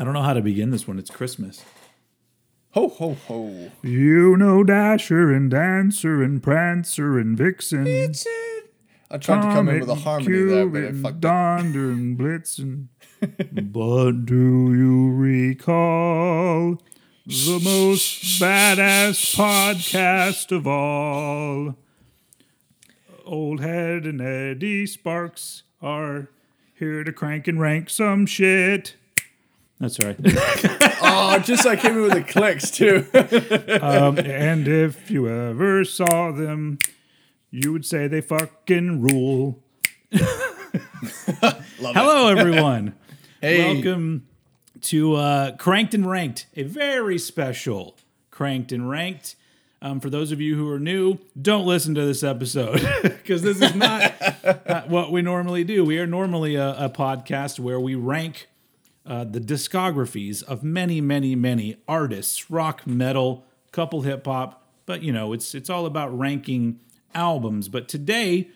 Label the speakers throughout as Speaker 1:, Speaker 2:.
Speaker 1: I don't know how to begin this one. It's Christmas.
Speaker 2: Ho ho ho.
Speaker 1: You know Dasher and Dancer and Prancer and Vixen.
Speaker 2: I tried to come in with a harmony there, but it fucked.
Speaker 1: Donder and Blitzen. but do you recall the most badass podcast of all? Old Head and Eddie Sparks are here to crank and rank some shit. That's right.
Speaker 2: Oh, just so I came in with the clicks too.
Speaker 1: um, and if you ever saw them, you would say they fucking rule. Hello, everyone.
Speaker 2: Hey.
Speaker 1: Welcome to uh, Cranked and Ranked, a very special Cranked and Ranked. Um, for those of you who are new, don't listen to this episode because this is not uh, what we normally do. We are normally a, a podcast where we rank uh, the discographies of many, many, many artists, rock, metal, couple hip hop, but you know, it's it's all about ranking albums. But today,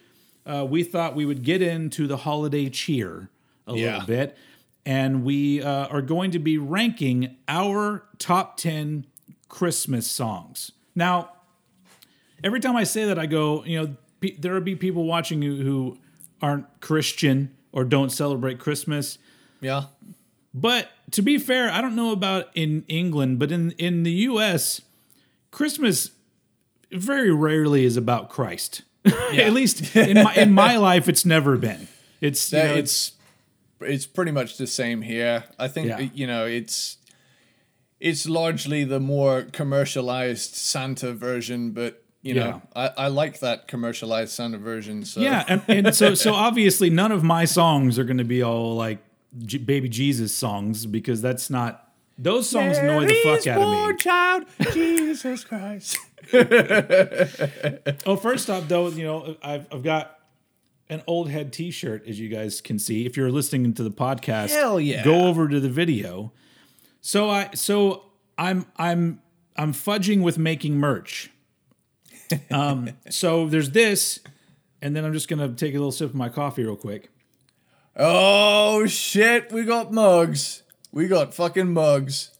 Speaker 1: uh, we thought we would get into the holiday cheer a
Speaker 2: Yeah.
Speaker 1: little bit, and we uh, are going to be ranking our top ten Christmas songs. Now, every time I say that, I go, you know, pe- there will be people watching who, who aren't Christian or don't celebrate Christmas.
Speaker 2: yeah.
Speaker 1: But to be fair, I don't know about in England, but in in the U.S., Christmas very rarely is about Christ. At least in my in my life, it's never been. It's you know,
Speaker 2: it's it's pretty much the same here. I think
Speaker 1: Yeah.
Speaker 2: you know it's it's largely the more commercialized Santa version, but you know I, I like that commercialized Santa version. So
Speaker 1: yeah, and, and so so obviously none of my songs are going to be all like J- baby Jesus songs because that's not those songs annoy the fuck out of me.
Speaker 2: Poor child, Jesus Christ.
Speaker 1: Oh, first off, though, you know, I've, I've got an old head T-shirt, as you guys can see. If you're listening to the podcast,
Speaker 2: Hell yeah.
Speaker 1: go over to the video. So I, so I'm, I'm, I'm fudging with making merch. Um, so there's this, and then I'm just gonna take a little sip of my coffee real quick.
Speaker 2: Oh shit, we got mugs. We got fucking mugs.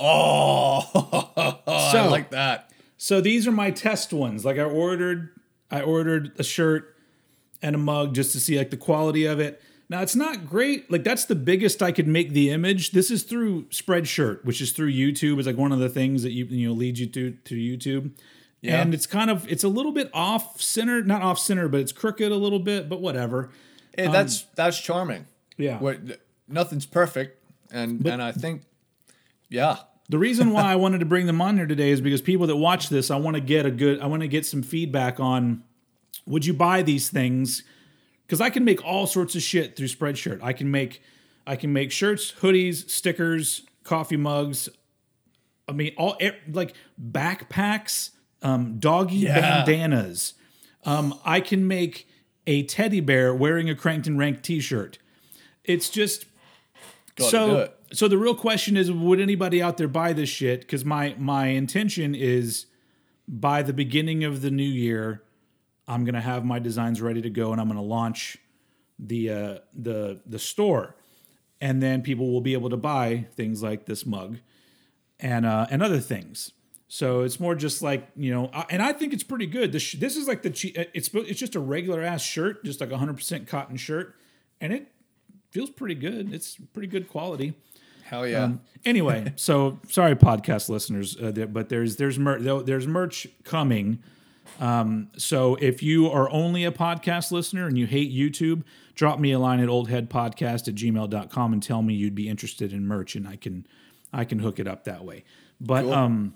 Speaker 2: Oh, I like that.
Speaker 1: So these are my test ones. Like I ordered, I ordered a shirt and a mug just to see like the quality of it. Now it's not great. Like that's the biggest I could make the image. This is through Spreadshirt, which is through YouTube. It's like one of the things that you you know leads you to to YouTube.
Speaker 2: Yeah.
Speaker 1: And it's kind of it's a little bit off center, not off center, but it's crooked a little bit. But whatever.
Speaker 2: Hey, um, that's that's charming.
Speaker 1: Yeah.
Speaker 2: What nothing's perfect, and and I think, yeah,
Speaker 1: The reason why I wanted to bring them on here today is because people that watch this, I want to get a good, I want to get some feedback on would you buy these things? Because I can make all sorts of shit through Spreadshirt. I can make, I can make shirts, hoodies, stickers, coffee mugs. I mean, all like backpacks, um, doggy
Speaker 2: Yeah.
Speaker 1: bandanas. Um, I can make a teddy bear wearing a Cranked and Rank T-shirt. It's just
Speaker 2: gotta
Speaker 1: so so the real question is would anybody out there buy this shit? Because my my intention is by the beginning of the new year i'm going to have my designs ready to go and i'm going to launch the uh the the store. And then people will be able to buy things like this mug and uh and other things. So it's more just like you know and i think it's pretty good. This this is like the it's it's just a regular ass shirt just like a 100% cotton shirt. And it feels pretty good it's pretty good quality
Speaker 2: hell yeah.
Speaker 1: um, anyway, so sorry, podcast listeners, uh, there, but there's there's mer- there's merch coming. Um, so if you are only a podcast listener and you hate YouTube, drop me a line at oldheadpodcast at gmail.com and tell me you'd be interested in merch and I can I can hook it up that way. But um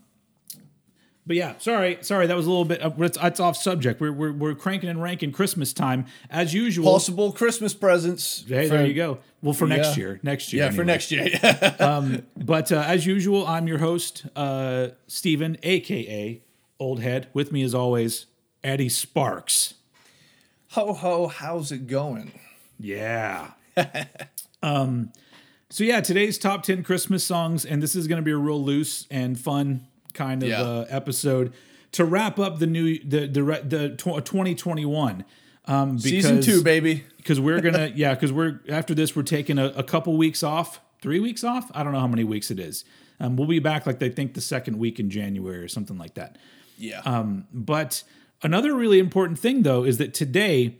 Speaker 1: but yeah, sorry, sorry, that was a little bit. Uh, it's, it's off subject. We're, we're we're cranking and ranking Christmas time as usual.
Speaker 2: Possible Christmas presents.
Speaker 1: Hey,
Speaker 2: for-
Speaker 1: there you go. Well, for next
Speaker 2: Yeah.
Speaker 1: year, next year,
Speaker 2: Yeah, for next year.
Speaker 1: But uh, as usual, I'm your host, uh, Steven, aka Old Head. With me, as always, Eddie Sparks.
Speaker 2: Ho ho, how's it going?
Speaker 1: Yeah. um, so yeah, today's top ten Christmas songs, and this is going to be a real loose and fun kind of
Speaker 2: Yeah.
Speaker 1: uh, episode to wrap up the new the the the 2021. Um, because,
Speaker 2: Season two, baby.
Speaker 1: because we're gonna yeah because we're after this we're taking a, a couple weeks off three weeks off i don't know how many weeks it is um, we'll be back like they think the second week in january or something like that
Speaker 2: Yeah.
Speaker 1: Um, but another really important thing though is that today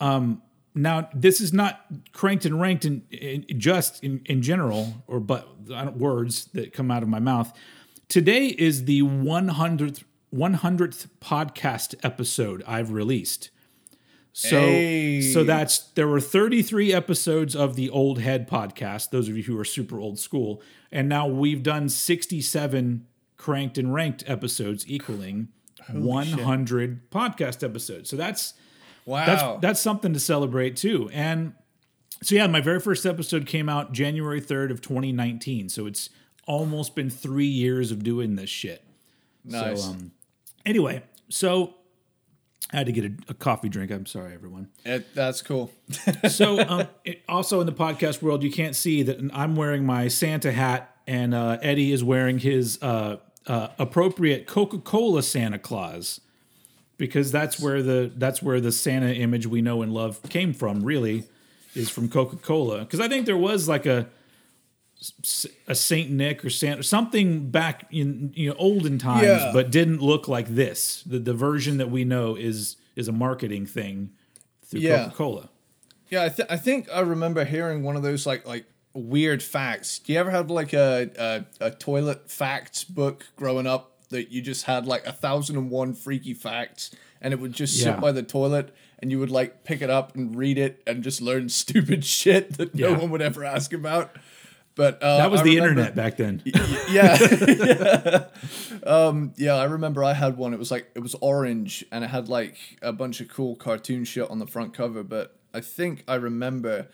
Speaker 1: um, now this is not cranked and ranked in, in just in, in general or but I don't- words that come out of my mouth today is the 100th 100th podcast episode i've released so
Speaker 2: Hey.
Speaker 1: so that's there were 33 episodes of the Old Head podcast, those of you who are super old school, and now we've done 67 cranked and ranked episodes equaling 100 podcast episodes. So that's
Speaker 2: wow.
Speaker 1: that's that's something to celebrate too. And so yeah, my very first episode came out January 3rd of 2019. So it's almost been 3 years of doing this shit.
Speaker 2: nice.
Speaker 1: So um anyway, so I had to get a, a coffee drink. I'm sorry everyone.
Speaker 2: It- that's cool.
Speaker 1: So, um, it, also in the podcast world, you can't see that I'm wearing my Santa hat, and uh, Eddie is wearing his uh, uh, appropriate Coca-Cola Santa Claus, because that's where the that's where the Santa image we know and love came from. Really, is from Coca-Cola. Because I think there was like a a Saint Nick or Santa something back in you know olden times,
Speaker 2: Yeah.
Speaker 1: but didn't look like this. The the version that we know is is a marketing thing through
Speaker 2: Yeah.
Speaker 1: Coca-Cola.
Speaker 2: Yeah, I, th- I think I remember hearing one of those like like weird facts. Do you ever have like a, a a toilet facts book growing up that you just had like a thousand and one freaky facts, and it would just
Speaker 1: Yeah.
Speaker 2: sit by the toilet, and you would like pick it up and read it and just learn stupid shit that no one would ever ask about. But uh,
Speaker 1: That was
Speaker 2: I
Speaker 1: the
Speaker 2: remember-
Speaker 1: internet back then.
Speaker 2: yeah. um, yeah, I remember I had one. It was like it was orange and it had like a bunch of cool cartoon shit on the front cover. But I think I remember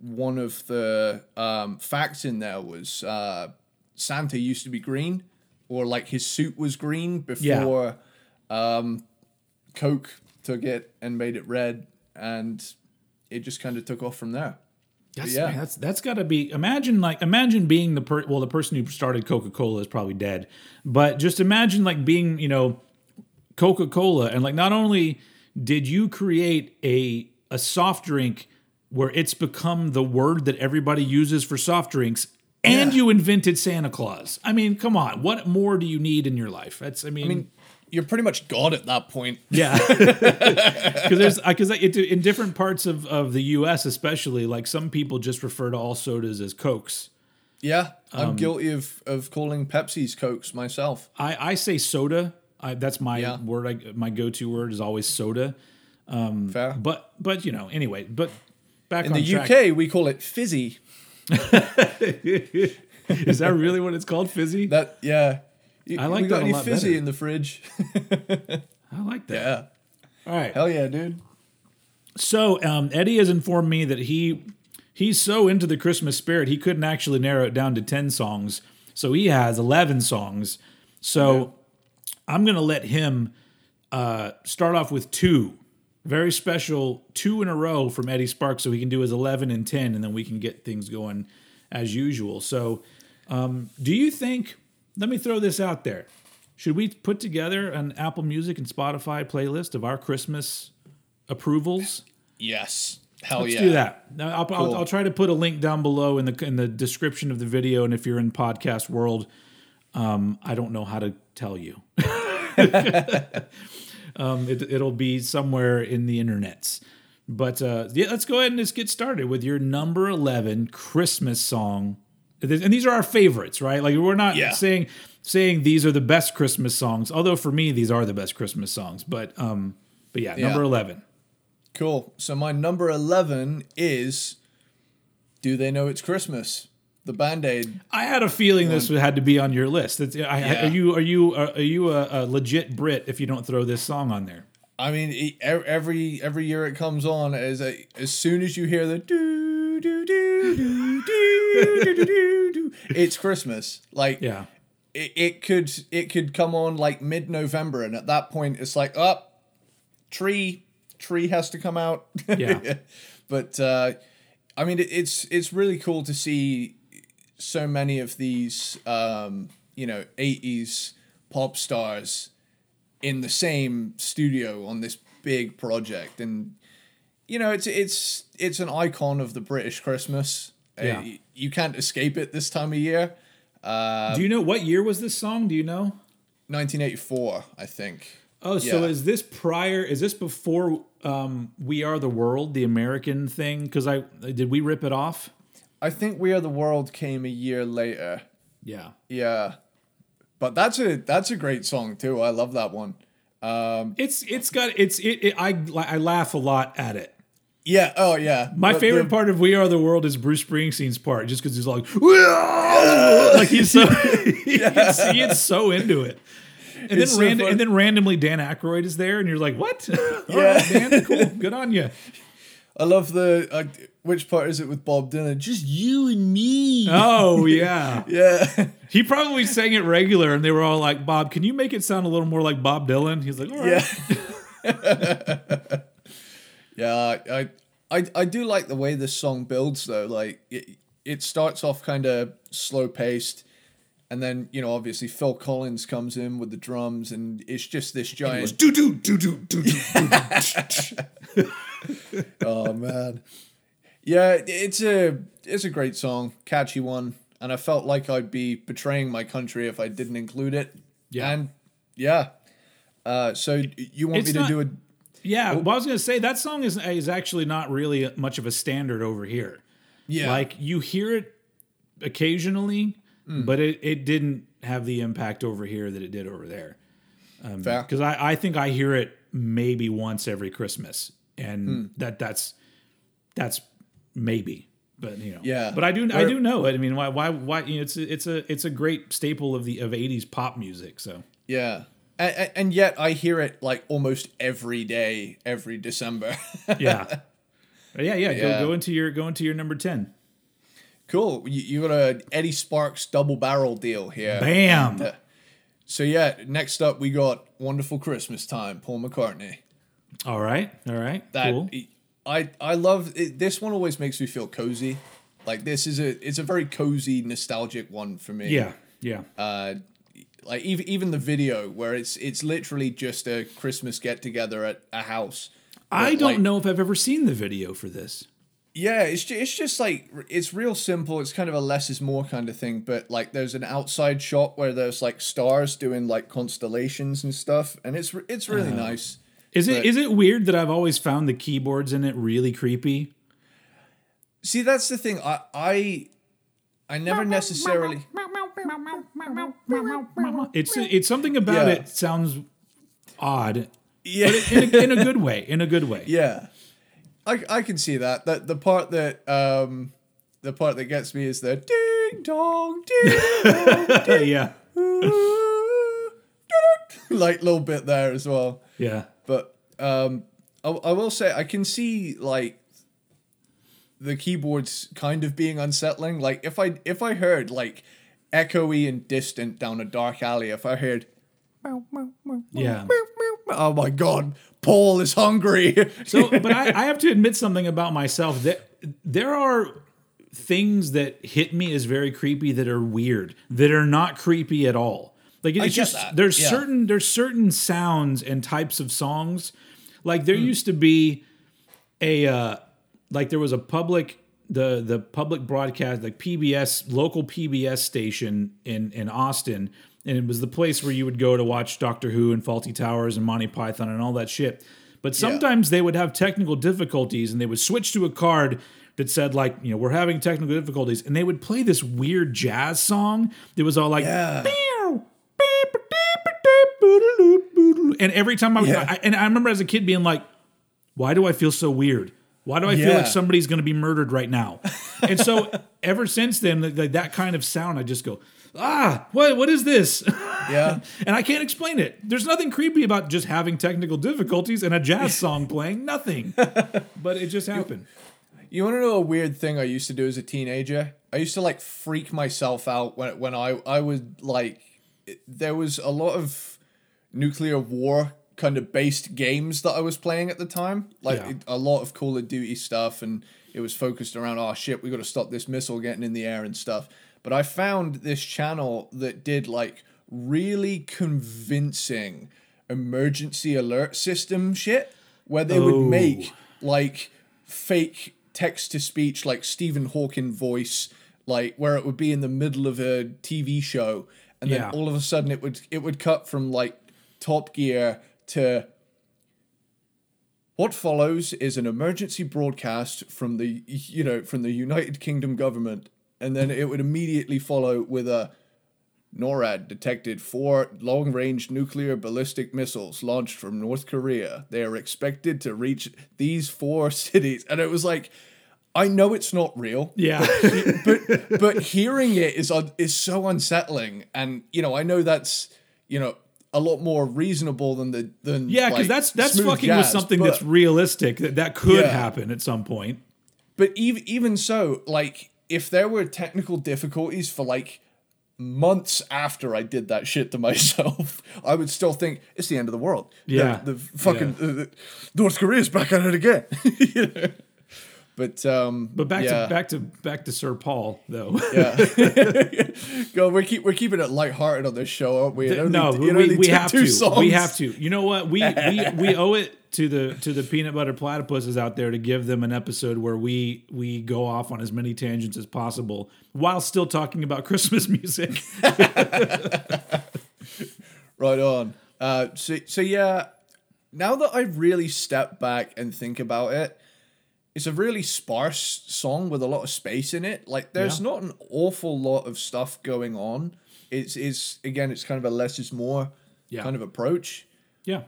Speaker 2: one of the um, facts in there was uh, Santa used to be green, or like his suit was green before um, Coke took it and made it red, and it just kind of took off from there.
Speaker 1: That's,
Speaker 2: Yeah.
Speaker 1: man, that's that's got to be. Imagine like imagine being the per, well the person who started Coca Cola is probably dead, but just imagine like being you know Coca Cola and like not only did you create a a soft drink where it's become the word that everybody uses for soft drinks. And
Speaker 2: Yeah.
Speaker 1: you invented Santa Claus. I mean, come on. What more do you need in your life? That's, I mean,
Speaker 2: I mean, you're pretty much God at that point.
Speaker 1: Yeah, because there's because in different parts of, of the U.S. especially, like some people just refer to all sodas as cokes.
Speaker 2: Yeah, I'm
Speaker 1: Um,
Speaker 2: guilty of of calling Pepsi's Cokes myself.
Speaker 1: I, I say soda. I, that's my
Speaker 2: Yeah.
Speaker 1: word. I, my go to word is always soda.
Speaker 2: Fair.
Speaker 1: But but you know anyway. But back
Speaker 2: In the
Speaker 1: track.
Speaker 2: UK, we call it fizzy.
Speaker 1: is that really what it's called? Fizzy.
Speaker 2: That yeah. You-
Speaker 1: I like
Speaker 2: we got
Speaker 1: that
Speaker 2: any fizzy
Speaker 1: better.
Speaker 2: in the fridge?
Speaker 1: I like that.
Speaker 2: yeah.
Speaker 1: All right.
Speaker 2: Hell yeah, dude.
Speaker 1: So um, Eddie has informed me that he he's so into the Christmas spirit he couldn't actually narrow it down to ten songs. So he has eleven songs. So I'm gonna let him uh, start off with two very special two in a row from Eddie Sparks, so he can do his eleven and ten, and then we can get things going as usual. So um, do you think? Let me throw this out there. Should we put together an Apple Music and Spotify playlist of our Christmas approvals?
Speaker 2: Yes. Hell yeah.
Speaker 1: Let's
Speaker 2: yeah.
Speaker 1: do that. Now, I'll, I'll, I'll try to put a link down below in the in the description of the video. And if you're in podcast world, um, I don't know how to tell you. um, it, it'll be somewhere in the internets. But uh, yeah, let's go ahead and just get started with your number eleven Christmas song. And these are our favorites, right? Like we're not
Speaker 2: Yeah.
Speaker 1: saying saying these are the best Christmas songs. Although for me, these are the best Christmas songs. But um, but yeah,
Speaker 2: Yeah.
Speaker 1: number eleven.
Speaker 2: Cool. So my number eleven is Do They Know It's Christmas? The Band Aid.
Speaker 1: I had a feeling this had to be on your list. I,
Speaker 2: Yeah.
Speaker 1: Are you are you are you a, a legit Brit if you don't throw this song on there?
Speaker 2: I mean, every every year it comes on as a as soon as you hear the do do do do do do do do it's Christmas. Like
Speaker 1: Yeah,
Speaker 2: it, it could it could come on like mid November, and at that point it's like up tree tree has to come out.
Speaker 1: Yeah.
Speaker 2: but uh, I mean, it, it's it's really cool to see so many of these um, you know '80s pop stars in the same studio on this big project, and you know, it's it's it's an icon of the British Christmas. Uh,
Speaker 1: Yeah.
Speaker 2: y- you can't escape it this time of year.
Speaker 1: Do you know what year was this song? Do you know?
Speaker 2: 1984, I think.
Speaker 1: Oh, so is this prior? Is this before um, "We Are the World," the American thing? Because I did we rip it off?
Speaker 2: I think We Are the World came a year later.
Speaker 1: Yeah.
Speaker 2: Yeah. But that's a that's a great song too. I love that one.
Speaker 1: It's it's got it's it, it I I laugh a lot at it.
Speaker 2: Yeah. Oh yeah.
Speaker 1: My
Speaker 2: But
Speaker 1: favorite part of "We Are the World" is Bruce Springsteen's part, just because he's like, like he's so gets, he gets so into it. And then,
Speaker 2: so
Speaker 1: and then randomly Dan Aykroyd is there, and you're like, "What? All
Speaker 2: Yeah.
Speaker 1: right, Dan, cool, good on you."
Speaker 2: I love the uh, which part is it with Bob Dylan? Just you and me.
Speaker 1: Oh yeah,
Speaker 2: Yeah.
Speaker 1: he probably sang it regular, and they were all like, "Bob, can you make it sound a little more like Bob Dylan?" He's like, "All right."
Speaker 2: Yeah. Yeah, I, I I do like the way this song builds though. Like it, it starts off kind of slow paced, and then you know obviously Phil Collins comes in with the drums, and it's just this giant.
Speaker 1: do do do do do do.
Speaker 2: oh man, yeah, it's a it's a great song, catchy one, and I felt like I'd be betraying my country if I didn't include it.
Speaker 1: Yeah.
Speaker 2: and yeah. Uh, so you want
Speaker 1: It's
Speaker 2: me to
Speaker 1: not-
Speaker 2: do a
Speaker 1: Yeah, well, I was gonna say that song is is actually not really much of a standard over here.
Speaker 2: yeah
Speaker 1: Like you hear it occasionally,
Speaker 2: Mm.
Speaker 1: but it, it didn't have the impact over here that it did over there.
Speaker 2: fair?
Speaker 1: Because I, I think I hear it maybe once every Christmas, and
Speaker 2: Hmm.
Speaker 1: that that's that's maybe. But you know,
Speaker 2: Yeah.
Speaker 1: But I do I do know it. I mean, why why why? You know, it's a, it's a it's a great staple of the of '80s pop music. So
Speaker 2: Yeah. And, and yet I hear it like almost every day, every December.
Speaker 1: yeah, yeah, yeah. Go
Speaker 2: Yeah.
Speaker 1: go into your go into your number ten.
Speaker 2: cool. You, you got a Eddie Sparks double barrel deal here.
Speaker 1: Bam.
Speaker 2: So yeah, next up we got Wonderful Christmas Time, Paul McCartney.
Speaker 1: All right, all right,
Speaker 2: That
Speaker 1: cool.
Speaker 2: I I love it, this one always makes me feel cozy. Like this is a it's a very cozy nostalgic one for me.
Speaker 1: Yeah, yeah.
Speaker 2: Uh like even even the video where it's it's literally just a Christmas get together at a house.
Speaker 1: I don't
Speaker 2: like,
Speaker 1: know if I've ever seen the video for this.
Speaker 2: Yeah, it's just, it's just like it's real simple. It's kind of a less is more kind of thing, but like there's an outside shot where there's like stars doing like constellations and stuff, and it's it's really oh. nice.
Speaker 1: Is it
Speaker 2: But-
Speaker 1: is it weird that I've always found the keyboards in it really creepy?
Speaker 2: See, that's the thing. I I I never necessarily
Speaker 1: It's it's something about
Speaker 2: Yeah.
Speaker 1: it sounds odd
Speaker 2: yeah
Speaker 1: in a, in a good way. In a good way.
Speaker 2: yeah. I I can see that. That the part that um the part that gets me is the ding dong ding dong
Speaker 1: yeah.
Speaker 2: dong like little bit there as well.
Speaker 1: Yeah.
Speaker 2: but um I, I will say I can see like the keyboards kind of being unsettling like if I if I heard like echoey and distant down a dark alley if I heard
Speaker 1: Yeah.
Speaker 2: oh my god Paul is hungry
Speaker 1: So, but I, I have to admit something about myself that there are things that hit me as very creepy that are weird that are not creepy at all. Like it's just
Speaker 2: that,
Speaker 1: there's
Speaker 2: yeah.
Speaker 1: certain there's certain sounds and types of songs. Like there used to be a uh, like there was a public the the public broadcast like PBS local PBS station in in Austin and it was the place where you would go to watch Doctor Who and Fawlty Towers and Monty Python and all that shit. But sometimes they would have technical difficulties and they would switch to a card that said like, you know, we're having technical difficulties and they would play this weird jazz song that was all like
Speaker 2: Yeah.
Speaker 1: and every time I,
Speaker 2: Yeah.
Speaker 1: I and I remember as a kid being like, why do I feel so weird? Why do I feel like somebody's going to be murdered right now? And so ever since then, like that kind of sound, I just go, ah, what what is this?
Speaker 2: yeah
Speaker 1: and I can't explain it. There's nothing creepy about just having technical difficulties and a jazz song playing. Nothing, but it just happened.
Speaker 2: you want to know a weird thing I used to do as a teenager I used to like freak myself out when when I I would like there was a lot of nuclear war kind of based games that I was playing at the time. Like
Speaker 1: Yeah.
Speaker 2: a lot of Call of Duty stuff, and it was focused around, oh shit, we got to stop this missile getting in the air and stuff. But I found this channel that did like really convincing emergency alert system shit, where they
Speaker 1: Oh.
Speaker 2: would make like fake text to speech, like Stephen Hawking voice, like where it would be in the middle of a TV show, and then
Speaker 1: Yeah.
Speaker 2: all of a sudden it would it would cut from like Top Gear to what follows is an emergency broadcast from the you know from the United Kingdom government, and then it would immediately follow with a NORAD detected four long range nuclear ballistic missiles launched from North Korea. They are expected to reach these four cities. And it was like, I know it's not real.
Speaker 1: Yeah.
Speaker 2: But but hearing it is is so unsettling. And you know, I know that's, you know, a lot more reasonable than the than
Speaker 1: yeah, because
Speaker 2: like,
Speaker 1: that's that's fucking with something
Speaker 2: but-
Speaker 1: that's realistic that that could
Speaker 2: Yeah.
Speaker 1: happen at some point.
Speaker 2: But even even so, like if there were technical difficulties for like months after I did that shit to myself, I would still think it's the end of the world.
Speaker 1: Yeah.
Speaker 2: the, fucking uh, the- North Korea's back at it again. You know? But um,
Speaker 1: But back
Speaker 2: yeah,
Speaker 1: to back to back to Sir Paul though.
Speaker 2: yeah. Go, we're keep we're keeping it lighthearted on this show, aren't we? Only-
Speaker 1: no,
Speaker 2: it
Speaker 1: we, we have to. We have to. You know what? We we, we owe it to the to the peanut butter platypuses out there to give them an episode where we we go off on as many tangents as possible while still talking about Christmas music.
Speaker 2: Right on. Uh, so so yeah. Now that I really step back and think about it, it's a really sparse song with a lot of space in it. Like there's
Speaker 1: Yeah.
Speaker 2: not an awful lot of stuff going on. It's is again, it's kind of a less is more
Speaker 1: Yeah.
Speaker 2: kind of approach.
Speaker 1: yeah.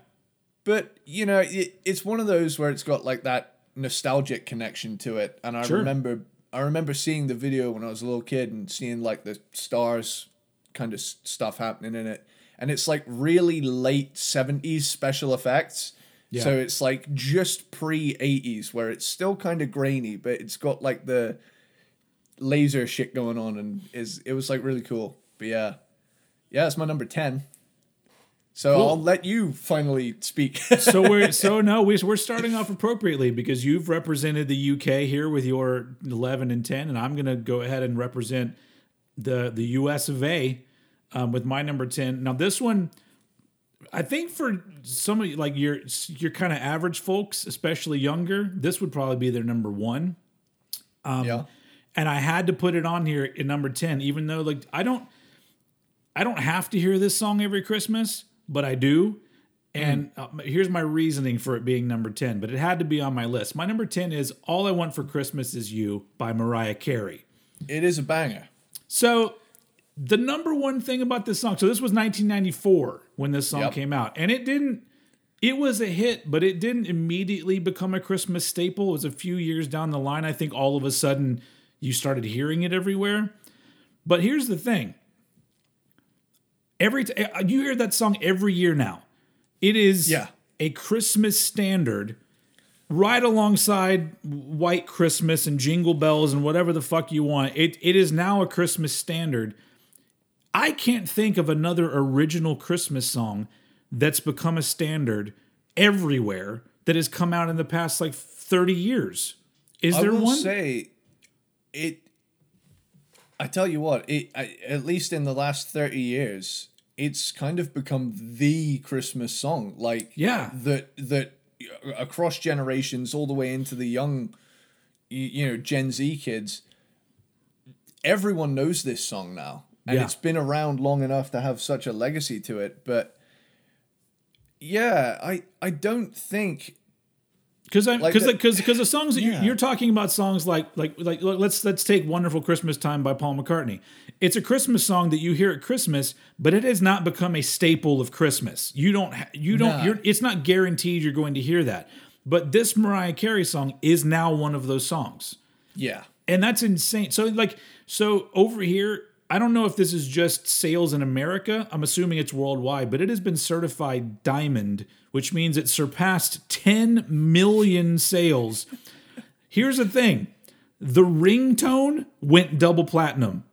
Speaker 2: But you know, it, it's one of those where it's got like that nostalgic connection to it. And I
Speaker 1: Sure.
Speaker 2: remember, I remember seeing the video when I was a little kid and seeing like the stars kind of stuff happening in it. And it's like really late seventies special effects.
Speaker 1: Yeah.
Speaker 2: So it's like just pre eighties where it's still kind of grainy, but it's got like the laser shit going on, and is it was like really cool. But yeah, yeah, it's my number ten. So
Speaker 1: Cool.
Speaker 2: I'll let you finally speak.
Speaker 1: So we're so no, we, we're starting off appropriately because you've represented the UK here with your eleven and ten, and I'm gonna go ahead and represent the the US of A um, with my number ten. Now this one, I think for some of you, like your your kind of average folks, especially younger, this would probably be their number one.
Speaker 2: Um, yeah,
Speaker 1: and I had to put it on here at number 10 even though like I don't I don't have to hear this song every Christmas but I do. And uh, here's my reasoning for it being number 10 but it had to be on my list. My number 10 is All I Want for Christmas Is You by Mariah Carey.
Speaker 2: It is a banger.
Speaker 1: so the number one thing about this song so this was 1994 when this song
Speaker 2: Yep.
Speaker 1: came out and it didn't it was a hit but it didn't immediately become a christmas staple it was a few years down the line i think all of a sudden you started hearing it everywhere but here's the thing every t- uh, you hear that song every year now it is
Speaker 2: Yeah.
Speaker 1: a christmas standard right alongside White Christmas and Jingle Bells and whatever the fuck you want. It it is now a Christmas standard. I can't think of another original Christmas song that's become a standard everywhere that has come out in the past like 30 years. Is
Speaker 2: I
Speaker 1: there
Speaker 2: will
Speaker 1: one?
Speaker 2: say, it. I tell you what, it I, at least in the last thirty years, it's kind of become the Christmas song. Like
Speaker 1: Yeah.
Speaker 2: that that uh, across generations, all the way into the young, you, you know, Gen Z kids. Everyone knows this song now, and
Speaker 1: Yeah.
Speaker 2: it's been around long enough to have such a legacy to it. But yeah, I I don't think
Speaker 1: Because I because
Speaker 2: the-
Speaker 1: because because the songs that
Speaker 2: Yeah.
Speaker 1: you, you're talking about songs like like like let's let's take "Wonderful Christmas Time" by Paul McCartney. It's a Christmas song that you hear at Christmas, but it has not become a staple of Christmas. You don't you don't
Speaker 2: Nah.
Speaker 1: you're it's not guaranteed you're going to hear that. But this Mariah Carey song is now one of those songs
Speaker 2: yeah.
Speaker 1: and that's insane. So like so over here, I don't know if this is just sales in America. I'm assuming it's worldwide, but it has been certified diamond, which means it surpassed 10 million sales. Here's the thing. The ringtone went double platinum.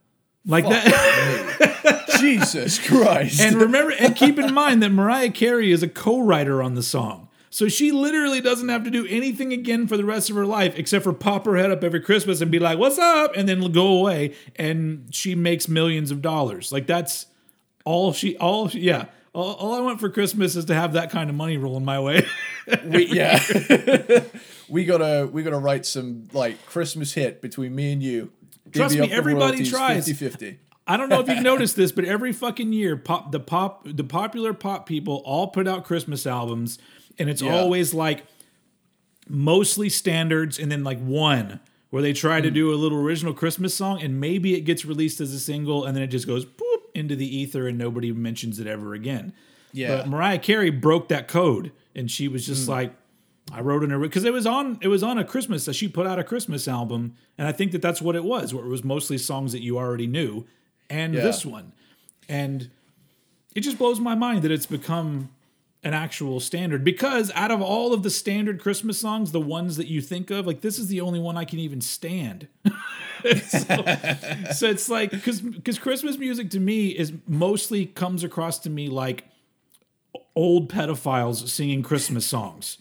Speaker 1: Like that
Speaker 2: Jesus Christ.
Speaker 1: And remember, and keep in mind that Mariah Carey is a co-writer on the song. So she literally doesn't have to do anything again for the rest of her life except for pop her head up every Christmas and be like, "What's up?" and then go away and she makes millions of dollars. Like that's all she all yeah. All, all I want for Christmas is to have that kind of money rolling my way.
Speaker 2: we, yeah. we gotta we gotta write some like Christmas hit between me and you.
Speaker 1: Trust me, everybody tries.
Speaker 2: 50-50.
Speaker 1: I don't know if you've noticed this, but every fucking year, pop the pop the popular pop people all put out Christmas albums, and it's
Speaker 2: Yeah.
Speaker 1: always like mostly standards, and then like one where they try to
Speaker 2: Hmm.
Speaker 1: do a little original Christmas song, and maybe it gets released as a single, and then it just goes boop into the ether, and nobody mentions it ever again.
Speaker 2: Yeah.
Speaker 1: But Mariah Carey broke that code, and she was just like, I wrote in her because it was on it was on a Christmas that she put out a Christmas album, and I think that that's what it was, where it was mostly songs that you already knew, and
Speaker 2: Yeah.
Speaker 1: this one, and it just blows my mind that it's become an actual standard because out of all of the standard Christmas songs, the ones that you think of, like this is the only one I can even stand. so, so it's like because because Christmas music to me is mostly comes across to me like old pedophiles singing Christmas songs.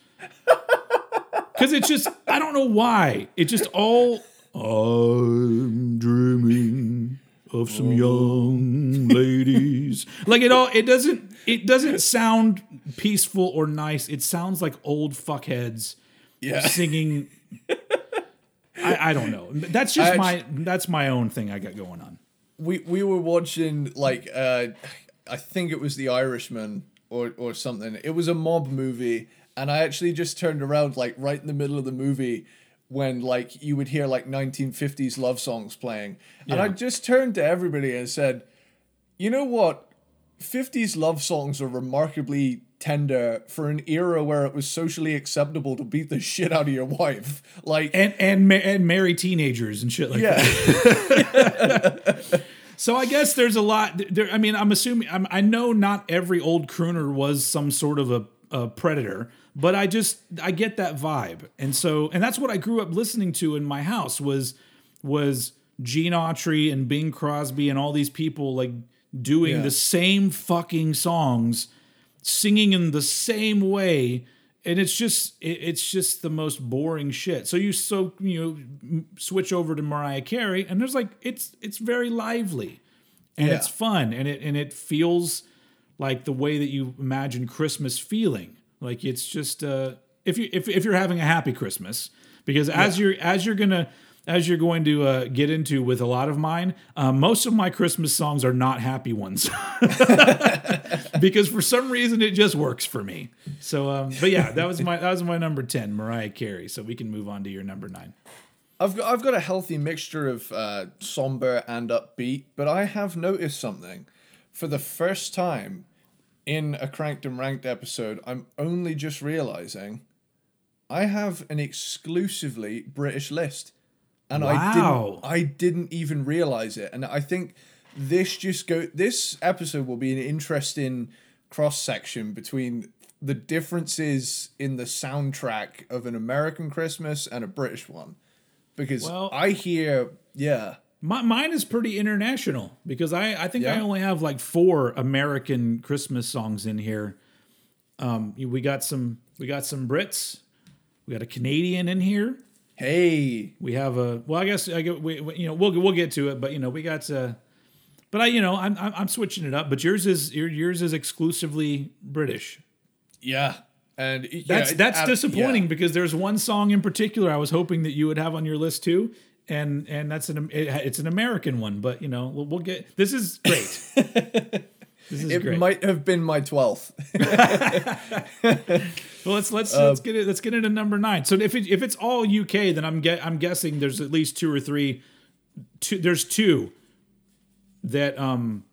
Speaker 1: Because it's just, I don't know why. It just all, I'm dreaming of some young ladies. Like it all, it doesn't, it doesn't sound peaceful or nice. It sounds like old fuckheads
Speaker 2: Yeah.
Speaker 1: singing. I, I don't know. That's just
Speaker 2: I
Speaker 1: my, that's my own thing I got going on.
Speaker 2: we we were watching like uh I think it was The Irishman or or something. It was a mob movie and I actually just turned around like right in the middle of the movie when like you would hear like 1950s love songs playing. And I just turned to everybody and said, "You know what? 50s love songs are remarkably tender for an era where it was socially acceptable to beat the shit out of your wife. Like
Speaker 1: And, and, ma- and marry teenagers and shit like that. So I guess there's a lot. There, I mean, I'm assuming. I'm, I know not every old crooner was some sort of a, a predator, but I just I get that vibe, and so and that's what I grew up listening to in my house was was Gene Autry and Bing Crosby and all these people like doing
Speaker 2: Yeah.
Speaker 1: the same fucking songs, singing in the same way. And it's just it, it's just the most boring shit. So you so you know switch over to Mariah Carey, and there's like it's it's very lively, and
Speaker 2: Yeah.
Speaker 1: it's fun, and it and it feels like the way that you imagine Christmas feeling. Like it's just uh, if you if if you're having a happy Christmas, because as you're as you're gonna as you're going to uh, get into with a lot of mine, uh, most of my Christmas songs are not happy ones, because for some reason it just works for me. So, um, but yeah, that was my that was my number ten, Mariah Carey. So we can move on to your number nine.
Speaker 2: I've got I've got a healthy mixture of uh, somber and upbeat, but I have noticed something. For the first time in a Cranked and Ranked episode, I'm only just realizing I have an exclusively British list, and
Speaker 1: Wow.
Speaker 2: I didn't I didn't even realize it. And I think this just go this episode will be an interesting cross section between the differences in the soundtrack of an American Christmas and a British one because
Speaker 1: Well-
Speaker 2: I hear yeah
Speaker 1: My, mine is pretty international because I, I think I only have like four American Christmas songs in here. Um, we got some we got some Brits, we got a Canadian in here.
Speaker 2: Hey
Speaker 1: We have a well, I guess I get we, we- you know we'll we'll get to it, but you know we got uh but I you know I'm I'm, I'm switching it up. But yours is your yours is exclusively British.
Speaker 2: yeah and yeah,
Speaker 1: That's that's
Speaker 2: uh,
Speaker 1: disappointing
Speaker 2: yeah.
Speaker 1: because there's one song in particular I was hoping that you would have on your list too, and and that's an it, it's an American one. But you know we'll, we'll get this is great.
Speaker 2: It
Speaker 1: great.
Speaker 2: might have been my twelfth.
Speaker 1: well, let's let's
Speaker 2: Uh,
Speaker 1: let's get it let's get into number nine. So if it, if it's all UK, then I'm get I'm guessing there's at least two or three. Two, there's two that um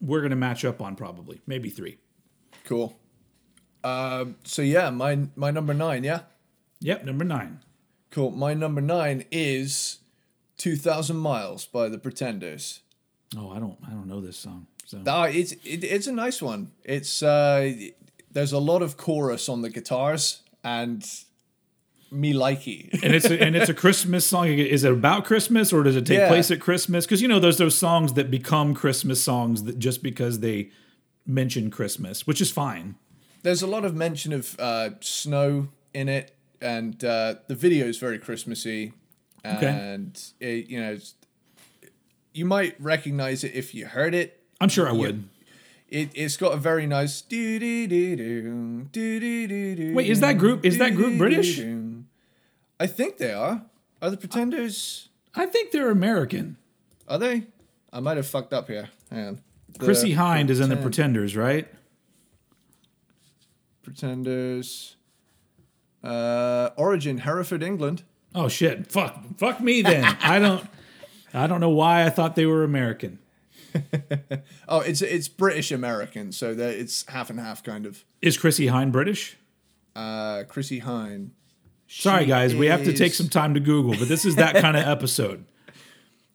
Speaker 1: we're gonna match up on probably maybe three.
Speaker 2: cool. Uh, so yeah, my my number nine. Yeah,
Speaker 1: Yep, number nine.
Speaker 2: cool. My number nine is "Two Thousand Miles" by the Pretenders.
Speaker 1: Oh, I don't I don't know this song. So
Speaker 2: it's it, it's a nice one. It's uh, there's a lot of chorus on the guitars, and me likey.
Speaker 1: and it's a, and it's a Christmas song. Is it about Christmas or does it take
Speaker 2: Yeah.
Speaker 1: place at Christmas? Because you know, there's those songs that become Christmas songs that just because they mention Christmas, which is fine.
Speaker 2: There's a lot of mention of uh, snow in it, and uh, the video is very Christmassy.
Speaker 1: Okay.
Speaker 2: And it, you know, you might recognize it if you heard it.
Speaker 1: I'm sure I would.
Speaker 2: It it's got a very nice. Wait,
Speaker 1: Wait, is that group- is that group British?
Speaker 2: I think they are. Are the Pretenders?
Speaker 1: I think they're American.
Speaker 2: Are they? I might have fucked up here. Hang on. The
Speaker 1: Chrissie Hynde is in the Pretenders, right?
Speaker 2: Pretenders. Uh, origin Hereford, England.
Speaker 1: Oh shit! Fuck, fuck me then. I don't, I don't know why I thought they were American.
Speaker 2: Oh, it's it's British American, so that it's half and half kind of.
Speaker 1: Is Chrissie Hynde British?
Speaker 2: Uh, Chrissie Hynde.
Speaker 1: Sorry, guys, we have to take some time to Google, but this is that kind of episode.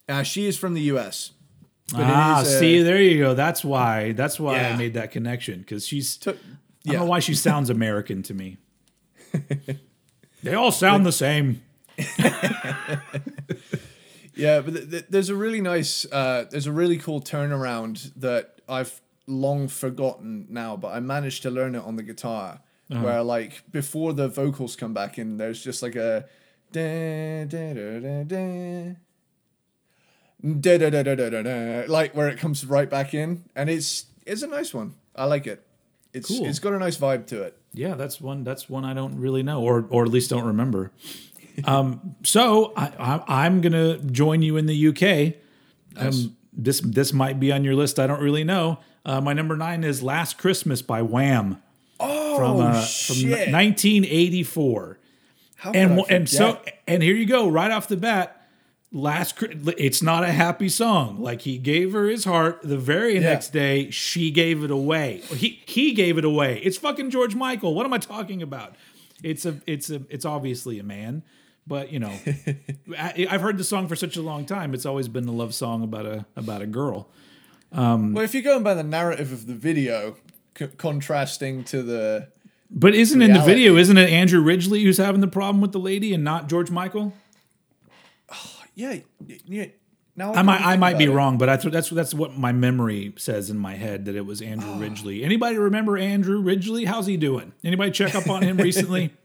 Speaker 2: Uh, she is from the U.S.
Speaker 1: Ah,
Speaker 2: is, uh,
Speaker 1: see, there you go. That's why. That's why I made that connection because she's.
Speaker 2: To-
Speaker 1: I don't know why she sounds American to me. they all sound the same.
Speaker 2: Yeah, but th- th- there's a really nice, uh, there's a really cool turnaround that I've long forgotten now, but I managed to learn it on the guitar. Where like before the vocals come back in, there's just like a da, da, da, da, da. Da, da, da, da, da, da, da, like where it comes right back in, and it's it's a nice one. I like it. It's
Speaker 1: Cool.
Speaker 2: it's got a nice vibe to it.
Speaker 1: Yeah, that's one. That's one I don't really know, or or at least don't remember. Um, so I, I, I'm gonna join you in the UK.
Speaker 2: Nice.
Speaker 1: Um, this this might be on your list. I don't really know. Uh, my number nine is "Last Christmas" by Wham.
Speaker 2: Oh
Speaker 1: from uh, from 1984.
Speaker 2: How
Speaker 1: and and so and here you go right off the bat last it's not a happy song. Like he gave her his heart the very next day. She gave it away. He he gave it away. It's fucking george michael. What am i talking about? It's a it's a it's obviously a man but you know I, i've heard the song for such a long time it's always been a love song about a about a girl um,
Speaker 2: well, if you're going by the narrative of the video, c- contrasting to the
Speaker 1: but isn't in the video isn't it andrew ridgeley who's having the problem with the lady and not george michael
Speaker 2: yeah, yeah. Now
Speaker 1: I might I might be
Speaker 2: it.
Speaker 1: wrong, but I th- that's that's what my memory says in my head that it was Andrew Ridgeley. Anybody remember Andrew Ridgeley? How's he doing? Anybody check up on him recently?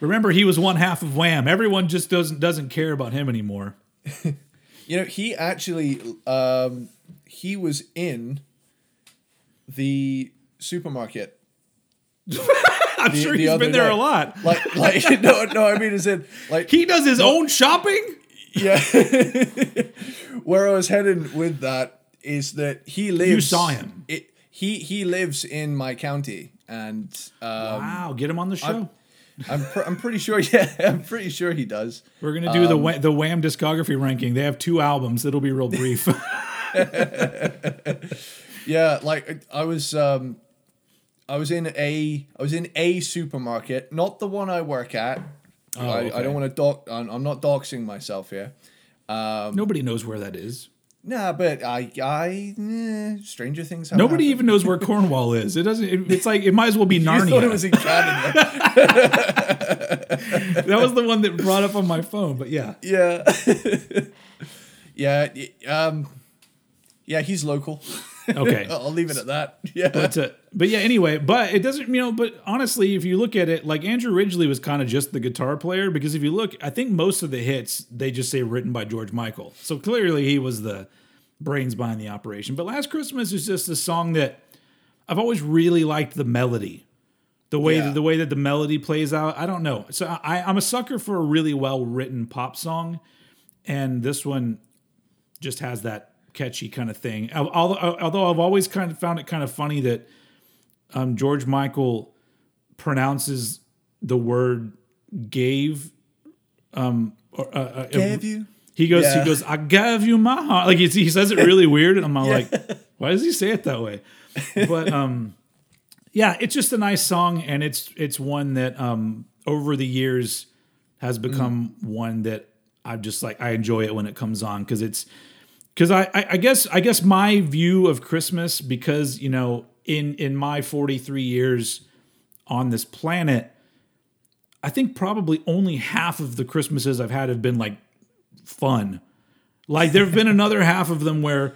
Speaker 1: remember he was one half of Wham. Everyone just doesn't doesn't care about him anymore.
Speaker 2: You know, he actually um, he was in the supermarket.
Speaker 1: I'm
Speaker 2: The-
Speaker 1: sure
Speaker 2: the
Speaker 1: he's been there
Speaker 2: day.
Speaker 1: a lot.
Speaker 2: Like, like no, no. I mean, as in, like,
Speaker 1: He does his own shopping.
Speaker 2: yeah. Where I was heading with that is that he lives.
Speaker 1: You saw him.
Speaker 2: It, he he lives in my county, and um,
Speaker 1: wow, get him on the show.
Speaker 2: I'm pr- I'm pretty sure. Yeah, I'm pretty sure he does.
Speaker 1: We're gonna do
Speaker 2: Um,
Speaker 1: the Wha- the Wham discography ranking. They have two albums. It'll be real brief.
Speaker 2: Yeah, like I was um I was in a I was in a supermarket, not the one I work at. I, I
Speaker 1: okay.
Speaker 2: don't want to doc I'm, I'm not doxing myself here.
Speaker 1: Nobody knows where that is.
Speaker 2: Nah, but I I eh, stranger things
Speaker 1: Nobody
Speaker 2: happened.
Speaker 1: even knows where Cornwall is. It doesn't. it- it's like it might as well be
Speaker 2: You
Speaker 1: Narnia.
Speaker 2: thought it was in Canada.
Speaker 1: that was the one that brought up on my phone. But yeah,
Speaker 2: yeah. yeah, um yeah, he's local.
Speaker 1: Okay.
Speaker 2: I'll leave it at that. Yeah.
Speaker 1: But uh, but yeah, anyway. But it doesn't, you know. But honestly, if you look at it, like Andrew Ridgeley was kind of just the guitar player because if you look, I think most of the hits they just say written by George Michael. So clearly he was the brains behind the operation. But Last Christmas is just a song that I've always really liked the melody. The way
Speaker 2: Yeah.
Speaker 1: that the way that the melody plays out, I don't know. So I, I'm a sucker for a really well written pop song, and this one just has that catchy kind of thing. Although, although I've always kind of found it kind of funny that um, George Michael pronounces the word "gave." Um, or, uh, uh,
Speaker 2: Gave you?
Speaker 1: He goes.
Speaker 2: Yeah.
Speaker 1: He goes. I gave you my heart. Like he, says it really weird, and I'm all like, why does he say it that way? But um, yeah, it's just a nice song, and it's it's one that um over the years has become one that I just like. I enjoy it when it comes on because it's because I, I I guess I guess my view of Christmas because you know in in my 43 years on this planet I think probably only half of the Christmases I've had have been like fun. Like there have been another half of them where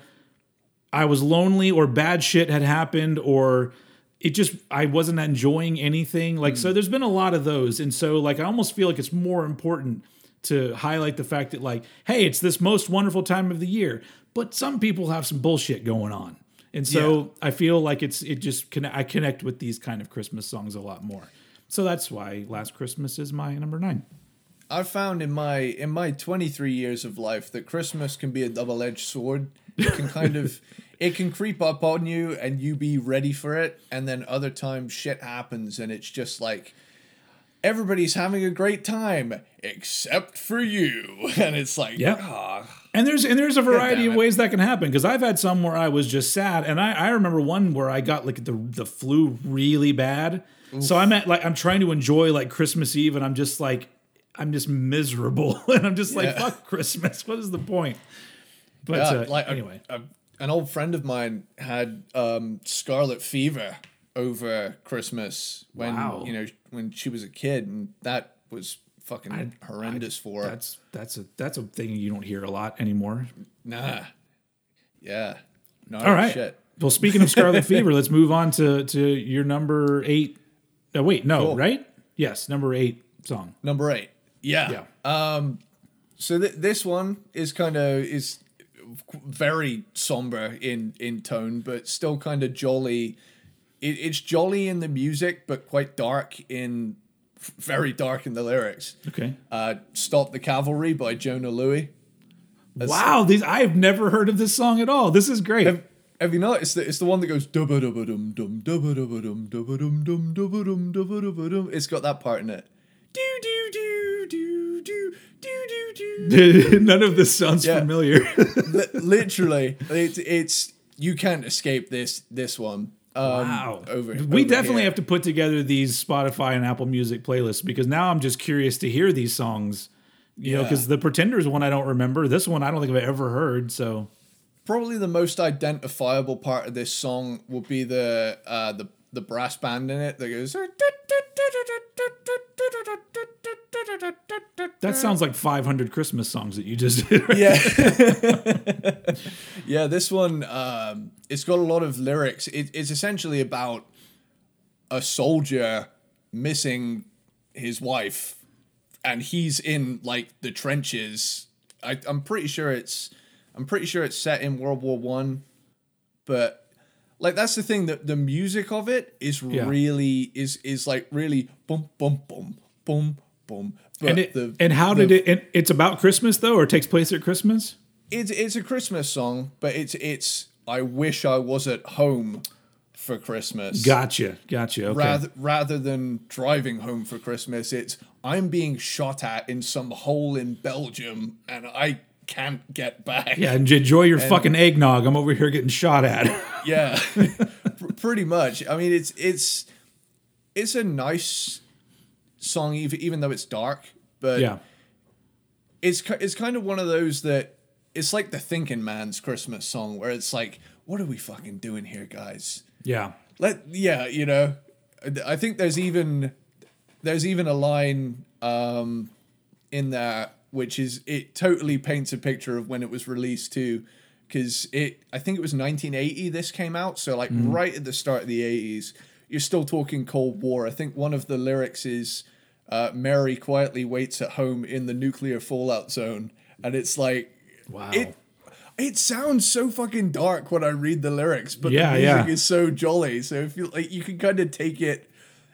Speaker 1: I was lonely or bad shit had happened or it just I wasn't enjoying anything. Like so hmm. there's been a lot of those. And so like I almost feel like it's more important to highlight the fact that like hey, it's this most wonderful time of the year, but some people have some bullshit going on. And so I feel like it's it just can I connect with these kind of Christmas songs a lot more. So that's why Last Christmas is my number 9.
Speaker 2: I've found in my in my 23 years of life that Christmas can be a double-edged sword. It can kind of it can creep up on you and you be ready for it and then other times shit happens and it's just like everybody's having a great time except for you and it's like
Speaker 1: Yep.
Speaker 2: ah,
Speaker 1: And there's and there's a variety of ways that can happen because I've had some where I was just sad, and I, I remember one where I got like the the flu really bad. So I'm at like I'm trying to enjoy like Christmas Eve, and I'm just like I'm just miserable, and I'm just like
Speaker 2: Yeah.
Speaker 1: fuck Christmas. What is the point? But
Speaker 2: Yeah,
Speaker 1: uh,
Speaker 2: like a-
Speaker 1: anyway,
Speaker 2: a- an old friend of mine had um, scarlet fever over Christmas when
Speaker 1: Wow.
Speaker 2: you know when she was a kid, and that was fucking horrendous for her.
Speaker 1: that's that's a that's a thing you don't hear a lot anymore.
Speaker 2: Nah, yeah, no
Speaker 1: All right.
Speaker 2: shit.
Speaker 1: Well, speaking of Scarlet Fever, let's move on to to your number eight. Oh wait, no,
Speaker 2: Cool.
Speaker 1: right? Yes, number eight song.
Speaker 2: Number eight, yeah.
Speaker 1: Yeah. Um.
Speaker 2: So th- this one is kind of is very somber in in tone, but still kind of jolly. It, it's jolly in the music, but quite dark in very dark in the lyrics.
Speaker 1: Okay.
Speaker 2: Uh, "Stop the Cavalry" by Jona Lewie.
Speaker 1: Wow, these I've never heard of this song at all. This is great.
Speaker 2: Have, have you noticed that it's the one that goes dubba dubba dum dum dubba dubba dum dubba dum dum dubba dum dubba dubba dum? It's got that part in it. Do do do do do do do do.
Speaker 1: None of this sounds
Speaker 2: Yeah.
Speaker 1: familiar.
Speaker 2: Li- literally, it's it's you can't escape this this one. Um,
Speaker 1: wow.
Speaker 2: Over,
Speaker 1: we
Speaker 2: over
Speaker 1: definitely
Speaker 2: here.
Speaker 1: have to put together these Spotify and Apple Music playlists because now I'm just curious to hear these songs. You know, because the Pretenders one I don't remember. This one I don't think I've ever heard. So
Speaker 2: Probably the most identifiable part of this song will be the uh, the the brass band in it that goes.
Speaker 1: that sounds like 500 Christmas songs that you just did.
Speaker 2: Yeah. yeah, this one, um, it's got a lot of lyrics. It, it's essentially about a soldier missing his wife, and he's in like the trenches. I, I'm pretty sure it's, I'm pretty sure it's set in World War One, but like that's the thing that the music of it is
Speaker 1: Yeah.
Speaker 2: really is is like really boom boom boom boom boom. But
Speaker 1: And it,
Speaker 2: the-
Speaker 1: and how
Speaker 2: the
Speaker 1: did it? And it's about Christmas though, or takes place at Christmas.
Speaker 2: it's it's a Christmas song, but it's it's I wish I was at home for Christmas.
Speaker 1: Gotcha, gotcha. Okay.
Speaker 2: Rather rather than driving home for Christmas, it's I'm being shot at in some hole in Belgium and I can't get back.
Speaker 1: yeah, and enjoy your fucking eggnog. I'm over here getting shot at.
Speaker 2: Yeah. Pr- pretty much. I mean it's it's it's a nice song even even though it's dark, but
Speaker 1: yeah,
Speaker 2: it's it's kind of one of those that it's like the thinking man's Christmas song where it's like, what are we fucking doing here, guys?
Speaker 1: yeah.
Speaker 2: Let yeah, you know, I think there's even there's even a line um, in there which is it totally paints a picture of when it was released too, because it I think it was 1980 this came out, so like right at the start of the 80s. You're still talking Cold War. I think one of the lyrics is uh, "Mary quietly waits at home in the nuclear fallout zone," and it's like
Speaker 1: Wow.
Speaker 2: it it sounds so fucking dark when I read the lyrics, but
Speaker 1: Yeah,
Speaker 2: the music
Speaker 1: yeah.
Speaker 2: is so jolly. So if you like, you can kind of take it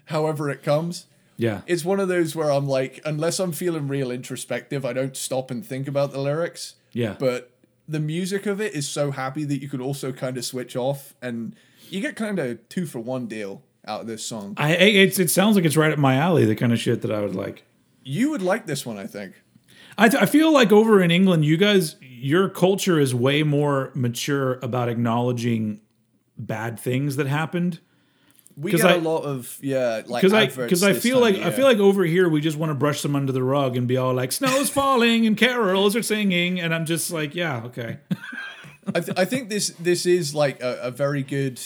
Speaker 2: however it comes.
Speaker 1: Yeah.
Speaker 2: It's one of those where I'm like, unless I'm feeling real introspective, I don't stop and think about the lyrics.
Speaker 1: Yeah.
Speaker 2: But the music of it is so happy that you could also kind of switch off, and you get kind of two for one deal out of this song.
Speaker 1: I it's, it sounds like it's right up my alley. The kind of shit that I would like.
Speaker 2: You would like this one, I think.
Speaker 1: I, th- I feel like over in England, you guys, your culture is way more mature about acknowledging bad things that happened.
Speaker 2: We get
Speaker 1: I-
Speaker 2: a lot of yeah, like
Speaker 1: Because I because I feel like I feel like over here we just want to brush them under the rug and be all like snow's falling and carols are singing and I'm just like yeah okay
Speaker 2: I, th- I think this this is like a, a very good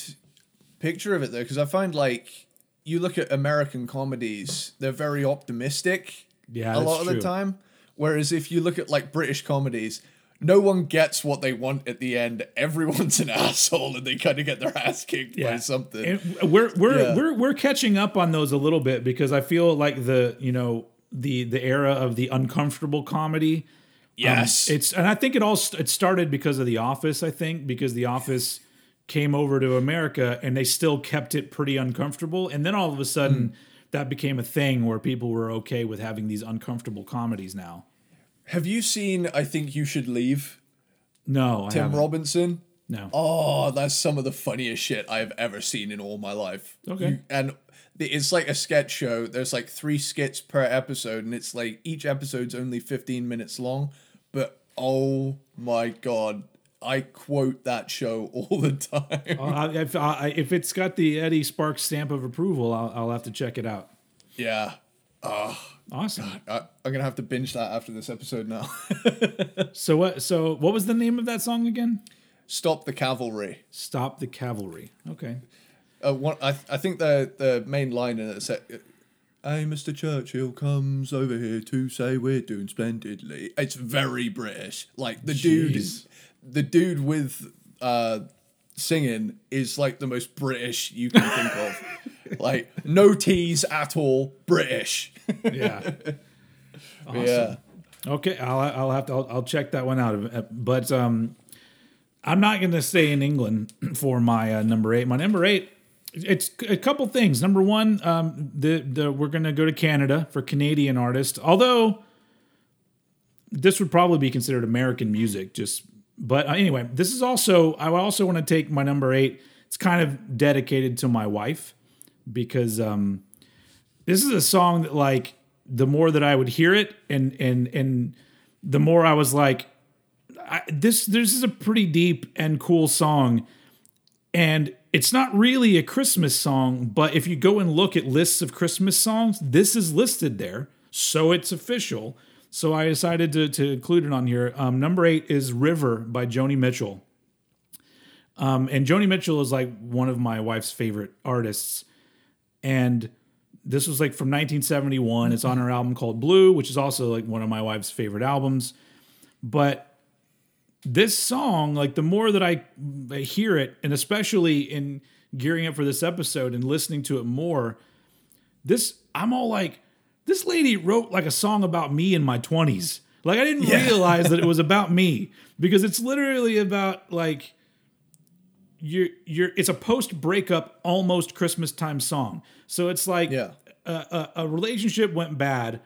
Speaker 2: picture of it though because I find like you look at American comedies, they're very optimistic
Speaker 1: Yeah,
Speaker 2: a lot of
Speaker 1: true.
Speaker 2: the time. Whereas if you look at like British comedies, no one gets what they want at the end. Everyone's an asshole and they kind of get their ass kicked by something.
Speaker 1: And we're we're
Speaker 2: Yeah.
Speaker 1: we're we're catching up on those a little bit because I feel like the you know the the era of the uncomfortable comedy. um,
Speaker 2: yes.
Speaker 1: it's and I think it all st- it started because of The Office. I think because The Office came over to America and they still kept it pretty uncomfortable, and then all of a sudden that became a thing where people were okay with having these uncomfortable comedies now.
Speaker 2: Have you seen I Think You Should Leave?
Speaker 1: No, I
Speaker 2: Tim
Speaker 1: haven't.
Speaker 2: Robinson?
Speaker 1: no.
Speaker 2: Oh, that's some of the funniest shit I've ever seen in all my life.
Speaker 1: Okay.
Speaker 2: You- and it's like a sketch show. There's like three skits per episode, and it's like each episode's only 15 minutes long. But oh my god, I quote that show all the time.
Speaker 1: Uh, I, if, I, if it's got the Eddie Sparks stamp of approval, I'll, I'll have to check it out.
Speaker 2: yeah.
Speaker 1: Awesome.
Speaker 2: I, I'm gonna have to binge that after this episode now.
Speaker 1: So what? So what was the name of that song again?
Speaker 2: Stop the cavalry.
Speaker 1: Stop the Cavalry. Okay.
Speaker 2: Uh, one, I, I think the the main line in it said, "Hey, Mr. Churchill comes over here to say we're doing splendidly." It's very British. Like the dude, the dude with uh, singing is like the most British you can think of. like no tease at all, British.
Speaker 1: Yeah. awesome.
Speaker 2: Yeah.
Speaker 1: Okay, I'll I'll have to I'll, I'll check that one out. Uh, But um, I'm not going to stay in England for my uh, number eight. My number eight, it's a couple things. Number one, um, the the we're going to go to Canada for Canadian artists, Although this would probably be considered American music, just. But uh, anyway, this is also I also want to take my number eight. It's kind of dedicated to my wife because um, this is a song that like the more that I would hear it and and and the more I was like I, this this is a pretty deep and cool song. And it's not really a Christmas song but if you go and look at lists of Christmas songs this is listed there. So it's official so I decided to, to include it on here um, number eight is River by Joni Mitchell um, and Joni Mitchell is like one of my wife's favorite artists and this was like from 1971. It's on her album called Blue, which is also like one of my wife's favorite albums. But this song, like the more that I I hear it, and especially in gearing up for this episode and listening to it more, this I'm all like, this lady wrote like a song about me in my 20s. Like I didn't
Speaker 2: Yeah.
Speaker 1: realize that it was about me because it's literally about like you're you're it's a post breakup almost Christmas time song. So it's like
Speaker 2: Yeah.
Speaker 1: a, a, a relationship went bad.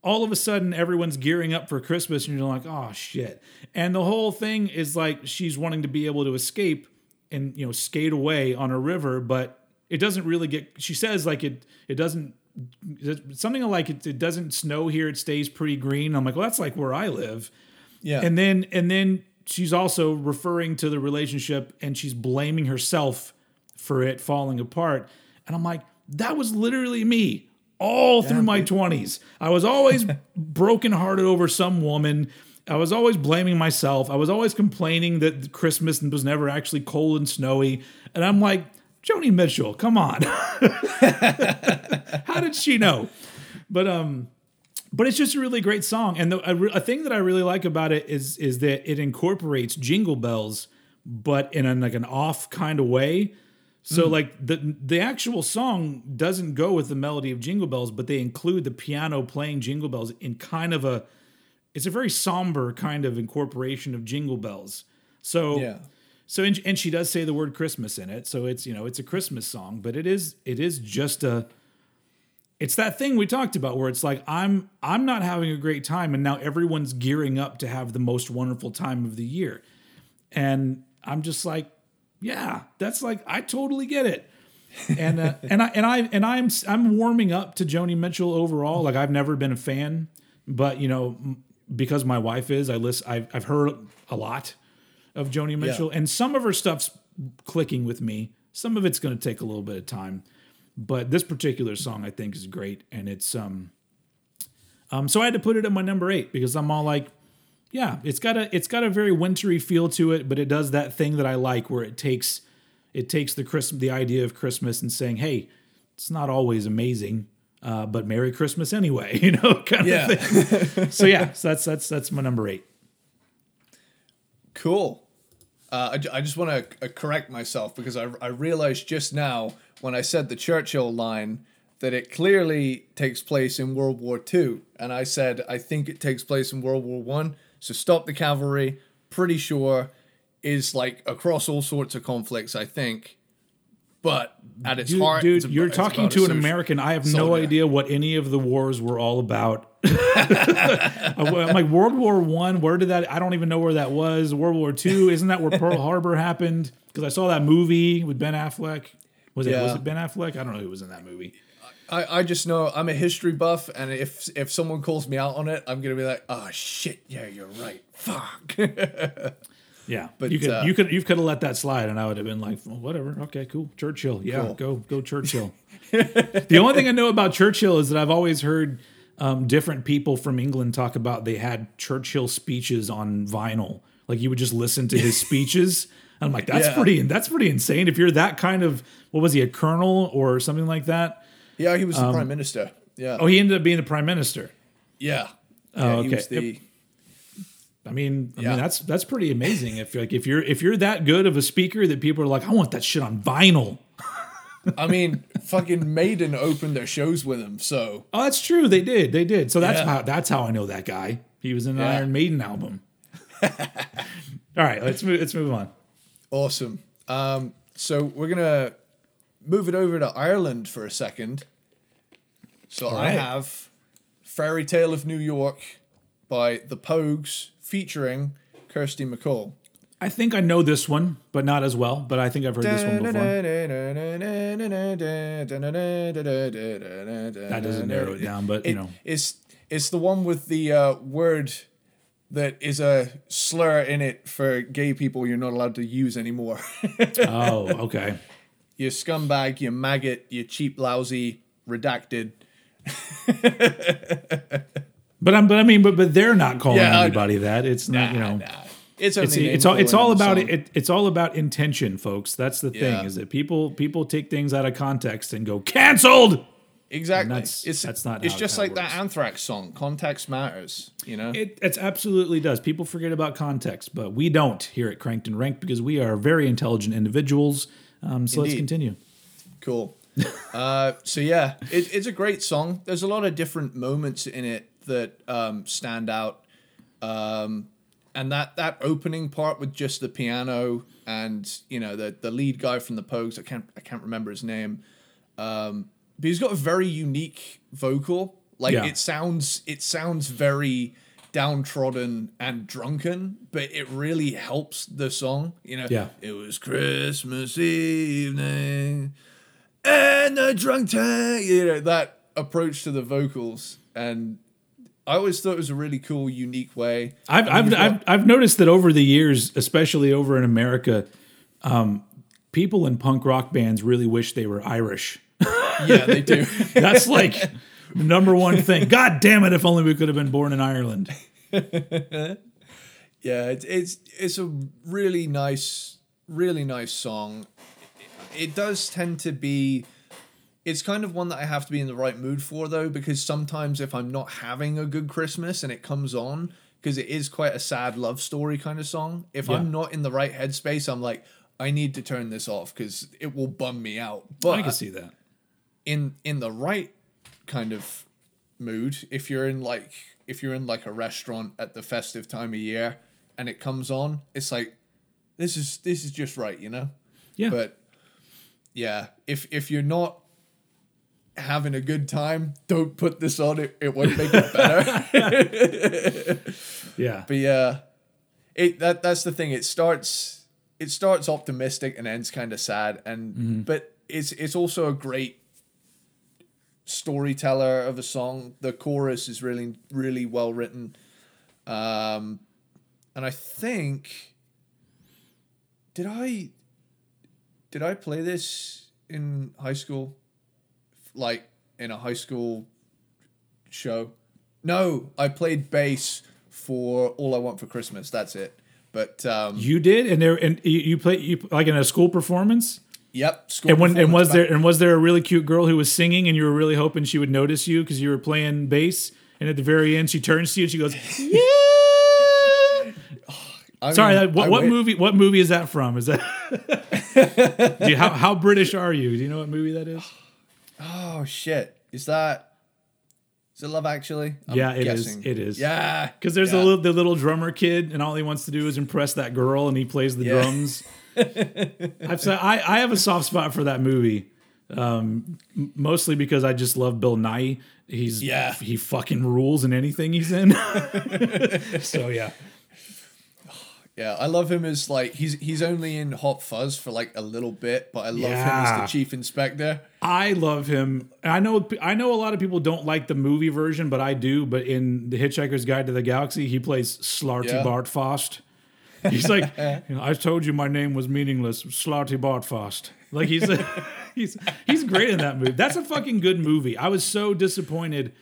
Speaker 1: All of a sudden, everyone's gearing up for Christmas, and you're like, "Oh shit!" And the whole thing is like she's wanting to be able to escape and you know skate away on a river, but it doesn't really get. She says like it it doesn't something like it, it doesn't snow here. It stays pretty green. I'm like, well, that's like where I live
Speaker 2: Yeah.
Speaker 1: and then and then she's also referring to the relationship and she's blaming herself for it falling apart and i'm like that was literally me all through my 20s i was always brokenhearted over some woman i was always blaming myself i was always complaining that christmas was never actually cold and snowy and i'm like joni mitchell come on. How did she know? But um but it's just a really great song. And the, a, a thing that i really like about it is is that it incorporates jingle bells but in a, like an off kind of way. So like the the actual song doesn't go with the melody of jingle bells but they include the piano playing jingle bells in kind of a it's a very somber kind of incorporation of jingle bells. So
Speaker 2: yeah.
Speaker 1: So and, and she does say the word Christmas in it. So it's you know it's a Christmas song, but it is it is just a it's that thing we talked about where it's like I'm I'm not having a great time and now everyone's gearing up to have the most wonderful time of the year. And I'm just like, yeah, that's like I totally get it. And uh, and I and I and I'm I'm warming up to Joni Mitchell overall. Like I've never been a fan, but you know because my wife is, I list I've I've heard a lot of Joni Mitchell, and some of her stuff's clicking with me. Some of it's going to take a little bit of time, but this particular song I think is great, and it's um, um. So I had to put it at my number eight because I'm all like, yeah, it's got a it's got a very wintry feel to it, but it does that thing that I like where it takes it takes the Christmas the idea of Christmas and saying, hey, it's not always amazing, uh, but Merry Christmas anyway, you know, kind
Speaker 2: Yeah.
Speaker 1: of thing. so yeah, so that's that's that's my number eight.
Speaker 2: Cool. Uh, I, I just want to uh, correct myself because I, I realized just now when I said the Churchill line that it clearly takes place in World War II. And I said, I think it takes place in World War One. So Stop the Cavalry, pretty sure, is like across all sorts of conflicts, I think. But at its
Speaker 1: Dude,
Speaker 2: heart,
Speaker 1: dude
Speaker 2: it's
Speaker 1: you're talking to an American. I have no idea what any of the wars were all about. I'm like World War One. Where did that? I don't even know where that was. World War Two. Isn't that where Pearl Harbor happened? Because I saw that movie with Ben Affleck. Was it? Was it Ben Affleck? I don't know who was in that movie.
Speaker 2: I, I just know I'm a history buff, and if if someone calls me out on it, I'm gonna be like, oh shit, yeah, you're right. Fuck.
Speaker 1: Yeah,
Speaker 2: But,
Speaker 1: you could
Speaker 2: uh,
Speaker 1: you could you could have let that slide, and I would have been like, well, whatever, okay, cool, Churchill, yeah,
Speaker 2: Cool.
Speaker 1: go go Churchill. the only thing I know about Churchill is that I've always heard um, different people from England talk about they had Churchill speeches on vinyl, like you would just listen to his speeches. I'm like, that's
Speaker 2: Yeah.
Speaker 1: pretty that's pretty insane. If you're that kind of what was he a colonel or something like that?
Speaker 2: yeah, he was the prime minister. Yeah.
Speaker 1: Oh, he ended up being the prime minister.
Speaker 2: Yeah.
Speaker 1: Oh,
Speaker 2: Yeah, he
Speaker 1: okay.
Speaker 2: the
Speaker 1: I mean, I
Speaker 2: Yeah.
Speaker 1: mean that's that's pretty amazing. If like if you're if you're that good of a speaker that people are like, I want that shit on vinyl.
Speaker 2: I mean, fucking Maiden opened their shows with him, so
Speaker 1: Oh, that's true. They did. They did. So that's
Speaker 2: Yeah.
Speaker 1: how that's how I know that guy. He was in an
Speaker 2: Yeah.
Speaker 1: Iron Maiden album. All right, let's move. Let's move on.
Speaker 2: awesome. Um, so we're gonna move it over to Ireland for a second. So I have Fairy Tale of New York by the Pogues featuring Kirsty MacColl.
Speaker 1: I think I know this one, but not as well. But I think I've heard this one before.
Speaker 2: That
Speaker 1: doesn't narrow it down, but, you know.
Speaker 2: it's it's the one with the uh, word that is a slur in it for gay people you're not allowed to use anymore.
Speaker 1: Oh, okay.
Speaker 2: you scumbag, you maggot, you cheap, lousy, redacted.
Speaker 1: But I'm. But I mean. But but they're not calling
Speaker 2: Yeah,
Speaker 1: anybody that. It's not. you know.
Speaker 2: Nah, It's only
Speaker 1: It's, it's all it's all about it, it's all about intention folks that's the thing
Speaker 2: Yeah.
Speaker 1: is that people people take things out of context and go canceled
Speaker 2: Exactly.
Speaker 1: that's-
Speaker 2: it's
Speaker 1: that's not
Speaker 2: It's
Speaker 1: how-
Speaker 2: just
Speaker 1: how it
Speaker 2: like that. Anthrax song. Context matters. You know.
Speaker 1: It, it absolutely does. People forget about context, but we don't here at Cranked and Ranked because we are very intelligent individuals. Um, so let's continue.
Speaker 2: Cool. uh, so yeah, it, it's a great song. There's a lot of different moments in it that um, stand out, um, and that that opening part with just the piano and you know the the lead guy from the Pogues. I can't I can't remember his name, um, but he's got a very unique vocal. Like
Speaker 1: Yeah.
Speaker 2: it sounds it sounds very downtrodden and drunken, but it really helps the song. You know,
Speaker 1: Yeah.
Speaker 2: it was Christmas evening and the drunk tank. You know, that approach to the vocals. And I always thought it was a really cool, unique way.
Speaker 1: I've I've, I've I've noticed that over the years, especially over in America, um, people in punk rock bands really wish they were Irish.
Speaker 2: yeah, they do.
Speaker 1: That's like the number one thing. God damn it! If only we could have been born in Ireland.
Speaker 2: yeah, it's it's it's a really nice, really nice song. It does tend to be. It's kind of one that I have to be in the right mood for though, because sometimes if I'm not having a good Christmas and it comes on, because it is quite a sad love story kind of song. If
Speaker 1: Yeah.
Speaker 2: I'm not in the right headspace, I'm like, I need to turn this off because it will bum me out. But
Speaker 1: I can see that.
Speaker 2: in in the right kind of mood if you're in like if you're in like a restaurant at the festive time of year and it comes on it's like this is this is just right you know
Speaker 1: Yeah.
Speaker 2: but yeah if if you're not having a good time don't put this on it it won't make it better.
Speaker 1: Yeah.
Speaker 2: but yeah it that that's the thing. It starts it starts optimistic and ends kind of sad. And but it's it's also a great storyteller of a song. The chorus is really really well written. Um and i think did i did i play this in high school like in a high school show no i played bass for all i want for christmas that's it but um
Speaker 1: You did, and there, and you, you play you like in a school performance.
Speaker 2: Yep.
Speaker 1: And when and was
Speaker 2: performance
Speaker 1: there and was there a really cute girl who was singing and you were really hoping she would notice you because you were playing bass and at the very end she turns to you and she goes, "Yeah."
Speaker 2: I
Speaker 1: Sorry,
Speaker 2: mean,
Speaker 1: what, what movie? What movie is that from? Is that? Do you, how how British are you? Do you know what movie that is?
Speaker 2: Oh shit! Is that? Is it Love Actually? I'm
Speaker 1: Yeah, it is.
Speaker 2: guessing.
Speaker 1: It is.
Speaker 2: Yeah,
Speaker 1: Because there's
Speaker 2: yeah.
Speaker 1: the little the little drummer kid, and all he wants to do is impress that girl, and he plays the
Speaker 2: Yeah.
Speaker 1: drums. I've said I I have a soft spot for that movie, um, m- mostly because I just love Bill Nighy. He's
Speaker 2: Yeah.
Speaker 1: he fucking rules in anything he's in. so yeah,
Speaker 2: Yeah, I love him as like he's he's only in Hot Fuzz for like a little bit, but I love him as the chief inspector.
Speaker 1: I love him. I know I know a lot of people don't like the movie version, but I do. But in the Hitchhiker's Guide to the Galaxy, he plays Slarty
Speaker 2: Yeah.
Speaker 1: Bartfast. He's like, you know, I told you my name was meaningless, Slartibartfast. Like he's he's he's great in that movie. That's a fucking good movie. I was so disappointed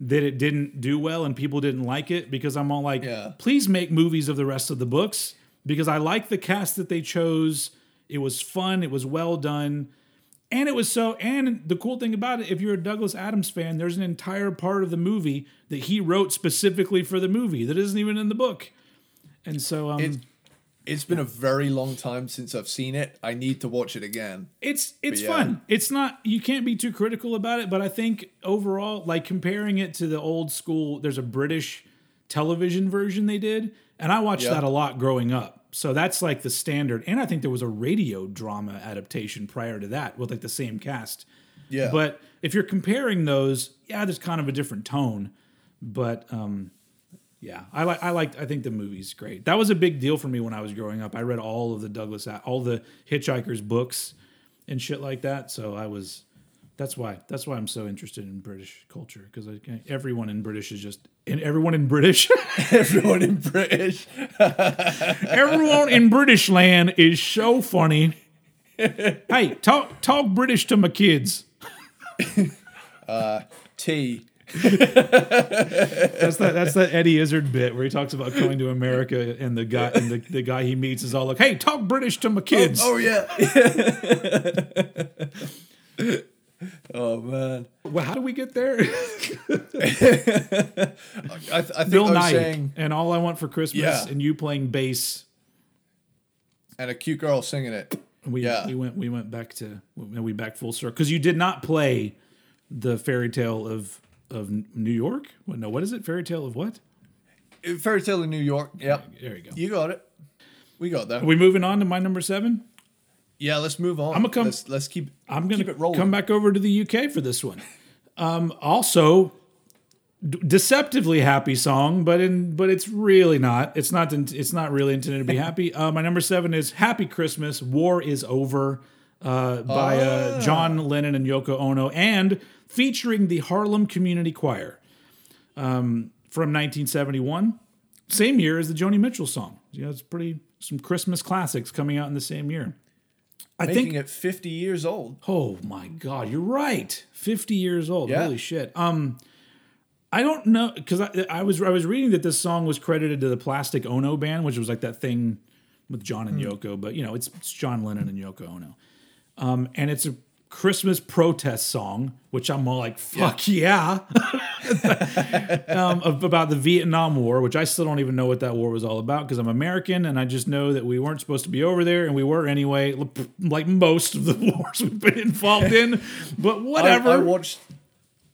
Speaker 1: that it didn't do well and people didn't like it because I'm all like,
Speaker 2: Yeah.
Speaker 1: please make movies of the rest of the books because I like the cast that they chose. It was fun. It was well done. And it was so, and the cool thing about it, if you're a Douglas Adams fan, there's an entire part of the movie that he wrote specifically for the movie that isn't even in the book. And so, um,
Speaker 2: It, it's been a very long time since I've seen it. I need to watch it again.
Speaker 1: it's it's
Speaker 2: yeah.
Speaker 1: fun. It's not you can't be too critical about it, but I think overall, like comparing it to the old school, there's a British television version they did, and I watched
Speaker 2: Yeah.
Speaker 1: that a lot growing up. So that's like the standard. And I think there was a radio drama adaptation prior to that with like the same cast.
Speaker 2: Yeah,
Speaker 1: But if you're comparing those, yeah, there's kind of a different tone. But um, yeah, I like I like I think the movie's great. That was a big deal for me when I was growing up. I read all of the Douglas all the Hitchhiker's books and shit like that. So I was that's why that's why I'm so interested in British culture because everyone in British is just and everyone in British
Speaker 2: everyone in British.
Speaker 1: everyone in British land is so funny. hey, talk talk British to my kids.
Speaker 2: Uh, T.
Speaker 1: That's that. That's that Eddie Izzard bit where he talks about coming to America, and the guy and the, the guy he meets is all like, "Hey, talk British to my kids."
Speaker 2: Oh, oh yeah. oh man.
Speaker 1: Well, how do we get there?
Speaker 2: I, th- I think
Speaker 1: Bill
Speaker 2: I was
Speaker 1: Nighy
Speaker 2: saying,
Speaker 1: and all I want for Christmas,
Speaker 2: Yeah.
Speaker 1: and you playing bass.
Speaker 2: and a cute girl singing it.
Speaker 1: We
Speaker 2: Yeah.
Speaker 1: we went we went back to we back full circle because you did not play the fairy tale of of New York. What, no, what is it? Fairy tale of what?
Speaker 2: Fairy Tale in New York. Yep.
Speaker 1: There you go.
Speaker 2: You got it. We got that.
Speaker 1: Are we moving on to my number seven?
Speaker 2: Yeah, let's move on.
Speaker 1: I'ma come-
Speaker 2: Let's, let's keep.
Speaker 1: I'm gonna
Speaker 2: keep it rolling.
Speaker 1: come back over to the UK for this one. Um, also, d- deceptively happy song, but in but it's really not. It's not. It's not really intended to be happy. Uh, my number seven is "Happy Christmas." War is over uh, by uh, John Lennon and Yoko Ono, and featuring the Harlem Community Choir um, from 1971, same year as the Joni Mitchell song. Yeah, it's pretty some Christmas classics coming out in the same year. I
Speaker 2: Making
Speaker 1: think
Speaker 2: it 50 years old.
Speaker 1: Oh my god, you're right. 50 years old.
Speaker 2: Yeah.
Speaker 1: Holy shit. Um I don't know cuz I, I was I was reading that this song was credited to the Plastic Ono band, which was like that thing with John and Yoko, but you know, it's, it's John Lennon and Yoko Ono. Um and it's a Christmas protest song, which I'm all like, fuck yeah. um, about the Vietnam War, which I still don't even know what that war was all about because I'm American and I just know that we weren't supposed to be over there and we were anyway, like most of the wars we've been involved in. But whatever.
Speaker 2: I watched.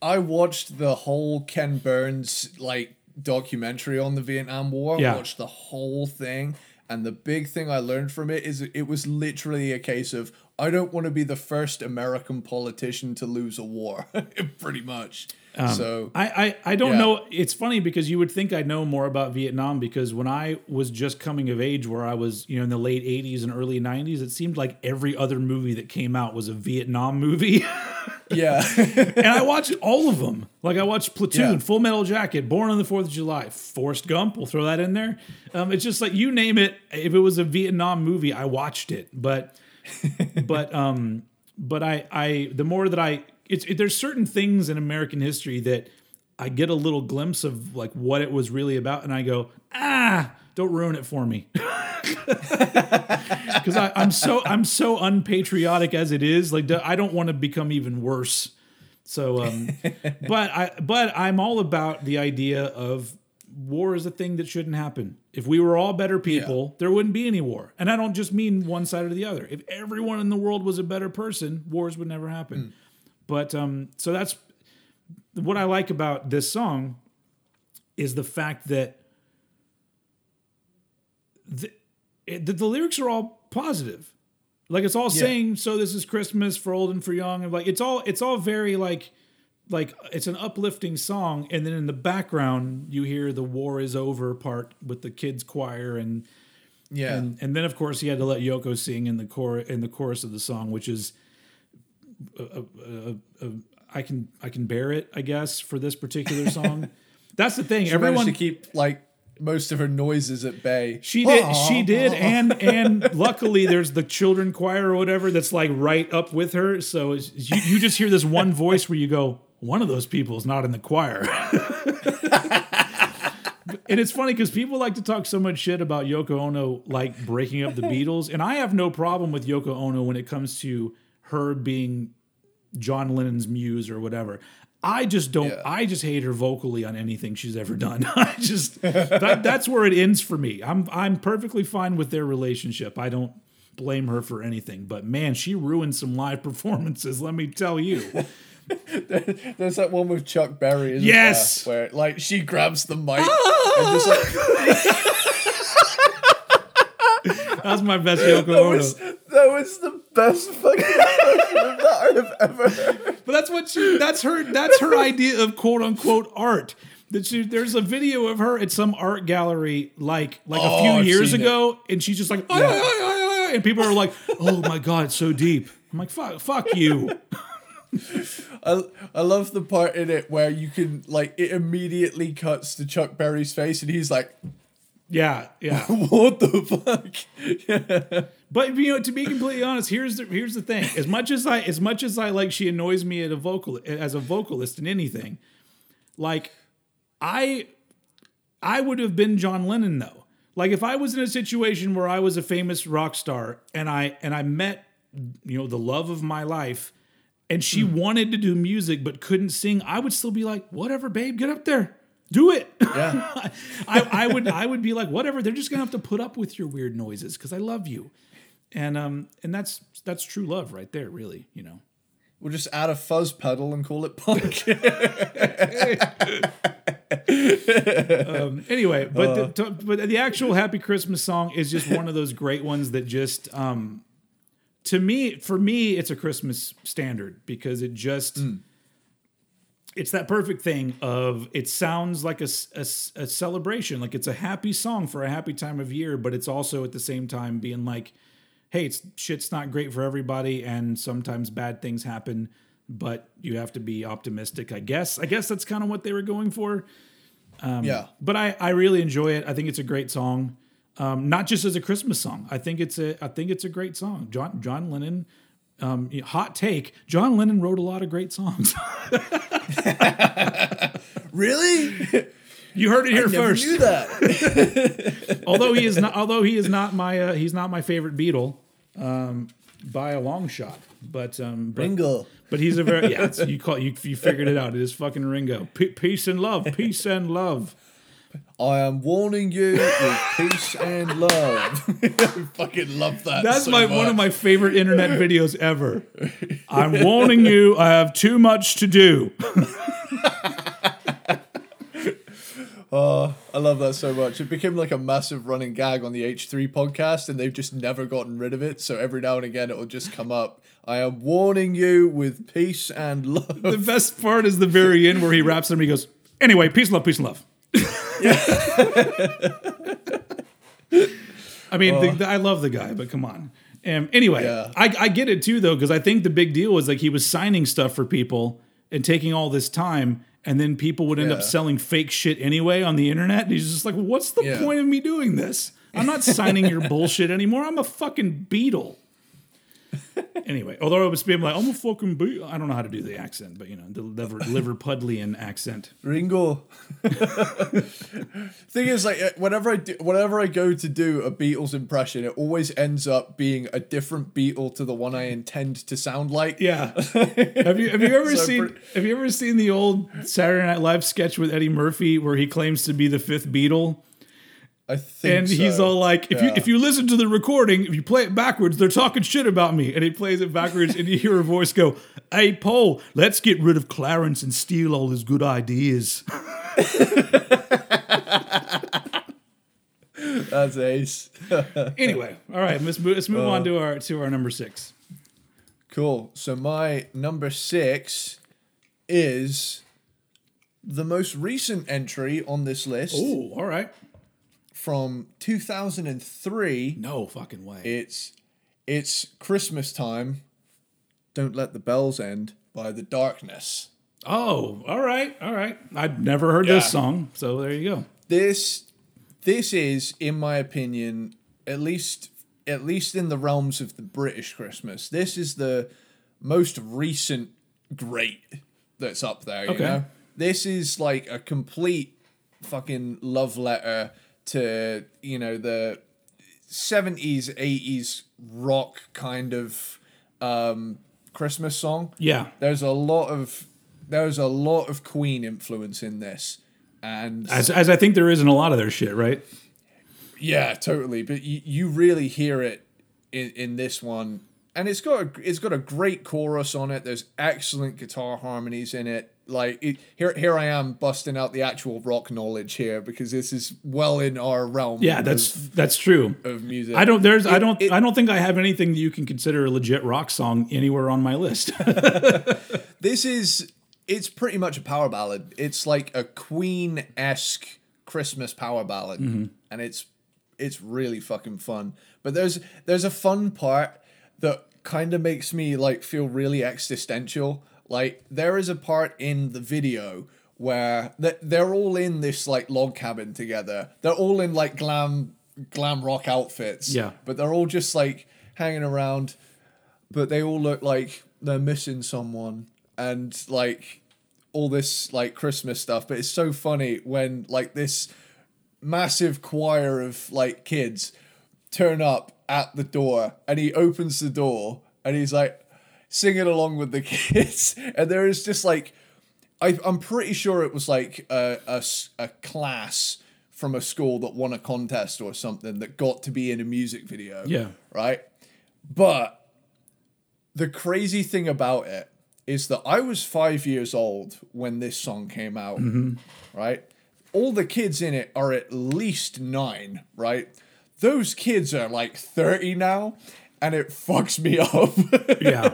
Speaker 2: I watched the whole Ken Burns like documentary on the Vietnam War.
Speaker 1: Yeah.
Speaker 2: Watched the whole thing, and the big thing I learned from it is it was literally a case of I don't want to be the first American politician to lose a war, pretty much. so
Speaker 1: I, I, I don't
Speaker 2: Yeah.
Speaker 1: know. It's funny because you would think I'd know more about Vietnam because when I was just coming of age, where I was, you know, in the late 80s and early 90s, it seemed like every other movie that came out was a Vietnam movie.
Speaker 2: yeah,
Speaker 1: and I watched all of them. Like I watched Platoon,
Speaker 2: Yeah.
Speaker 1: Full Metal Jacket, Born on the Fourth of July, Forrest Gump. We'll throw that in there. Um, it's just like you name it. If it was a Vietnam movie, I watched it. But, but, um, but I, I, the more that I, it's it, there's certain things in American history that I get a little glimpse of like what it was really about, and I go, ah, don't ruin it for me. because I'm so I'm so unpatriotic as it is. Like I don't want to become even worse. So, um, but I but I'm all about the idea of war is a thing that shouldn't happen. If we were all better people, there wouldn't be any war. And I don't just mean one side or the other. If everyone in the world was a better person, wars would never happen. But um, so that's what I like about this song is the fact that the, it, the, the lyrics are all positive. Like it's all saying, "So this is Christmas for old and for young," and like it's all it's all very like like it's an uplifting song, and then in the background you hear the "War is over" part with the kids choir, and
Speaker 2: Yeah.
Speaker 1: and and then of course he had to let Yoko sing in the core in the chorus of the song, which is uh, uh, uh, I can I can bear it, I guess, for this particular song. That's the thing.
Speaker 2: She
Speaker 1: Everyone
Speaker 2: to keep like most of her noises at bay.
Speaker 1: She did. She did, and and luckily there's the children choir or whatever that's like right up with her. So you you just hear this one voice where you go, one of those people is not in the choir. and it's funny because people like to talk so much shit about Yoko Ono like breaking up the Beatles, and I have no problem with Yoko Ono when it comes to her being John Lennon's muse or whatever. I just don't.
Speaker 2: Yeah.
Speaker 1: I just hate her vocally on anything she's ever done. I just that, that's where it ends for me. I'm I'm perfectly fine with their relationship. I don't blame her for anything. But man, she ruined some live performances. Let me tell you.
Speaker 2: There's that one with Chuck Berry, isn't
Speaker 1: Yes!
Speaker 2: there? Where like she grabs the mic and ah! just like
Speaker 1: That was my best Yoko
Speaker 2: that was, that was the best fucking that I have ever heard.
Speaker 1: But that's what she. That's her. That's her idea of quote unquote art. That she, there's a video of her at some art gallery like like a
Speaker 2: Oh,
Speaker 1: few
Speaker 2: I've
Speaker 1: years
Speaker 2: seen it.
Speaker 1: ago, and she's just like, "Ay, ay, ay, ay, ay," and people are like, "Oh my god, it's so deep." I'm like, "Fuck, fuck you."
Speaker 2: I, I love the part in it where you can like it immediately cuts to Chuck Berry's face and he's like,
Speaker 1: Yeah, yeah.
Speaker 2: "What the fuck?"
Speaker 1: But you know, to be completely honest, here's the here's the thing. As much as I as much as I like she annoys me at a vocal as a vocalist in anything, like I I would have been John Lennon though. Like if I was in a situation where I was a famous rock star and I and I met you know the love of my life and she wanted to do music but couldn't sing, I would still be like, whatever, babe, get up there. Do it.
Speaker 2: Yeah.
Speaker 1: I, I would I would be like, whatever, they're just gonna have to put up with your weird noises because I love you. And um and that's that's true love right there, really, you know.
Speaker 2: We'll just add a fuzz pedal and call it punk.
Speaker 1: Um, anyway, but the, to, but the actual Happy Christmas song is just one of those great ones that just um to me for me it's a Christmas standard because it just mm. it's that perfect thing of it sounds like a a celebration. Like it's a happy song for a happy time of year but it's also at the same time being like hey it's shit's not great for everybody and sometimes bad things happen but you have to be optimistic i guess. I guess that's kind of what they were going for.
Speaker 2: Um, yeah.
Speaker 1: but I, I really enjoy it. I think it's a great song, um, not just as a Christmas song. I think it's a I think it's a great song. John John Lennon, um, hot take. John Lennon wrote a lot of great songs.
Speaker 2: Really?
Speaker 1: you heard it here
Speaker 2: Never
Speaker 1: first.
Speaker 2: knew that.
Speaker 1: although he is not although he is not my uh, he's not my favorite Beatle um, by a long shot. But um, but,
Speaker 2: Ringo.
Speaker 1: but he's a very yeah. You call you you figured it out. It is fucking Ringo. P- peace and love. Peace and love.
Speaker 2: I am warning you with peace and love. I fucking love that.
Speaker 1: That's
Speaker 2: so
Speaker 1: my one of my favorite internet videos ever. I'm warning you, I have too much to do.
Speaker 2: Oh, I love that so much. It became like a massive running gag on the H3 podcast, and they've just never gotten rid of it. So every now and again, it will just come up. I am warning you with peace and love.
Speaker 1: The best part is the very end where he wraps it and he goes, Anyway, peace and love, peace and love. I mean, the, the- I love the guy, but come on. Um, anyway,
Speaker 2: Yeah.
Speaker 1: I, I get it too, though, because I think the big deal was like he was signing stuff for people and taking all this time, and then people would end up selling fake shit anyway on the internet. And he's just like, what's the
Speaker 2: Yeah.
Speaker 1: point of me doing this? I'm not signing your bullshit anymore. I'm a fucking Beatle. anyway, although I was being like, I'm a fucking beat. I don't know how to do the accent, but you know, the liver, Liverpudlian accent.
Speaker 2: Ringo. Thing is, like, uh, whenever I do, whenever I go to do a Beatles impression, it always ends up being a different Beatle to the one I intend to sound like.
Speaker 1: Yeah. have you have you ever
Speaker 2: So
Speaker 1: seen
Speaker 2: pretty-
Speaker 1: have you ever seen the old Saturday Night Live sketch with Eddie Murphy where he claims to be the fifth Beatle?
Speaker 2: I think.
Speaker 1: And he's all like, if you if you listen to the recording, if you play it backwards, they're talking shit about me. And he plays it backwards, and you hear a voice go, "Hey Paul, let's get rid of Clarence and steal all his good ideas."
Speaker 2: That's ace.
Speaker 1: anyway, all right, let's move, let's move on uh, to our to our number six.
Speaker 2: Cool. So my number six is the most recent entry on this list
Speaker 1: Oh, all right.
Speaker 2: From 2003.
Speaker 1: No fucking way.
Speaker 2: It's it's Christmas time. Don't let the bells end by the darkness.
Speaker 1: oh, all right, all right. I've never heard this song, so there you go.
Speaker 2: This this is, in my opinion, at least at least in the realms of the British Christmas, this is the most recent great that's up there. You
Speaker 1: Okay.
Speaker 2: know, this is like a complete fucking love letter to you know the seventies, eighties rock kind of um, Christmas song.
Speaker 1: Yeah,
Speaker 2: There's a lot of there's a lot of Queen influence in this, and
Speaker 1: as as I think there is in a lot of their shit, right?
Speaker 2: yeah, totally. But you, you really hear it in, in this one, and it's got a, it's got a great chorus on it. There's excellent guitar harmonies in it. Like it, here, here I am busting out the actual rock knowledge here because this is well in our realm.
Speaker 1: Yeah,
Speaker 2: of-
Speaker 1: that's that's true.
Speaker 2: of music.
Speaker 1: I don't. There's. I don't.
Speaker 2: it-
Speaker 1: I don't think I have anything that you can consider a legit rock song anywhere on my list.
Speaker 2: This is it's pretty much a power ballad. It's like a Queen esque Christmas power ballad, mm-hmm. and it's it's really fucking fun. But there's there's a fun part that kind of makes me like feel really existential. Like there is a part in the video where th- they're all in this like log cabin together. They're all in like glam glam rock outfits.
Speaker 1: Yeah.
Speaker 2: But they're all just like hanging around but they all look like they're missing someone and like all this like Christmas stuff. But it's so funny when like this massive choir of like kids turn up at the door and he opens the door and he's like singing along with the kids and there is just like I, I'm pretty sure it was like a a class from a school that won a contest or something that got to be in a music video
Speaker 1: Yeah.
Speaker 2: right but the crazy thing about it is that I was five years old when this song came out, mm-hmm. right? All the kids in it are at least nine, right? Those kids are like 30 now, and it fucks me up.
Speaker 1: yeah.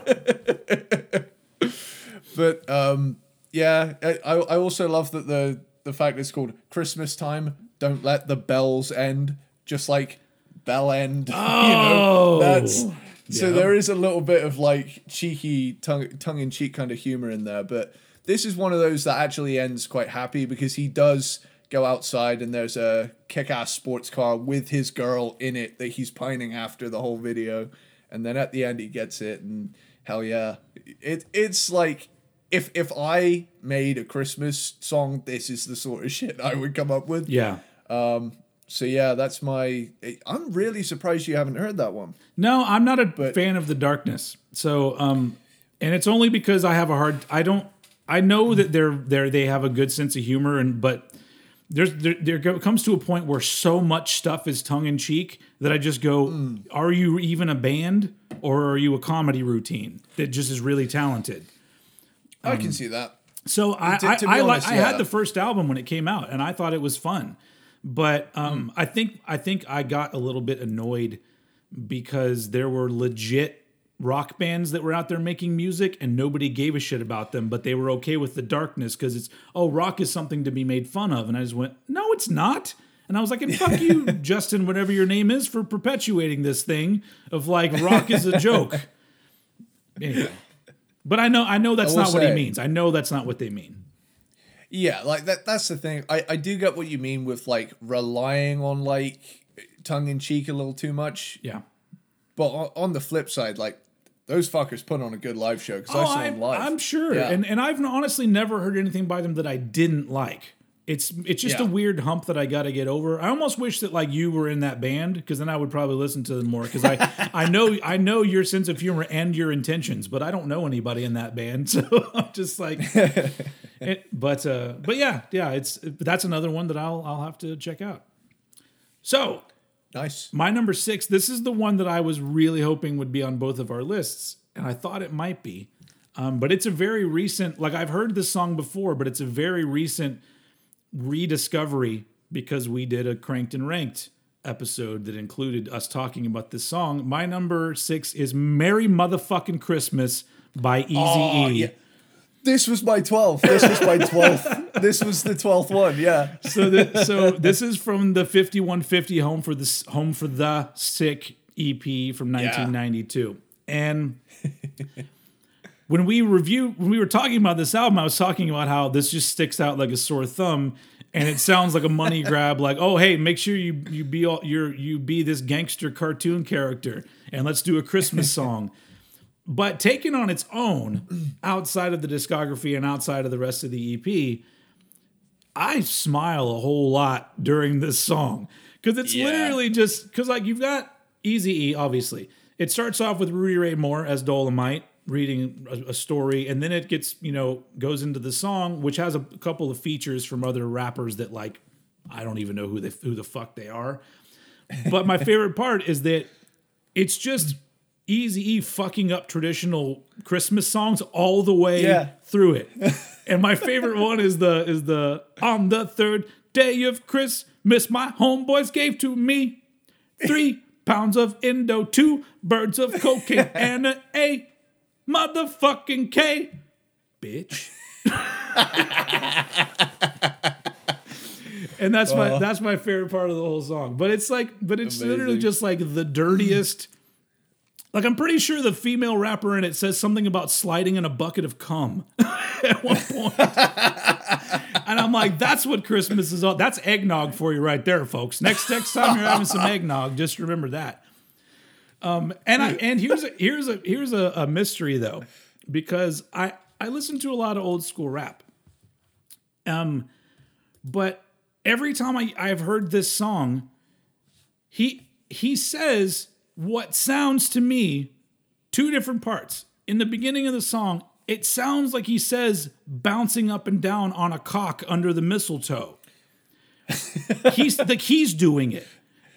Speaker 2: but um, yeah, I, I also love that the, the fact it's called Christmas time, don't let the bells end, just like bell end.
Speaker 1: Oh.
Speaker 2: you know, that's so
Speaker 1: Yeah.
Speaker 2: there is a little bit of like cheeky tongue tongue in cheek kind of humor in there, but this is one of those that actually ends quite happy because he does go outside and there's a kick-ass sports car with his girl in it that he's pining after the whole video and then at the end he gets it and hell yeah it it's like if if I made a Christmas song this is the sort of shit I would come up with
Speaker 1: Yeah.
Speaker 2: Um, so yeah that's my I'm really surprised you haven't heard that one
Speaker 1: No, I'm not a
Speaker 2: But-
Speaker 1: fan of the darkness. So, um, and it's only because I have a hard. I don't. I know that they're they're they have a good sense of humor, and but there's there, there comes to a point where so much stuff is tongue in cheek that I just go,
Speaker 2: Hmm.
Speaker 1: are you even a band or are you a comedy routine that just is really talented?
Speaker 2: I can see that
Speaker 1: So I
Speaker 2: To-
Speaker 1: I,
Speaker 2: to
Speaker 1: I,
Speaker 2: honest,
Speaker 1: I
Speaker 2: yeah.
Speaker 1: had the first album when it came out, and I thought it was fun. But um,
Speaker 2: Hmm.
Speaker 1: I think I think I got a little bit annoyed because there were legit rock bands that were out there making music, and nobody gave a shit about them. But they were okay with the darkness because it's oh, rock is something to be made fun of, and I just went, no, it's not. And I was like, and fuck you, Justin, whatever your name is, for perpetuating this thing of like rock is a joke. Anyway. But I know I know that's
Speaker 2: I
Speaker 1: not what he means. I know that's not what they mean.
Speaker 2: Yeah, like that that's the thing. I, I do get what you mean with like relying on like tongue in cheek a little too much.
Speaker 1: Yeah.
Speaker 2: But on, on the flip side, like those fuckers put on a good live show because I saw
Speaker 1: I'm,
Speaker 2: live.
Speaker 1: Oh, I'm sure,
Speaker 2: Yeah.
Speaker 1: and and I've honestly never heard anything by them that I didn't like. It's it's just a weird hump that I got to get over. I almost wish that like you were in that band because then I would probably listen to them more because I I know I know your sense of humor and your intentions, but I don't know anybody in that band, so I'm just like. it, but uh, but yeah yeah it's that's another one that I'll I'll have to check out. So
Speaker 2: nice.
Speaker 1: my number six, this is the one that I was really hoping would be on both of our lists, and I thought it might be. Um, but it's a very recent, like I've heard this song before, but it's a very recent rediscovery because we did a Cranked and Ranked episode that included us talking about this song. My number six is Merry Motherfucking Christmas by Easy
Speaker 2: Oh,
Speaker 1: E.
Speaker 2: yeah. This was my 12th. This was my 12th. this was the 12th one. Yeah.
Speaker 1: so the, so this is from the 5150 home for the home for the sick ep from 1992 and when we review when we were talking about this album i was talking about how this just sticks out like a sore thumb and it sounds like a money grab like oh hey make sure you you be all you're you be this gangster cartoon character and let's do a christmas song but taken on its own outside of the discography and outside of the rest of the ep I smile a whole lot during this song because it's
Speaker 2: Yeah.
Speaker 1: literally just because like you've got Easy E, obviously. It starts off with Rudy Ray Moore as Dolomite reading a, a story, and then it gets you know goes into the song, which has a couple of features from other rappers that like I don't even know who they who the fuck they are. But my favorite part is that it's just Easy E fucking up traditional Christmas songs all the way
Speaker 2: Yeah.
Speaker 1: through it. And my favorite one is the is the on the third day of Christmas, my homeboys gave to me three pounds of Indo, two birds of cocaine, and a A motherfucking K, bitch. and that's my that's my favorite part of the whole song. But it's like, but it's literally just like the dirtiest. Like I'm pretty sure the female rapper in it says something about sliding in a bucket of cum at one point. and I'm like, that's what Christmas is all. That's eggnog for you right there, folks. Next next time you're having some eggnog, just remember that. Um, and I and here's a here's a here's a, a mystery though, because I I listen to a lot of old school rap. Um, but every time I I've heard this song, he he says what sounds to me two different parts. In the beginning of the song, it sounds like he says bouncing up and down on a cock under the mistletoe. he's like he's doing it.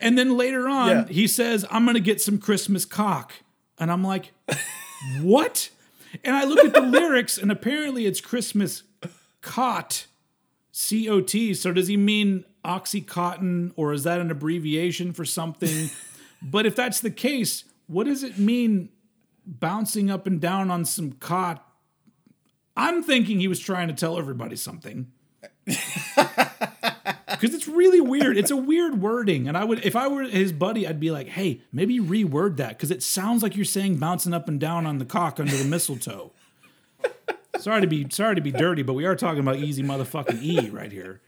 Speaker 1: And then later on,
Speaker 2: Yeah.
Speaker 1: he says, I'm gonna get some Christmas cock. And I'm like, what? And I look at the lyrics, and apparently it's Christmas cot. C O T. So does he mean Oxycontin or is that an abbreviation for something? But if that's the case, what does it mean bouncing up and down on some cot? I'm thinking he was trying to tell everybody something. Because it's really weird. It's a weird wording. And I would, if I were his buddy, I'd be like, hey, maybe reword that because it sounds like you're saying bouncing up and down on the cock under the mistletoe. sorry to be sorry to be dirty, but we are talking about easy motherfucking E right here.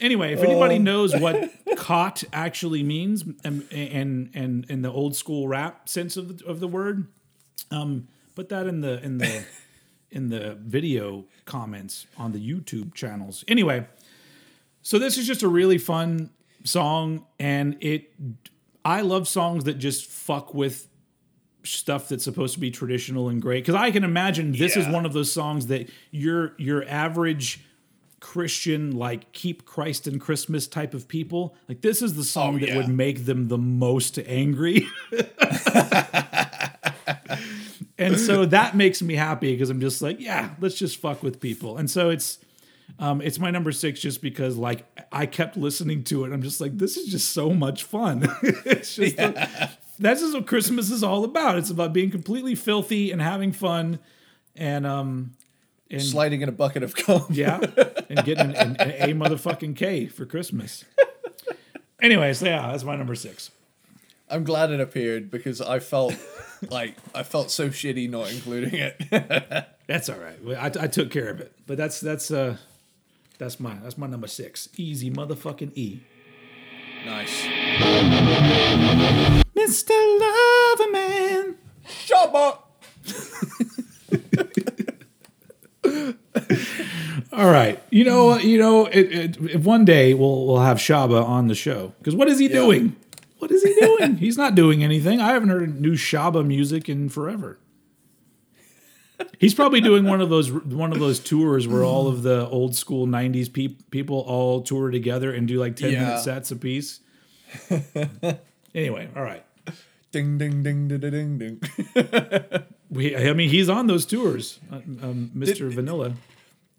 Speaker 1: Anyway, if anybody knows what cot actually means and and and in the old school rap sense of the, of the word, um, put that in the in the in the video comments on the YouTube channels. Anyway, so this is just a really fun song, and it. I love songs that just fuck with stuff that's supposed to be traditional and great because I can imagine this is one of those songs that your your average Christian like keep Christ in Christmas type of people like this is the song
Speaker 2: Oh,
Speaker 1: that would make them the most angry. and so that makes me happy because I'm just like, yeah, let's just fuck with people. And so it's um, it's my number six just because like I kept listening to it. I'm just like, this is just so much fun. it's just that's just what Christmas is all about. It's about being completely filthy and having fun, and um, and
Speaker 2: Sliding in a bucket of cum.
Speaker 1: yeah, and getting an, an A motherfucking K for Christmas. Anyways, so yeah, that's my number six.
Speaker 2: I'm glad it appeared because I felt like I felt so shitty not including it.
Speaker 1: That's all right. I, I took care of it, but that's that's uh that's my that's my number six. Easy motherfucking E.
Speaker 2: nice.
Speaker 1: Mr. Loverman.
Speaker 2: Shut Shabba.
Speaker 1: All right. You know, you know, it, it, if one day we'll we'll have Shabba on the show because what is he doing? What is he doing? He's not doing anything. I haven't heard new Shabba music in forever. He's probably doing one of those one of those tours where all of the old school '90s pe- people all tour together and do like ten
Speaker 2: Yeah.
Speaker 1: minute sets apiece. anyway, all right.
Speaker 2: Ding ding ding ding ding ding.
Speaker 1: We, I mean, he's on those tours, uh, um, Mr. Vanilla.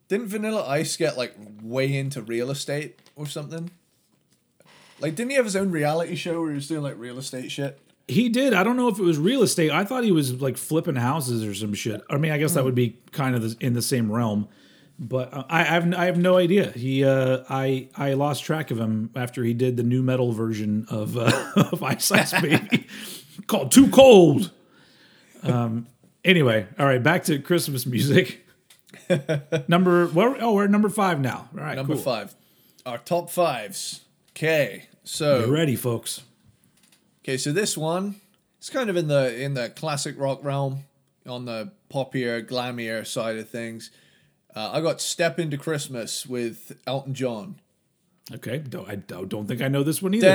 Speaker 2: Didn't Vanilla Ice get like way into real estate or something? Like, didn't he have his own reality show where he was doing like real estate shit?
Speaker 1: He did. I don't know if it was real estate. I thought he was like flipping houses or some shit. I mean, I guess that would be kind of the, in the same realm. But uh, I, I have I have no idea. He uh, I I lost track of him after he did the nu metal version of uh, of Ice Ice Baby called Too Cold. Um. Anyway, all right. Back to Christmas music. number well, oh, we're at number five now. All right,
Speaker 2: Number
Speaker 1: cool.
Speaker 2: five, our top fives. Okay, so
Speaker 1: Get ready, folks.
Speaker 2: Okay, so this one it's kind of in the in the classic rock realm, on the poppier, glamier side of things. Uh, I got "Step Into Christmas" with Elton John.
Speaker 1: Okay, don't, I don't don't think I know this one either.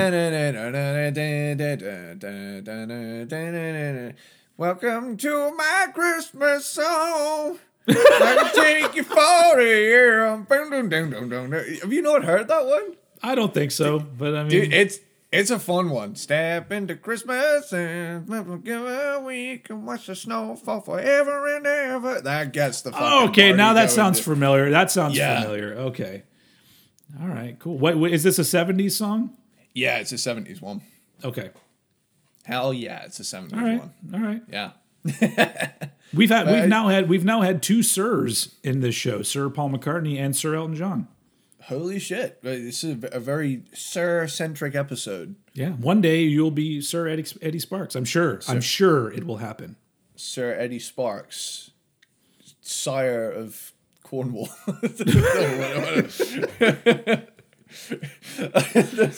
Speaker 2: Welcome to my Christmas song. I can take you for a year. Um, Have you not heard that one?
Speaker 1: I don't think so, but I mean,
Speaker 2: Dude, it's it's a fun one. Step into Christmas and give a week and watch the snow fall forever and ever. That gets the. Fucking
Speaker 1: okay, now that sounds familiar. That sounds
Speaker 2: Yeah.
Speaker 1: familiar. Okay. All right, cool. What, what is this a 70s song?
Speaker 2: Yeah, it's a seventies one.
Speaker 1: Okay.
Speaker 2: Hell yeah, it's a seventies
Speaker 1: All right.
Speaker 2: one.
Speaker 1: All right.
Speaker 2: Yeah.
Speaker 1: We've had we've now had we've now had two sirs in this show, Sir Paul McCartney and Sir Elton John.
Speaker 2: Holy shit! This is a very sir centric episode.
Speaker 1: Yeah. One day you'll be Sir Eddie, Eddie Sparks. I'm sure. I'm sure it will happen.
Speaker 2: Sir Eddie Sparks, sire of Cornwall.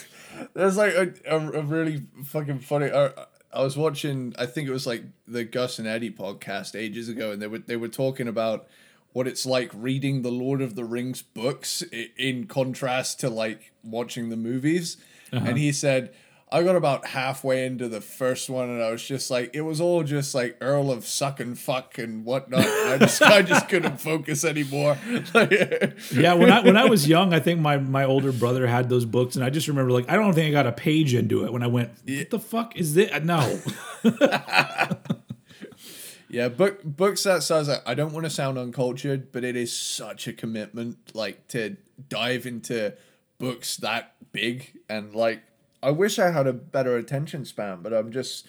Speaker 2: there's, like a, a, a really fucking funny. I, I was watching. I think it was like the Gus and Eddie podcast ages ago, and they were they were talking about what it's like reading the Lord of the Rings books in contrast to like watching the movies. And uh-huh. he said, I got about halfway into the first one, and I was just like, it was all just like Earl of Suck and Fuck and whatnot. I just I just couldn't focus anymore.
Speaker 1: Yeah, when I when I was young, I think my my older brother had those books, and I just remember like I don't think I got a page into it when I went. What the fuck is this? No.
Speaker 2: Yeah, book books that size. I I don't want to sound uncultured, but it is such a commitment, like to dive into books that big and like. I wish I had a better attention span, but I'm just.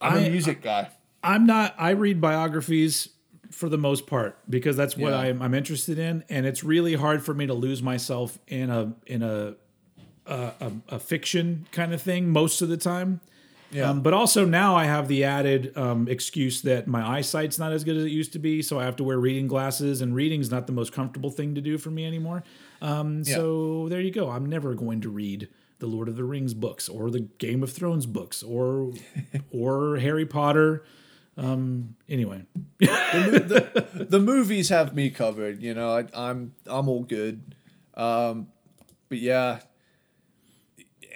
Speaker 2: I'm a
Speaker 1: I-
Speaker 2: music guy.
Speaker 1: I'm not. I read biographies for the most part because that's what
Speaker 2: Yeah.
Speaker 1: I'm, I'm interested in, and it's really hard for me to lose myself in a in a a, a, a fiction kind of thing most of the time.
Speaker 2: Yeah.
Speaker 1: Um, but also now I have the added um, excuse that my eyesight's not as good as it used to be, so I have to wear reading glasses, and reading's not the most comfortable thing to do for me anymore. Um, So there you go. I'm never going to read the Lord of the Rings books or the Game of Thrones books or or Harry Potter. Um, anyway,
Speaker 2: the movies have me covered. You know, I, I'm I'm all good. Um, but yeah,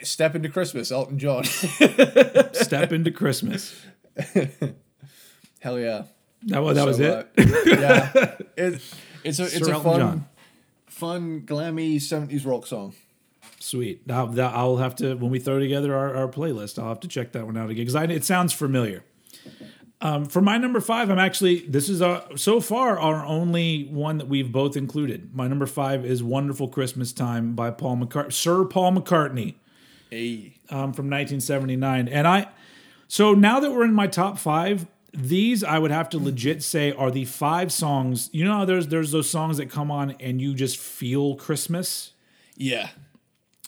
Speaker 2: step into Christmas, Elton John.
Speaker 1: step into Christmas.
Speaker 2: Hell yeah.
Speaker 1: That, was that was it.
Speaker 2: uh, yeah, it, it's a it's
Speaker 1: Sir
Speaker 2: a
Speaker 1: Elton
Speaker 2: fun,
Speaker 1: John.
Speaker 2: fun glammy seventies rock song.
Speaker 1: Sweet. Now that I'll have to when we throw together our, our playlist, I'll have to check that one out again because it sounds familiar. Um, for my number five, I'm actually this is our, so far our only one that we've both included. My number five is "Wonderful Christmas Time" by Paul McCartney, Sir Paul McCartney
Speaker 2: Hey,
Speaker 1: um, from 1979. And I, so now that we're in my top five, these I would have to legit say are the five songs. You know, how there's there's those songs that come on and you just feel Christmas.
Speaker 2: yeah,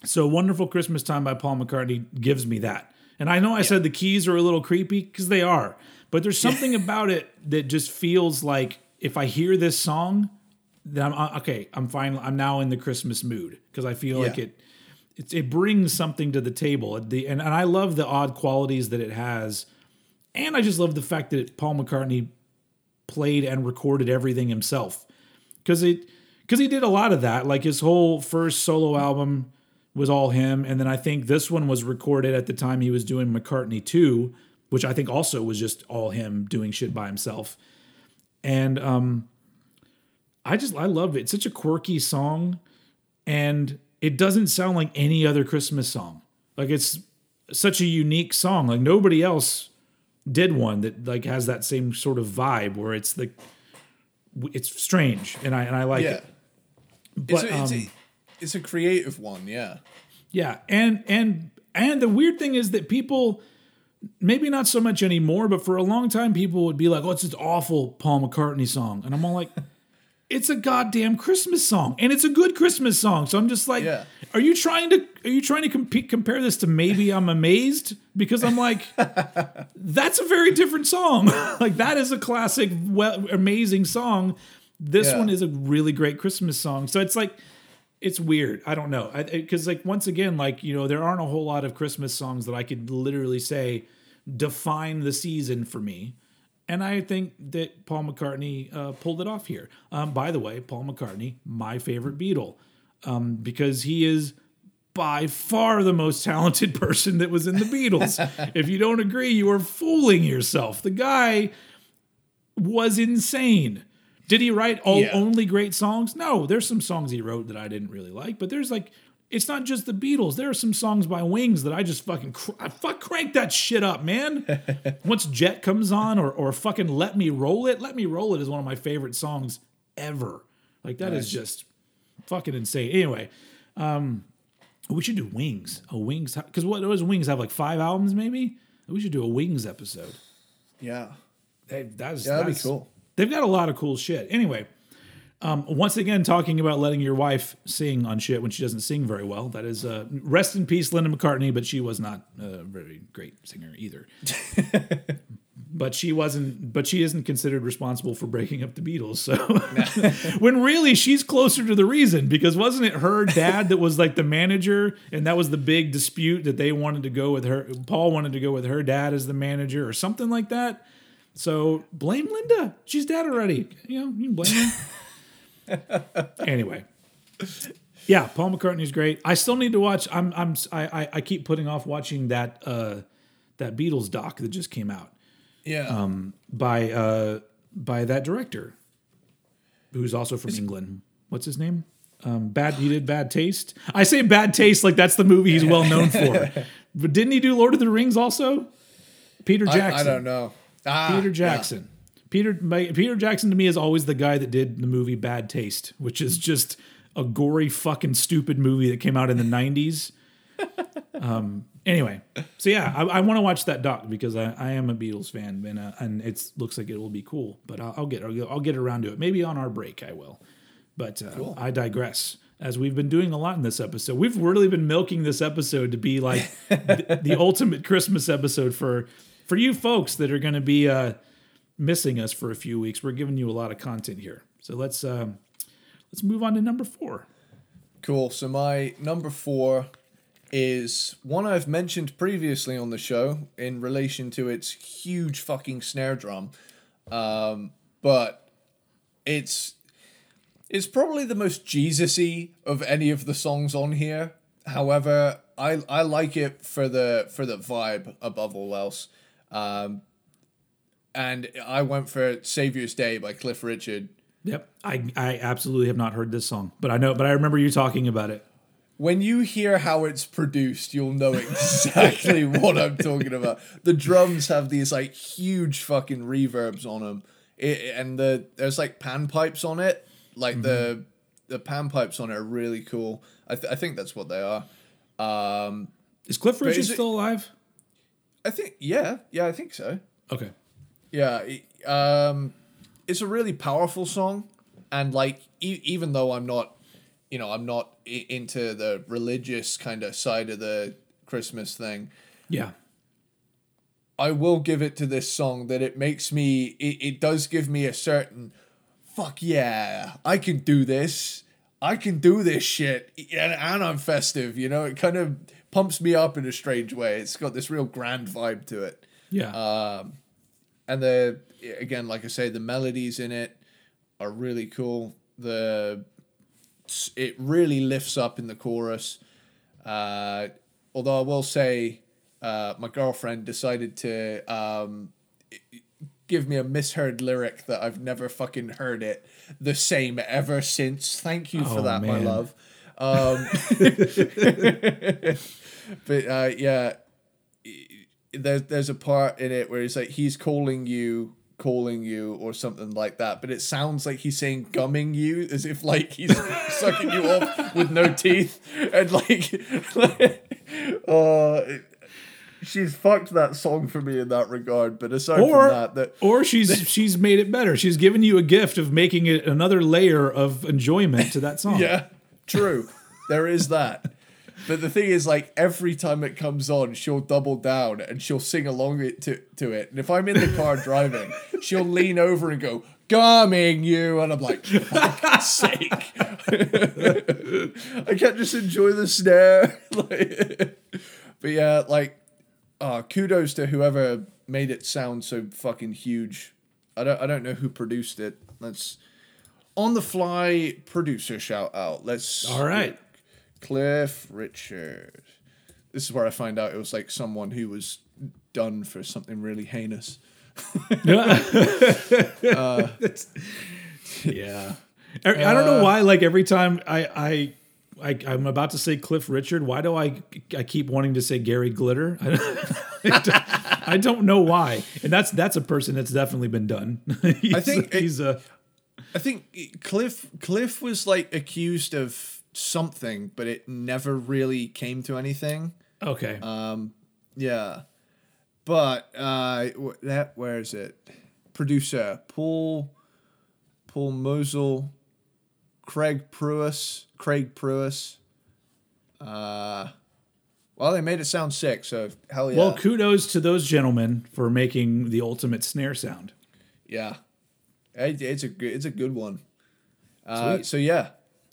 Speaker 1: So Wonderful Christmas Time by Paul McCartney gives me that. And I know I said the keys are a little creepy because they are, but there's something about it that just feels like if I hear this song, then I'm uh, okay. I'm fine. I'm now in the Christmas mood because I feel like it, it it brings something to the table. The and, and I love the odd qualities that it has, and I just love the fact that Paul McCartney played and recorded everything himself because it because he did a lot of that. Like his whole first solo album was all him, and then I think this one was recorded at the time he was doing McCartney two, which I think also was just all him doing shit by himself. And um, I just I love it. It's such a quirky song, and it doesn't sound like any other Christmas song. Like it's such a unique song. Like nobody else did one that like has that same sort of vibe where it's the it's strange and I and I like
Speaker 2: yeah.
Speaker 1: it. But
Speaker 2: it's,
Speaker 1: um,
Speaker 2: a, it's a creative one, yeah.
Speaker 1: yeah, and and and the weird thing is that people maybe not so much anymore, but for a long time people would be like, "Oh, it's this awful Paul McCartney song," and I'm all like. It's a goddamn Christmas song, and it's a good Christmas song. So I'm just like,
Speaker 2: Yeah.
Speaker 1: are you trying to are you trying to compete, compare this to maybe I'm amazed because I'm like, that's a very different song. like that is a classic, well, amazing song. This
Speaker 2: Yeah.
Speaker 1: one is a really great Christmas song. So it's like, it's weird. I don't know because like once again, like you know, there aren't a whole lot of Christmas songs that I could literally say define the season for me. And I think that Paul McCartney uh, pulled it off here. Um, by the way, Paul McCartney, my favorite Beatle, um, because he is by far the most talented person that was in the Beatles. if you don't agree, you are fooling yourself. The guy was insane. Did he write all
Speaker 2: Yeah.
Speaker 1: only great songs? No, there's some songs he wrote that I didn't really like, but there's like it's not just the Beatles. There are some songs by Wings that I just fucking cr- I fuck crank that shit up, man. Once Jet comes on or or fucking Let Me Roll It, Let Me Roll It is one of my favorite songs ever. Like that is
Speaker 2: Nice.
Speaker 1: just fucking insane. Anyway, um we should do Wings. A Wings cuz what does Wings have like 5 albums maybe? We should do a Wings episode.
Speaker 2: Yeah.
Speaker 1: They, that's,
Speaker 2: Yeah, that'd be cool.
Speaker 1: They've got a lot of cool shit. Anyway, um, once again, talking about letting your wife sing on shit when she doesn't sing very well. That is, uh, rest in peace, Linda McCartney, but she was not a very great singer either. but she wasn't, but she isn't considered responsible for breaking up the Beatles. So when really she's closer to the reason because wasn't it her dad that was like the manager and that was the big dispute that they wanted to go with her. Paul wanted to go with her dad as the manager or something like that. So blame Linda. She's dead already. You know, you can blame her. anyway. Yeah, Paul McCartney's great. I still need to watch. I'm I'm I I, I keep putting off watching that uh that Beatles doc that just came out
Speaker 2: Yeah.
Speaker 1: Um by uh by that director who's also from England. What's his name? Um, bad. He did Bad Taste. I say Bad Taste like that's the movie he's well known for. But didn't he do Lord of the Rings also? Peter
Speaker 2: I,
Speaker 1: Jackson.
Speaker 2: I don't know. Ah,
Speaker 1: Peter
Speaker 2: yeah.
Speaker 1: Jackson. Peter my, Peter Jackson to me is always the guy that did the movie Bad Taste, which is just a gory fucking stupid movie that came out in the nineties. um. Anyway, so yeah, I, I want to watch that doc because I, I am a Beatles fan and uh, and it looks like it will be cool. But I'll, I'll get I'll, get around to it. Maybe on our break I will. But uh, I digress. As we've been doing a lot in this episode, we've really been milking this episode to be like the, the ultimate Christmas episode for for you folks that are going to be uh, missing us for a few weeks. We're giving you a lot of content here, so let's um, let's move on to number four.
Speaker 2: Cool. So my number four is one I've mentioned previously on the show in relation to its huge fucking snare drum. Um, but it's it's probably the most Jesus-y of any of the songs on here. However, I I like it for the for the vibe above all else. Um, and I went for Savior's Day by Cliff Richard.
Speaker 1: Yep, I I absolutely have not heard this song, but I know, but I remember you talking about it.
Speaker 2: when you hear how it's produced, you'll know exactly what I'm talking about. The drums have these like huge fucking reverbs on them, it, and the there's like pan pipes on it. Like the the pan pipes on it are really cool. I th- I think that's what they are. Um,
Speaker 1: Is Cliff Richard
Speaker 2: is it-
Speaker 1: still alive?
Speaker 2: I think yeah yeah I think so.
Speaker 1: Okay,
Speaker 2: Yeah, it- um, it's a really powerful song, and like e- even though I'm not, you know, I'm not I- into the religious kind of side of the Christmas thing,
Speaker 1: yeah,
Speaker 2: I will give it to this song that it makes me. It, it does give me a certain, fuck yeah, I can do this. I can do this shit, and, and I'm festive. You know, it kind of pumps me up in a strange way. It's got this real grand vibe to it.
Speaker 1: yeah.
Speaker 2: Um, and the again, like I say, the melodies in it are really cool. The it really lifts up in the chorus. Uh, although I will say, uh, my girlfriend decided to um, give me a misheard lyric that I've never fucking heard it the same ever since. Thank you for
Speaker 1: Oh,
Speaker 2: that, my love. Um, but uh, yeah, there's there's a part in it where he's like he's calling you calling you or something like that but it sounds like he's saying gumming you as if like he's sucking you off with no teeth and like, uh she's fucked that song for me in that regard but aside
Speaker 1: Or
Speaker 2: from that that
Speaker 1: or she's she's made it better. She's given you a gift of making it another layer of enjoyment to that song.
Speaker 2: Yeah, true. there is that. But the thing is, like every time it comes on, she'll double down and she'll sing along it to, to it. And if I'm in the car driving, she'll lean over and go, "Gumming you," and I'm like, "For fuck's sake!" I can't just enjoy the snare. like, but yeah, like, uh, kudos to whoever made it sound so fucking huge. I don't, I don't know who produced it. Let's on the fly producer shout out. Let's
Speaker 1: All right.
Speaker 2: Cliff Richard. This is where I find out it was like someone who was done for something really heinous.
Speaker 1: Uh, yeah. I, I don't know uh, why. Like every time I, I, I, I'm about to say Cliff Richard. Why do I, I keep wanting to say Gary Glitter? I don't, I don't, know why. And that's that's a person that's definitely been done.
Speaker 2: I think it-
Speaker 1: he's a.
Speaker 2: I think Cliff Cliff was like accused of something, but it never really came to anything.
Speaker 1: Okay.
Speaker 2: Um, yeah, but uh, that where is it? Producer Paul Paul Moessl, Craig Pruess, Craig Pruess. Uh, well, they made it sound sick, so hell yeah.
Speaker 1: well, kudos to those gentlemen for making the ultimate snare sound.
Speaker 2: Yeah, It- it's a good, it's a good one. Uh, so yeah,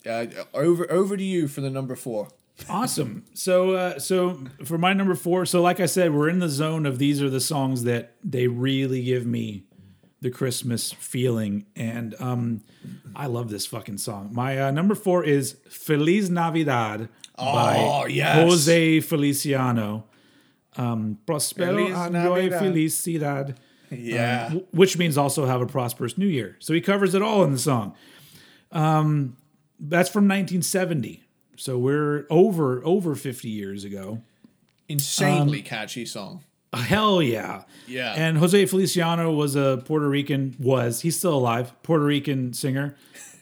Speaker 2: uh, over over to you for the number four.
Speaker 1: Awesome. So, uh, so for my number four, so like I said, we're in the zone of these are the songs that they really give me the Christmas feeling, and um, I love this fucking song. My uh, number four is "Feliz Navidad"
Speaker 2: Oh,
Speaker 1: by
Speaker 2: yes.
Speaker 1: Jose Feliciano. Um, Prospero
Speaker 2: Feliz
Speaker 1: año y felicidad
Speaker 2: Yeah,
Speaker 1: w- which means also have a prosperous new year. So he covers it all in the song. Um, that's from 1970. So we're over over 50 years ago.
Speaker 2: insanely
Speaker 1: Um,
Speaker 2: catchy song.
Speaker 1: Hell yeah.
Speaker 2: Yeah.
Speaker 1: And Jose Feliciano was a Puerto Rican, was, he's still alive, Puerto Rican singer,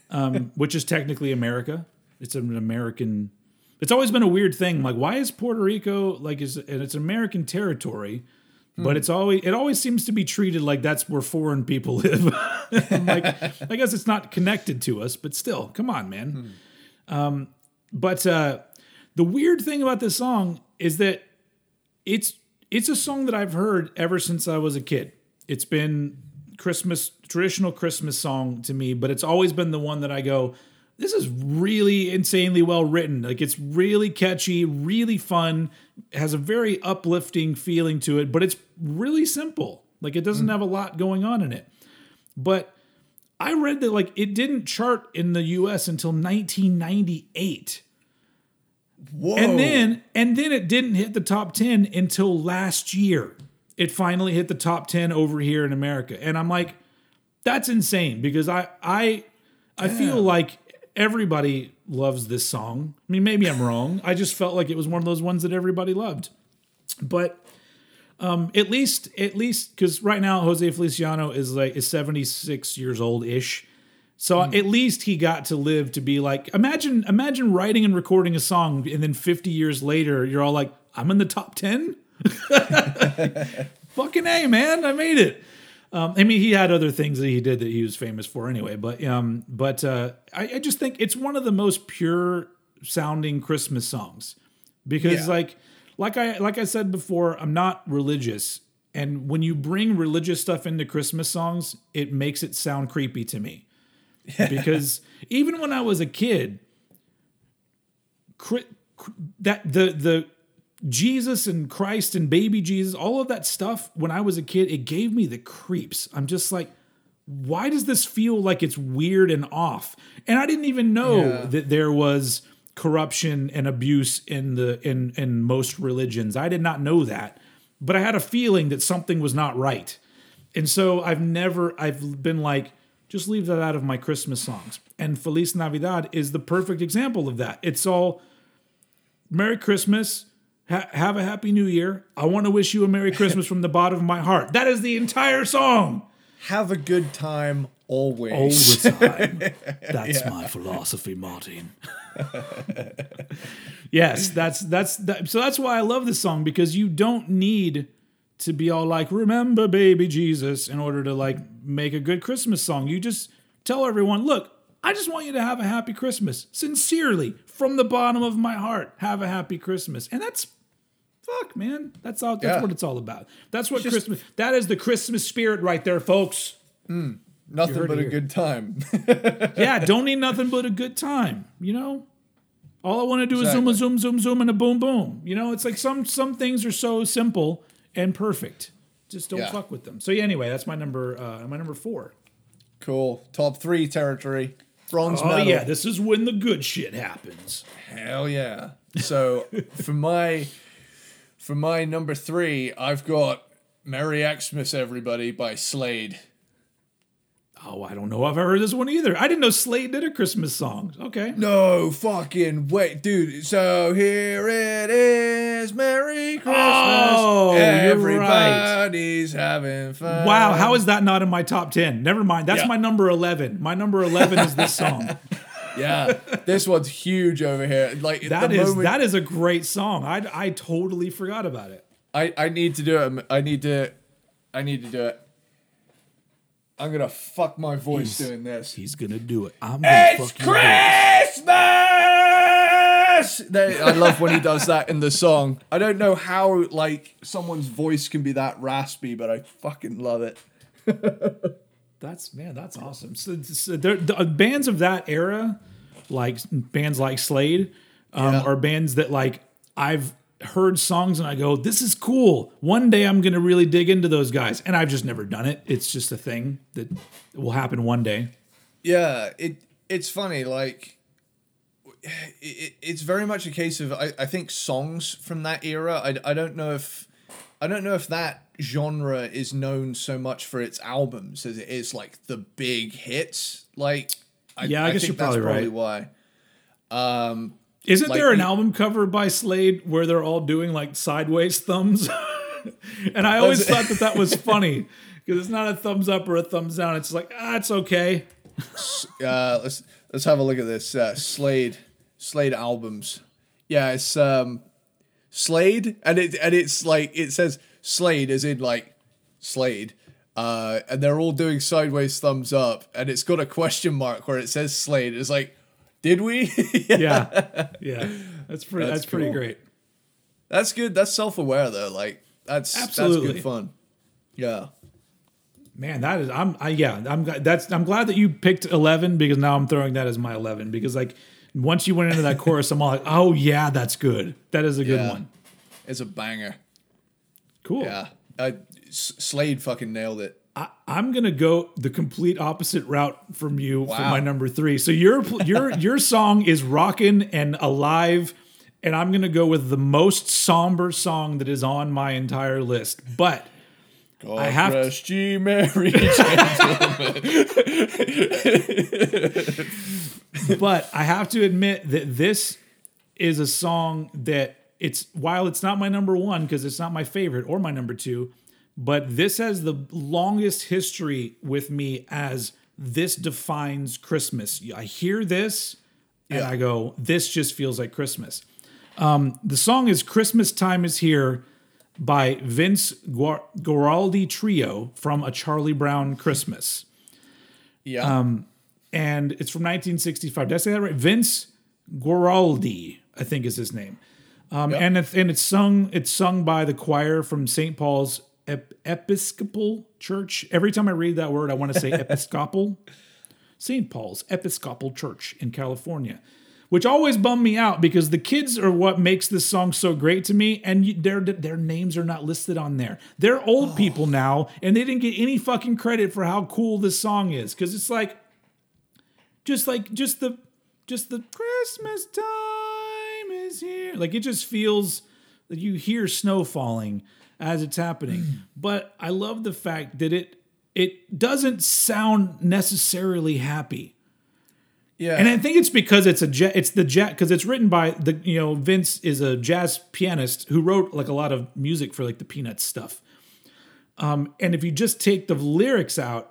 Speaker 1: um, which is technically America. It's an American, it's always been a weird thing. Like, why is Puerto Rico, like, is, and it's American territory, but it's always, it always seems to be treated like that's where foreign people live. Like, I guess it's not connected to us, but still, come on, man. Um, but uh, the weird thing about this song is that it's it's a song that I've heard ever since I was a kid. It's been Christmas traditional Christmas song to me, but it's always been the one that I go, this is really insanely well written. Like it's really catchy, really fun, has a very uplifting feeling to it, but it's really simple. Like it doesn't mm. have a lot going on in it. But I read that like it didn't chart in the US until 1998.
Speaker 2: Whoa.
Speaker 1: And then and then it didn't hit the top 10 until last year. It finally hit the top 10 over here in America. And I'm like that's insane because I I I feel like everybody loves this song. I mean maybe I'm wrong. I just felt like it was one of those ones that everybody loved. But um at least at least cuz right now Jose Feliciano is like is 76 years old ish. So at least he got to live to be like imagine imagine writing and recording a song and then 50 years later you're all like I'm in the top 10? Fucking A, man, I made it. Um, I mean, he had other things that he did that he was famous for anyway, but um, but uh, I, I just think it's one of the most pure sounding Christmas songs because
Speaker 2: Yeah.
Speaker 1: like like I like I said before, I'm not religious, and when you bring religious stuff into Christmas songs, it makes it sound creepy to me because even when I was a kid, that the the Jesus and Christ and baby Jesus, all of that stuff when I was a kid, it gave me the creeps. I'm just like, why does this feel like it's weird and off? And I didn't even know
Speaker 2: Yeah.
Speaker 1: that there was corruption and abuse in the in in most religions. I did not know that. But I had a feeling that something was not right. And so I've never I've been like just leave that out of my Christmas songs. And Feliz Navidad is the perfect example of that. It's all Merry Christmas. Ha- have a happy new year. I want to wish you a Merry Christmas from the bottom of my heart. That is the entire song.
Speaker 2: Have a good time
Speaker 1: All
Speaker 2: always.
Speaker 1: the time. That's my philosophy, Martin. yes, that's that's that, so that's why I love this song because you don't need to be all like remember baby Jesus in order to like make a good Christmas song. You just tell everyone, look, I just want you to have a happy Christmas. Sincerely, from the bottom of my heart, have a happy Christmas. And that's fuck, man. That's all that's
Speaker 2: Yeah.
Speaker 1: what it's all about. That's what Christmas that is the Christmas spirit right there, folks.
Speaker 2: Nothing but a good time.
Speaker 1: yeah, don't need nothing but a good time. You know, all I want to do is zoom, a zoom, zoom, zoom, and a boom, boom. You know, it's like some some things are so simple and perfect. Just don't
Speaker 2: Yeah.
Speaker 1: fuck with them. So yeah, anyway, that's my number. Uh, my number four.
Speaker 2: cool. Top three territory. Bronze
Speaker 1: Oh
Speaker 2: medal.
Speaker 1: yeah, this is when the good shit happens.
Speaker 2: Hell yeah. So for my for my number three, I've got Merry Xmas Everybody by Slade.
Speaker 1: Oh, I don't know if I heard this one either. I didn't know Slade did a Christmas song. Okay.
Speaker 2: No fucking wait, dude. So here it is, Merry Christmas.
Speaker 1: Oh, you're right.
Speaker 2: Everybody's having fun.
Speaker 1: Wow, how is that not in my top ten? Never mind. That's
Speaker 2: Yeah.
Speaker 1: my number eleven. My number eleven is this song.
Speaker 2: Yeah, this one's huge over here. Like
Speaker 1: That
Speaker 2: the
Speaker 1: is
Speaker 2: moment
Speaker 1: that is a great song. I I totally forgot about it.
Speaker 2: I I need to do it. I need to. I need to do it. I'm gonna fuck my voice
Speaker 1: He's-
Speaker 2: doing this.
Speaker 1: He's gonna do it. I'm gonna
Speaker 2: It's
Speaker 1: fuck you up.
Speaker 2: Christmas. They- I love when he does that in the song. I don't know how like someone's voice can be that raspy, but I fucking love it.
Speaker 1: That's man, that's awesome. So, so there, the uh, bands of that era, like bands like Slade, um,
Speaker 2: Yeah.
Speaker 1: are bands that like I've heard songs and I go, "This is cool." One day I'm gonna really dig into those guys, and I've just never done it. It's just a thing that will happen one day.
Speaker 2: Yeah, it it's funny. Like, it, it's very much a case of I, I think songs from that era. I, I don't know if I don't know if that genre is known so much for its albums as it is like the big hits. Like, I,
Speaker 1: Yeah, I guess
Speaker 2: think
Speaker 1: you're probably
Speaker 2: that's probably why.
Speaker 1: Um, Isn't
Speaker 2: Like
Speaker 1: there an album cover by Slade where they're all doing like sideways thumbs? and I always thought that that was funny because it's not a thumbs up or a thumbs down. It's like ah, it's okay.
Speaker 2: Uh, let's let's have a look at this uh, Slade Slade albums. Yeah, it's um Slade, and it and it's like it says Slade as in like Slade, uh, and they're all doing sideways thumbs up, and it's got a question mark where it says Slade. It's like, did we?
Speaker 1: Yeah, yeah, that's pretty. That's,
Speaker 2: That's
Speaker 1: pretty great.
Speaker 2: that's good. That's self aware though. Like that's that's
Speaker 1: Absolutely.
Speaker 2: good fun. Yeah.
Speaker 1: Man, that is I'm I yeah I'm that's I'm glad that you picked eleven because now I'm throwing that as my eleven because like once you went into that chorus I'm all like oh yeah that's good that is a good
Speaker 2: Yeah.
Speaker 1: one
Speaker 2: It's a banger.
Speaker 1: cool
Speaker 2: Yeah. S- Slade fucking nailed it.
Speaker 1: I, I'm gonna go the complete opposite route from you for my number three. So your your your song is rockin' and alive, and I'm gonna go with the most somber song that is on my entire list. But
Speaker 2: God
Speaker 1: I have to-
Speaker 2: rest ye merry
Speaker 1: but I have to admit that this is a song that it's while it's not my number one because it's not my favorite or my number two, but this has the longest history with me as this defines Christmas. I hear this and
Speaker 2: Yeah.
Speaker 1: I go, this just feels like Christmas. Um, the song is Christmas Time is Here by Vince Guar- Guaraldi Trio from A Charlie Brown Christmas
Speaker 2: Yeah.
Speaker 1: Um, and it's from 1965. Did I say that right? Vince Guaraldi, I think is his name. Um,
Speaker 2: Yep.
Speaker 1: And it's and it's sung it's sung by the choir from St. Paul's Ep- Episcopal Church. Every time I read that word, I want to say Episcopal. St. Paul's Episcopal Church in California, which always bummed me out because the kids are what makes this song so great to me, and you, their their names are not listed on there. They're old oh. people now, and they didn't get any fucking credit for how cool this song is because it's like, just like just the just the Christmas time is here. Like it just feels that you hear snow falling as it's happening. but I love the fact that it it doesn't sound necessarily happy.
Speaker 2: Yeah.
Speaker 1: And I think it's because it's a ja- it's the jazz because it's written by the you know Vince is a jazz pianist who wrote like a lot of music for like the Peanuts stuff. Um, and if you just take the lyrics out,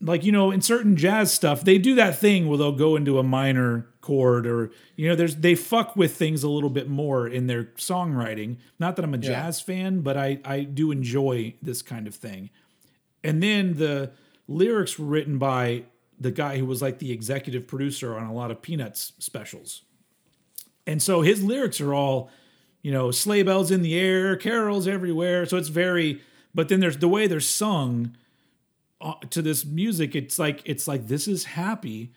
Speaker 1: like you know in certain jazz stuff they do that thing where they'll go into a minor chord or you know there's they fuck with things a little bit more in their songwriting. Not that I'm a
Speaker 2: Yeah.
Speaker 1: jazz fan, but I I do enjoy this kind of thing. And then the lyrics were written by the guy who was like the executive producer on a lot of Peanuts specials. And so his lyrics are all, you know, sleigh bells in the air, carols everywhere. So it's very, but then there's the way they're sung to this music. It's like, it's like, this is happy,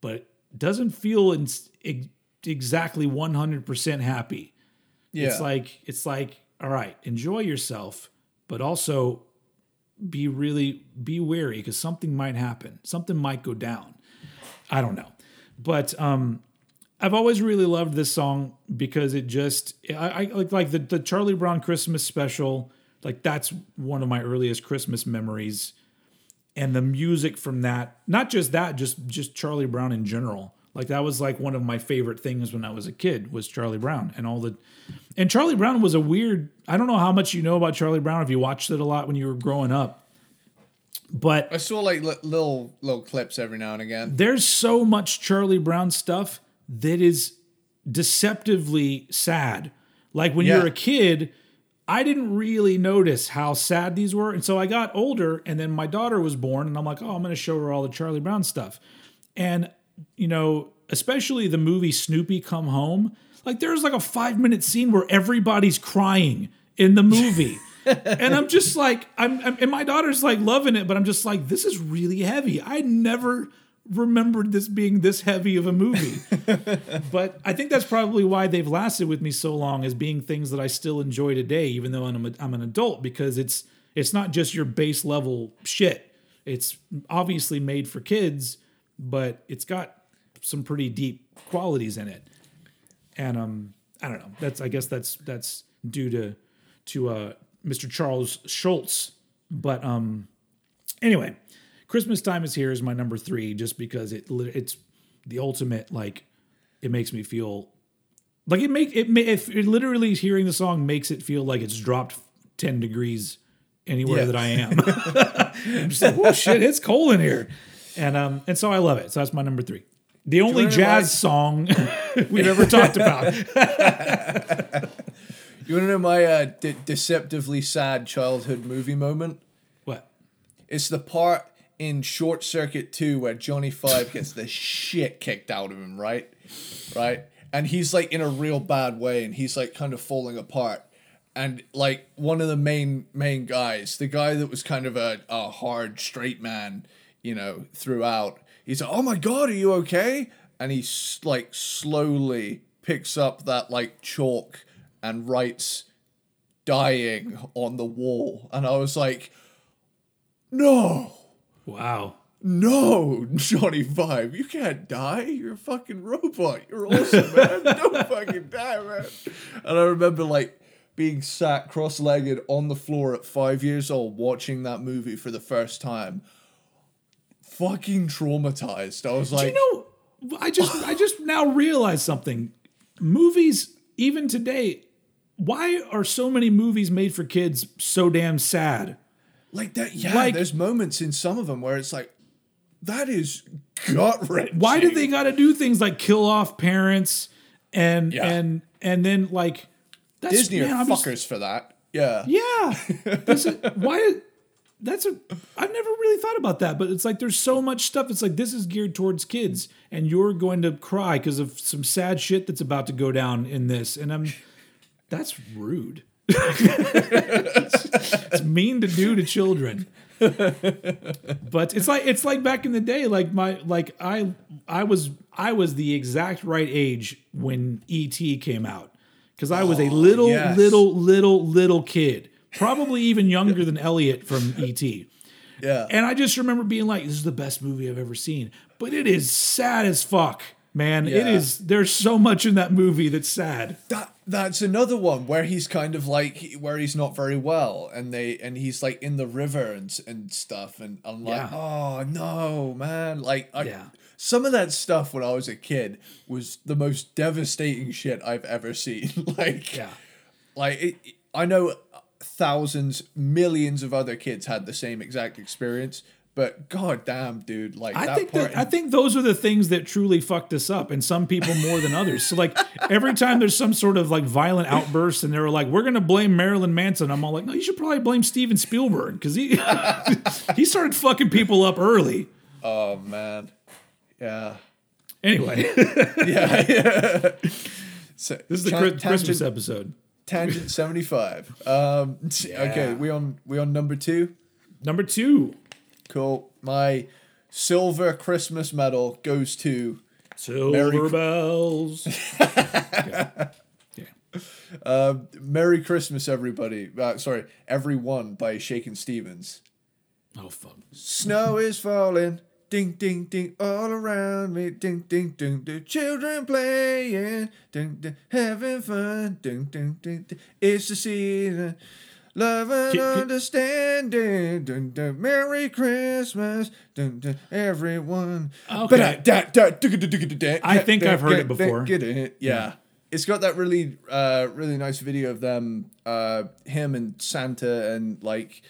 Speaker 1: but doesn't feel in, ex- exactly 100% happy.
Speaker 2: yeah.
Speaker 1: It's like it's like all right, enjoy yourself, but also be really be wary because something might happen. Something might go down. I don't know. But um I've always really loved this song because it just I, I like like the, the Charlie Brown Christmas special, like that's one of my earliest Christmas memories. And the music from that, not just that, just just Charlie Brown in general. Like that was like one of my favorite things when I was a kid was Charlie Brown and all the and Charlie Brown was a weird I don't know how much you know about Charlie Brown if you watched it a lot when you were growing up. But
Speaker 2: I saw like li- little little clips every now and again.
Speaker 1: there's so much Charlie Brown stuff that is deceptively sad. Like when
Speaker 2: Yeah.
Speaker 1: you're a kid, I didn't really notice how sad these were. And so I got older and then my daughter was born and I'm like, "Oh, I'm going to show her all the Charlie Brown stuff." And you know, especially the movie Snoopy Come Home, like there's like a 5-minute scene where everybody's crying in the movie. and I'm just like, I'm, I'm, and my daughter's like loving it, but I'm just like, this is really heavy. I never remembered this being this heavy of a movie. but I think that's probably why they've lasted with me so long as being things that I still enjoy today, even though I'm, a, I'm an adult, because it's it's not just your base level shit. It's obviously made for kids, but it's got some pretty deep qualities in it. And um, I don't know. That's I guess that's that's due to to uh, Mr. Charles Schulz. But um, anyway, Christmas time is here is my number three, just because it it's the ultimate like it makes me feel like it make it, if it literally hearing the song makes it feel like it's dropped ten degrees anywhere
Speaker 2: Yeah.
Speaker 1: that I am. I'm just like, oh shit, it's cold in here, and um and so I love it. So that's my number three. The only jazz
Speaker 2: why-
Speaker 1: song we've ever talked about.
Speaker 2: You want to know my uh, de- deceptively sad childhood movie moment?
Speaker 1: What?
Speaker 2: It's the part in Short Circuit 2 where Johnny Five gets the shit kicked out of him, right? Right? And he's like in a real bad way and he's like kind of falling apart. And like one of the main main guys, the guy that was kind of a, a hard straight man, you know, throughout, he's like, "Oh my god, are you okay?" And he like slowly picks up that like chalk and writes dying on the wall. And I was like, "No."
Speaker 1: Wow.
Speaker 2: No, Johnny Five, you can't die. You're a fucking robot. You're awesome, man. Don't fucking die, man. And I remember like being sat cross-legged on the floor at five years old watching that movie for the first time. Fucking traumatized. I was
Speaker 1: Do
Speaker 2: like,
Speaker 1: you know? I just I just now realized something. Movies, even today, why are so many movies made for kids so damn sad?
Speaker 2: Like that. Yeah,
Speaker 1: like-
Speaker 2: there's moments in some of them where it's like, that is gut wrenching.
Speaker 1: Why do they got to do things like kill off parents and
Speaker 2: Yeah.
Speaker 1: and and then like that's
Speaker 2: Disney
Speaker 1: man,
Speaker 2: are
Speaker 1: I'm just-
Speaker 2: fuckers for that? Yeah.
Speaker 1: Yeah. This is- why? That's a. I've never really thought about that, but it's like there's so much stuff. It's like this is geared towards kids, and you're going to cry because of some sad shit that's about to go down in this, and I'm. That's rude. it's mean to do to children. but it's like it's like back in the day like my like I I was I was the exact right age when ET came out cuz I was a oh, little
Speaker 2: Oh, yes.
Speaker 1: little little little kid. Probably even younger than Elliott from ET.
Speaker 2: Yeah.
Speaker 1: And I just remember being like, this is the best movie I've ever seen. But it is sad as fuck, man. It
Speaker 2: Yeah.
Speaker 1: is, there's so much in that movie that's sad.
Speaker 2: That that's another one where he's kind of like where he's not very well, and they and he's like in the river and and stuff, and I'm like,
Speaker 1: Yeah.
Speaker 2: oh no, man! Like, I,
Speaker 1: Yeah.
Speaker 2: some of that stuff when I was a kid was the most devastating shit I've ever seen. like,
Speaker 1: Yeah.
Speaker 2: like it, I know thousands, millions of other kids had the same exact experience, but god damn, dude, like
Speaker 1: I
Speaker 2: that
Speaker 1: think
Speaker 2: part.
Speaker 1: that I think those are the things that truly fucked us up, and some people more than others. So like every time there's some sort of like violent outburst, and they're like, "We're gonna blame Marilyn Manson," I'm all like, "No, you should probably blame Steven Spielberg because he he started fucking people up early."
Speaker 2: oh man, yeah,
Speaker 1: Anyway,
Speaker 2: yeah, yeah. So
Speaker 1: this is the Christmas episode.
Speaker 2: Tangent seventy five. Um, okay, we on we on number two.
Speaker 1: Number two,
Speaker 2: Cool. My silver Christmas medal goes to
Speaker 1: Silver
Speaker 2: Merry-
Speaker 1: Bells. Okay. Yeah.
Speaker 2: Merry Christmas, everybody. Uh, sorry, everyone by Shakin' Stevens.
Speaker 1: Oh fuck.
Speaker 2: Snow is falling. Ding, ding, ding, all around me. Ding, ding, ding, the children playing. Ding, ding, having fun. Ding, ding, ding, ding. It's the season. Love and
Speaker 1: Ki- ki-
Speaker 2: understanding. Ding, ding, Merry Christmas. Ding, ding, everyone.
Speaker 1: Okay.
Speaker 2: I
Speaker 1: think I've heard it before.
Speaker 2: Get it. Yeah. It's got that really, uh, really nice video of them, uh, him and Santa, and like,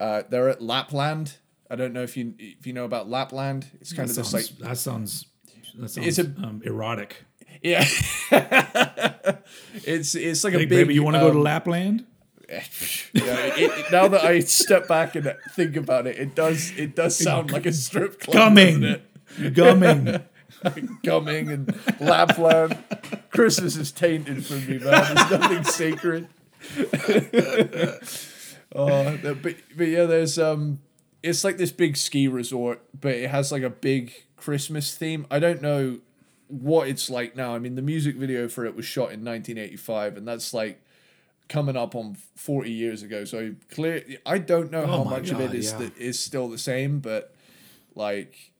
Speaker 2: uh, they're at Lapland. I don't know if you if you know about Lapland. It's kind
Speaker 1: That
Speaker 2: of this
Speaker 1: sounds,
Speaker 2: like
Speaker 1: that sounds that sounds
Speaker 2: It's a-
Speaker 1: um, erotic.
Speaker 2: yeah. it's it's like a big.
Speaker 1: baby, you want to go to
Speaker 2: um,
Speaker 1: Lapland?
Speaker 2: yeah, it, it- now that I step back and think about it, it does it does sound like a strip club.
Speaker 1: Gumming, gumming.
Speaker 2: Gumming and Lapland. Christmas is tainted for me, man. There's nothing sacred. oh, but but yeah, there's um, it's like this big ski resort, but it has like a big Christmas theme. I don't know what it's like now. I mean, the music video for it was shot in 1985, and that's like coming up on 40 years ago. So clear, I don't know oh how
Speaker 1: Oh my
Speaker 2: much of it is
Speaker 1: yeah.
Speaker 2: the, is still the same, but like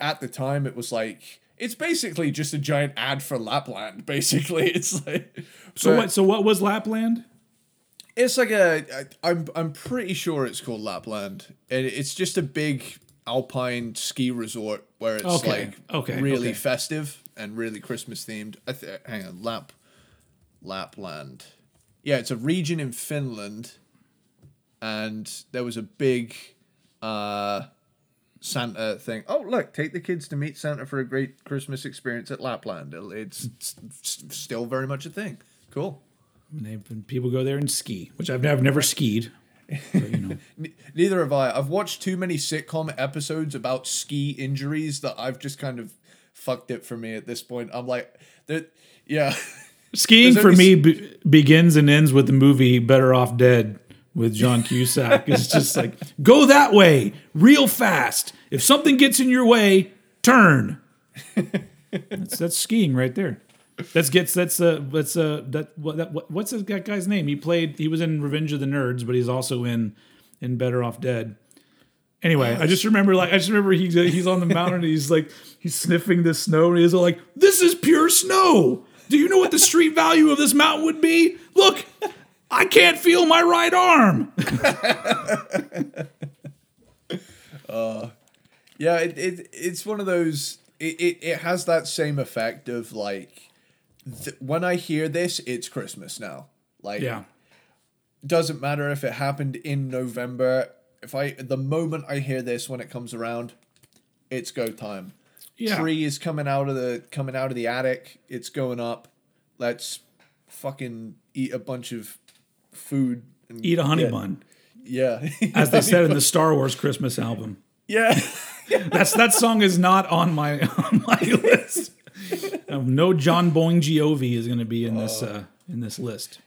Speaker 2: at the time it was like it's basically just a giant ad for Lapland. Basically, it's like
Speaker 1: So what? So what was Lapland?
Speaker 2: It's like a I- I'm I'm pretty sure it's called Lapland, and it's just a big alpine ski resort where it's
Speaker 1: Okay,
Speaker 2: like
Speaker 1: okay,
Speaker 2: really
Speaker 1: okay.
Speaker 2: festive and really Christmas themed. I th- hang on, Lap Lapland. Yeah, it's a region in Finland, and there was a big uh Santa thing. Oh, look, take the kids to meet Santa for a great Christmas experience at Lapland. It's still very much a thing. Cool.
Speaker 1: And people go there and ski, which I've, I've never skied. But, you know.
Speaker 2: Neither have I. I've watched too many sitcom episodes about ski injuries that I've just kind of fucked it for me at this point. I'm like, that, yeah,
Speaker 1: Skiing for me be- begins and ends with the movie Better Off Dead with John Cusack. it's just like, go that way real fast. If something gets in your way, turn. that's, that's skiing right there. That's gets that's uh that's uh that what that what, what's that guy's name? He played he was in Revenge of the Nerds, but he's also in in Better Off Dead. Anyway, I just remember like I just remember he's he's on the mountain and he's like he's sniffing the snow and he's like, "This is pure snow. Do you know what the street value of this mountain would be? Look, I can't feel my right arm."
Speaker 2: Uh, yeah. It, it it's one of those. It, it, it has that same effect of like, th- when I hear this, it's Christmas now. Like,
Speaker 1: Yeah,
Speaker 2: doesn't matter if it happened in November. If I the moment I hear this when it comes around, it's go time.
Speaker 1: Yeah.
Speaker 2: Tree is coming out of the coming out of the attic. It's going up. Let's fucking eat a bunch of food. And
Speaker 1: Eat a honey
Speaker 2: get-
Speaker 1: bun,
Speaker 2: Yeah.
Speaker 1: as they said in the Star Wars Christmas album.
Speaker 2: yeah.
Speaker 1: That's that song is not on my on my list. No Jon Bon Jovi is going to be in this uh, in this list.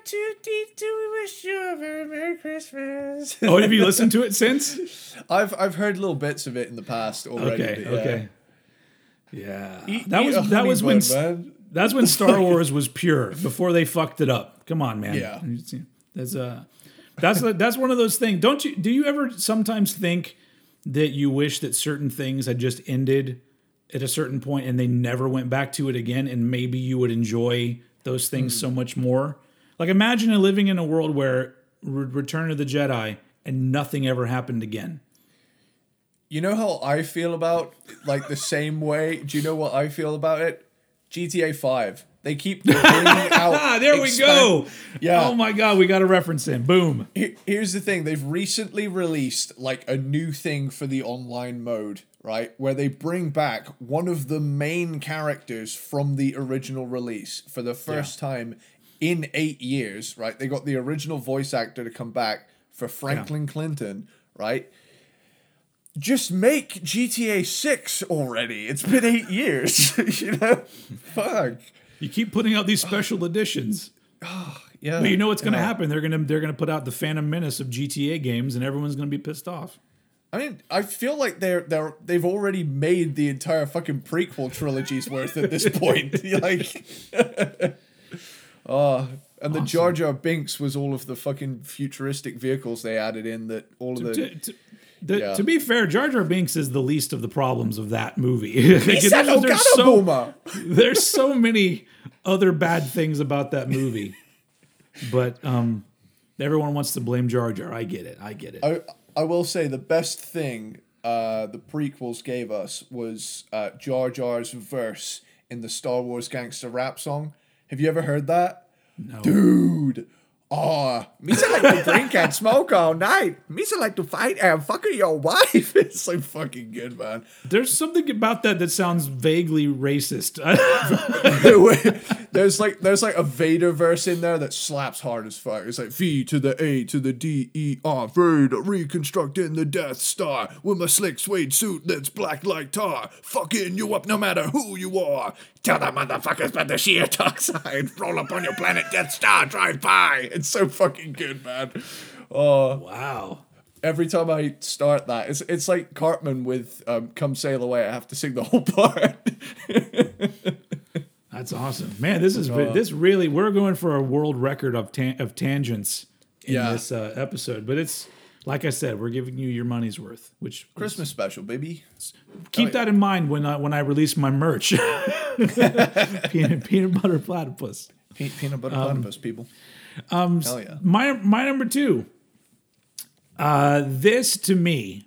Speaker 2: I R2D2, we wish you a very Merry Christmas.
Speaker 1: Oh, have you listened to it since?
Speaker 2: I've I've heard little bits of it in the past already.
Speaker 1: Okay,
Speaker 2: but yeah.
Speaker 1: okay. Yeah.
Speaker 2: Eat-
Speaker 1: that
Speaker 2: eat
Speaker 1: was that was when
Speaker 2: man.
Speaker 1: that's when Star Wars was pure before they fucked it up. Come on, man.
Speaker 2: Yeah.
Speaker 1: That's uh that's that's one of those things. Don't you do you ever sometimes think that you wish that certain things had just ended at a certain point and they never went back to it again and maybe you would enjoy those things so much more? Like imagine living in a world where Re- Return of the Jedi and nothing ever happened again.
Speaker 2: You know how I feel about like the same way. Do you know what I feel about it? GTA Five. They keep bringing out.
Speaker 1: Ah, there we go.
Speaker 2: Yeah.
Speaker 1: Oh my god, we got a reference in. Boom.
Speaker 2: Here's the thing: they've recently released like a new thing for the online mode, right? Where they bring back one of the main characters from the original release for the first time in eight years, right? They got the original voice actor to come back for Franklin Clinton, right? Just make GTA 6 already. It's been eight years. you know? Fuck.
Speaker 1: You keep putting out these special editions.
Speaker 2: Yeah.
Speaker 1: But you know what's going to
Speaker 2: yeah.
Speaker 1: happen? They're going to they're going to put out the Phantom Menace of GTA games, and everyone's going to be pissed off.
Speaker 2: I mean, I feel like they're they're they've already made the entire fucking prequel trilogy's worth at this point. Like, oh, and the Jar Jar Binks was all of the fucking futuristic vehicles they added in. That all of the
Speaker 1: To, to- the-
Speaker 2: Yeah.
Speaker 1: to be fair, Jar Jar Binks is the least of the problems of that movie. Like,
Speaker 2: He said,
Speaker 1: there's,
Speaker 2: "Oh,
Speaker 1: there's so, there's so many other bad things about that movie, but um, everyone wants to blame Jar Jar. I get it. I get it.
Speaker 2: I I will say the best thing uh, the prequels gave us was uh, Jar Jar's verse in the Star Wars gangster rap song. Have you ever heard that?
Speaker 1: no.
Speaker 2: Dude. Oh, me like to drink and smoke all night. Me like to fight and fuck your wife. It's so fucking good, man.
Speaker 1: There's something about that that sounds vaguely racist.
Speaker 2: there's like there's like a Vader verse in there that slaps hard as fuck. It's like V to the A to the D E R Vader reconstructing the Death Star with my slick suede suit that's black like tar. Fucking you up no matter who you are. Tell the motherfuckers about the sheer dark side. Roll up on your planet Death Star, drive by. It's so fucking good, man. Oh,
Speaker 1: wow.
Speaker 2: every time I start that, it's it's like Cartman with um, "Come Sail Away." I have to sing the whole part.
Speaker 1: That's awesome, man. This is
Speaker 2: Uh,
Speaker 1: this really we're going for a world record of tan- of tangents in
Speaker 2: Yeah.
Speaker 1: this uh, episode, but it's like I said, we're giving you your money's worth. Which
Speaker 2: Christmas special, baby.
Speaker 1: keep that in mind when I, when I release my merch, peanut, peanut butter platypus.
Speaker 2: Pe- peanut butter platypus, people. Um, Hell yeah.
Speaker 1: My my number two. Uh, this to me.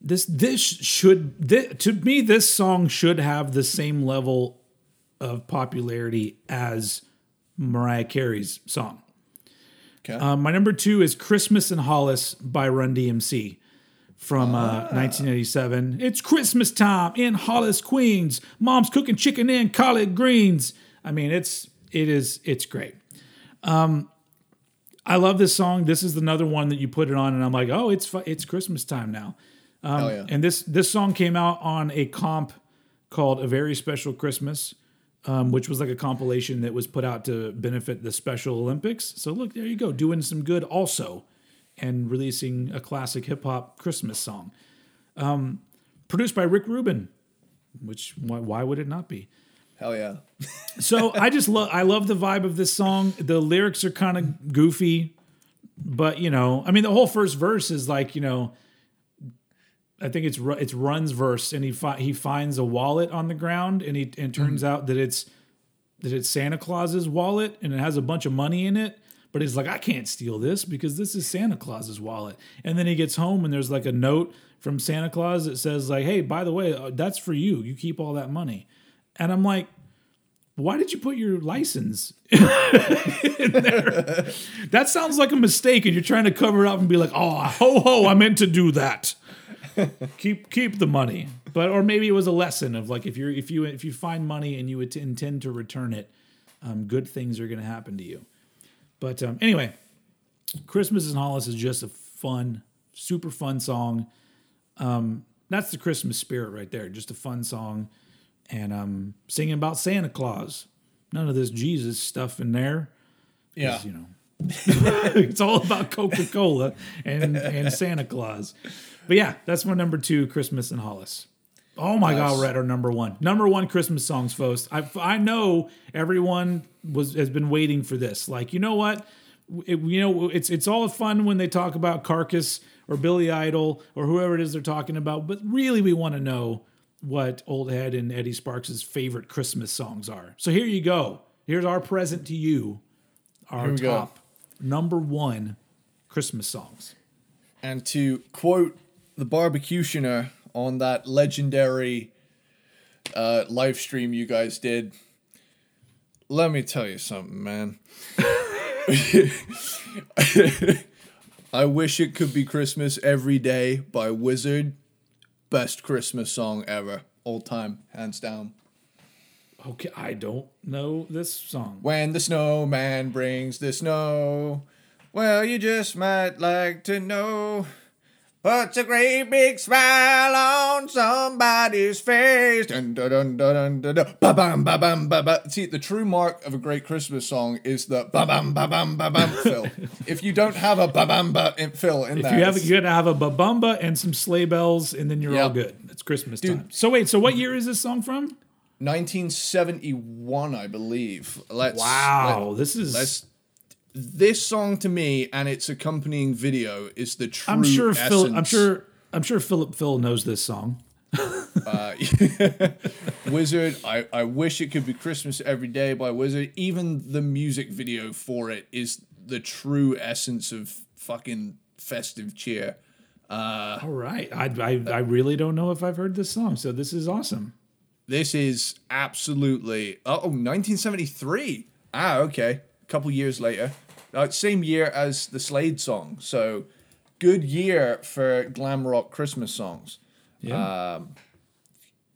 Speaker 1: This this should this, to me this song should have the same level of popularity as Mariah Carey's song.
Speaker 2: Okay.
Speaker 1: Um, my number two is Christmas in Hollis by Run DMC from uh, 1987. It's Christmas time in Hollis, Queens. Mom's cooking chicken and collard greens. I mean, it's it is it's great. Um, I love this song. This is another one that you put it on, and I'm like, oh, it's fu- it's Christmas time now.
Speaker 2: Hell yeah.
Speaker 1: And this this song came out on a comp called "A Very Special Christmas," um, which was like a compilation that was put out to benefit the Special Olympics. So look, there you go, doing some good also, and releasing a classic hip hop Christmas song, um, produced by Rick Rubin. Which why, why would it not be?
Speaker 2: Hell yeah.
Speaker 1: So I just love I love the vibe of this song. The lyrics are kind of goofy, but you know, I mean, the whole first verse is like you know, I think it's it's Run's verse, and he fi- he finds a wallet on the ground, and he and it turns out that it's that it's Santa Claus's wallet, and it has a bunch of money in it. But he's like, I can't steal this because this is Santa Claus's wallet. And then he gets home, and there's like a note from Santa Claus that says like, Hey, by the way, uh, that's for you. You keep all that money. And I'm like, why did you put your license in there? That sounds like a mistake, and you're trying to cover it up and be like, "Oh, ho ho, I meant to do that." keep keep the money, but or maybe it was a lesson of like if you're if you if you find money and you intend to return it, um, good things are going to happen to you. But um, anyway, Christmas in Hollis is just a fun, super fun song. Um, that's the Christmas spirit right there. Just a fun song, and um, singing about Santa Claus. none of this Jesus stuff in there.
Speaker 2: Yeah.
Speaker 1: you know, it's all about Coca Cola and and Santa Claus. But yeah, that's my number two, Christmas and Hollis. Oh my
Speaker 2: Nice.
Speaker 1: God, we're at our number one, number one Christmas songs, folks. I I know everyone was has been waiting for this. Like, you know what? It- you know, it's it's all fun when they talk about Carcass or Billy Idol or whoever it is they're talking about, but really we want to know what Old Head and Eddie Sparks' favorite Christmas songs are. So here you go. Here's our present to you. Our
Speaker 2: we go.
Speaker 1: top number one Christmas songs.
Speaker 2: And to quote the barbecutioner on that legendary uh, live stream you guys did, let me tell you something, man. I wish it could be Christmas every day by Wizzard. Best Christmas song ever, all time, hands down.
Speaker 1: Okay, I don't know this song.
Speaker 2: When the snowman brings the snow, well, you just might like to know. Puts a great big smile on somebody's face. Dun, dun, dun, dun, dun, dun, dun. Ba-bam, ba-bam, ba-bam. See, the true mark of a great Christmas song is the ba-bam, ba-bam, ba-bam fill. if you don't have a ba-bam, ba fill in
Speaker 1: If
Speaker 2: there,
Speaker 1: you have,
Speaker 2: it's-
Speaker 1: you gotta have a babumba and some sleigh bells, and then you're all
Speaker 2: Yep.
Speaker 1: good. It's Christmas time. So wait, so what year is this song from?
Speaker 2: 1971, I believe. Let's,
Speaker 1: Wow, this is.
Speaker 2: Let's this song to me and its accompanying video is the true
Speaker 1: I'm sure Phil. I'm sure. I'm sure Philip Phil knows this song.
Speaker 2: Wizzard. I, I wish it could be Christmas every day by Wizzard. Even the music video for it is the true essence of fucking festive cheer.
Speaker 1: All right, I, I I really don't know if I've heard this song, so this is awesome.
Speaker 2: This is absolutely oh 1973. Ah, okay. Couple years later, uh, same year as the Slade song. So good year for glam rock Christmas songs.
Speaker 1: Yeah.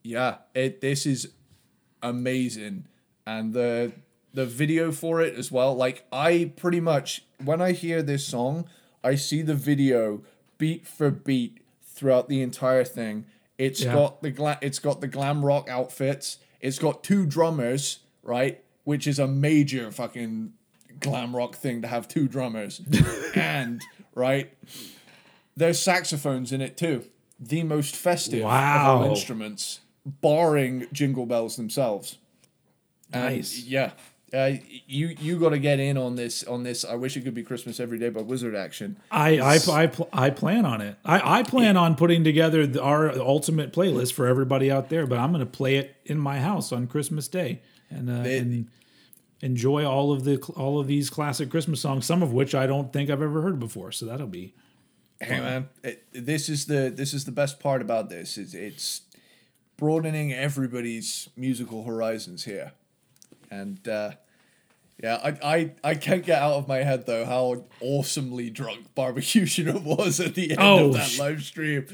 Speaker 2: yeah it this is amazing and the the video for it as well like i pretty much when i hear this song i see the video beat for beat throughout the entire thing It's
Speaker 1: Yeah.
Speaker 2: got the gla- it's got the glam rock outfits it's got two drummers right which is a major fucking glam rock thing to have two drummers. And right there's saxophones in it too. The most festive of all instruments barring jingle bells themselves. And
Speaker 1: Nice.
Speaker 2: yeah uh, you you got to get in on this on this. I wish it could be christmas every day but wizzard action
Speaker 1: I I I, pl- I plan on it. I, I plan on putting together the, our ultimate playlist for everybody out there, but I'm going to play it in my house on Christmas Day. And uh, and enjoy all of the all of these classic Christmas songs, some of which I don't think I've ever heard before. So that'll be
Speaker 2: hey man it, this is the this is the best part about this is it's broadening everybody's musical horizons here and uh yeah, I, I I can't get out of my head though how awesomely drunk Barbecutioner was at the end
Speaker 1: Oh,
Speaker 2: of that live stream.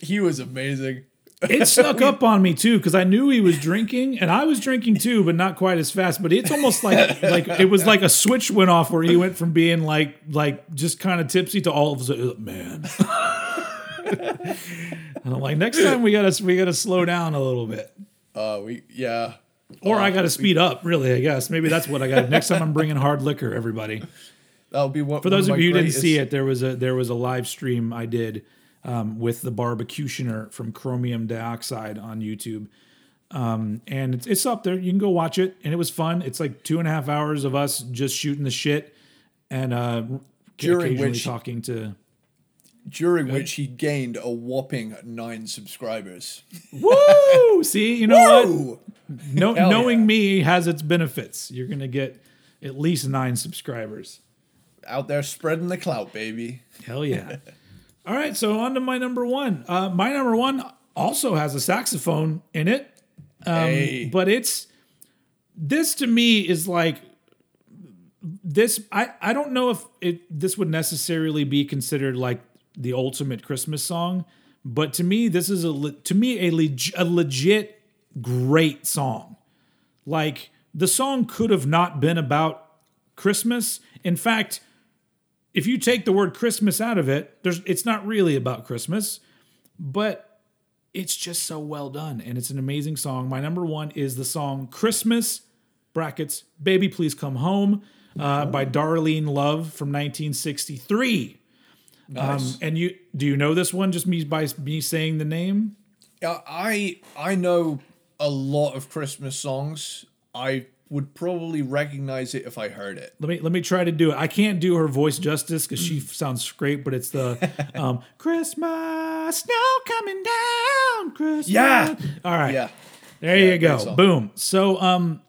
Speaker 2: He was amazing.
Speaker 1: It snuck up on me too because I knew he was drinking and I was drinking too, but not quite as fast. But it's almost like like it was like a switch went off where he went from being like like just kind of tipsy to all of a sudden, man. and I'm like, next time we gotta we gotta slow down a little bit,
Speaker 2: Uh, we yeah.
Speaker 1: or I gotta speed up. Really, I guess maybe that's what I got. Next time I'm bringing hard liquor, everybody.
Speaker 2: That'll be one.
Speaker 1: For those of you who didn't see it, there was a there was a live stream I did um, with the barbecutioner from Chromium Dioxide on YouTube, um, and it's, it's up there. You can go watch it, and it was fun. It's like two and a half hours of us just shooting the shit and uh,
Speaker 2: During which-
Speaker 1: talking to.
Speaker 2: during which he gained a whopping nine subscribers.
Speaker 1: Woo! See, you know what? No,
Speaker 2: Hell
Speaker 1: knowing
Speaker 2: yeah.
Speaker 1: me has its benefits. You're gonna get at least nine subscribers.
Speaker 2: Out there spreading the clout, baby.
Speaker 1: Hell yeah. All right, so on to my number one. Uh, my number one also has a saxophone in it, um,
Speaker 2: Hey.
Speaker 1: but it's this to me is like this. I I don't know if it this would necessarily be considered like the ultimate Christmas song, but to me this is a to me a, leg, a legit great song. Like the song could have not been about Christmas. In fact, if you take the word Christmas out of it, there's it's not really about Christmas, but it's just so well done and it's an amazing song. My number 1 is the song Christmas brackets, Baby Please Come Home uh, by Darlene Love from 1963.
Speaker 2: Nice.
Speaker 1: Um, and you do you know this one just me by me saying the name?
Speaker 2: Yeah, I I know a lot of Christmas songs. I would probably recognize it if I heard it.
Speaker 1: Let me let me try to do it. I can't do her voice justice because she sounds great, but it's the um, Christmas snow coming down. Christmas.
Speaker 2: Yeah.
Speaker 1: All right.
Speaker 2: Yeah.
Speaker 1: There you go. Boom. So, um,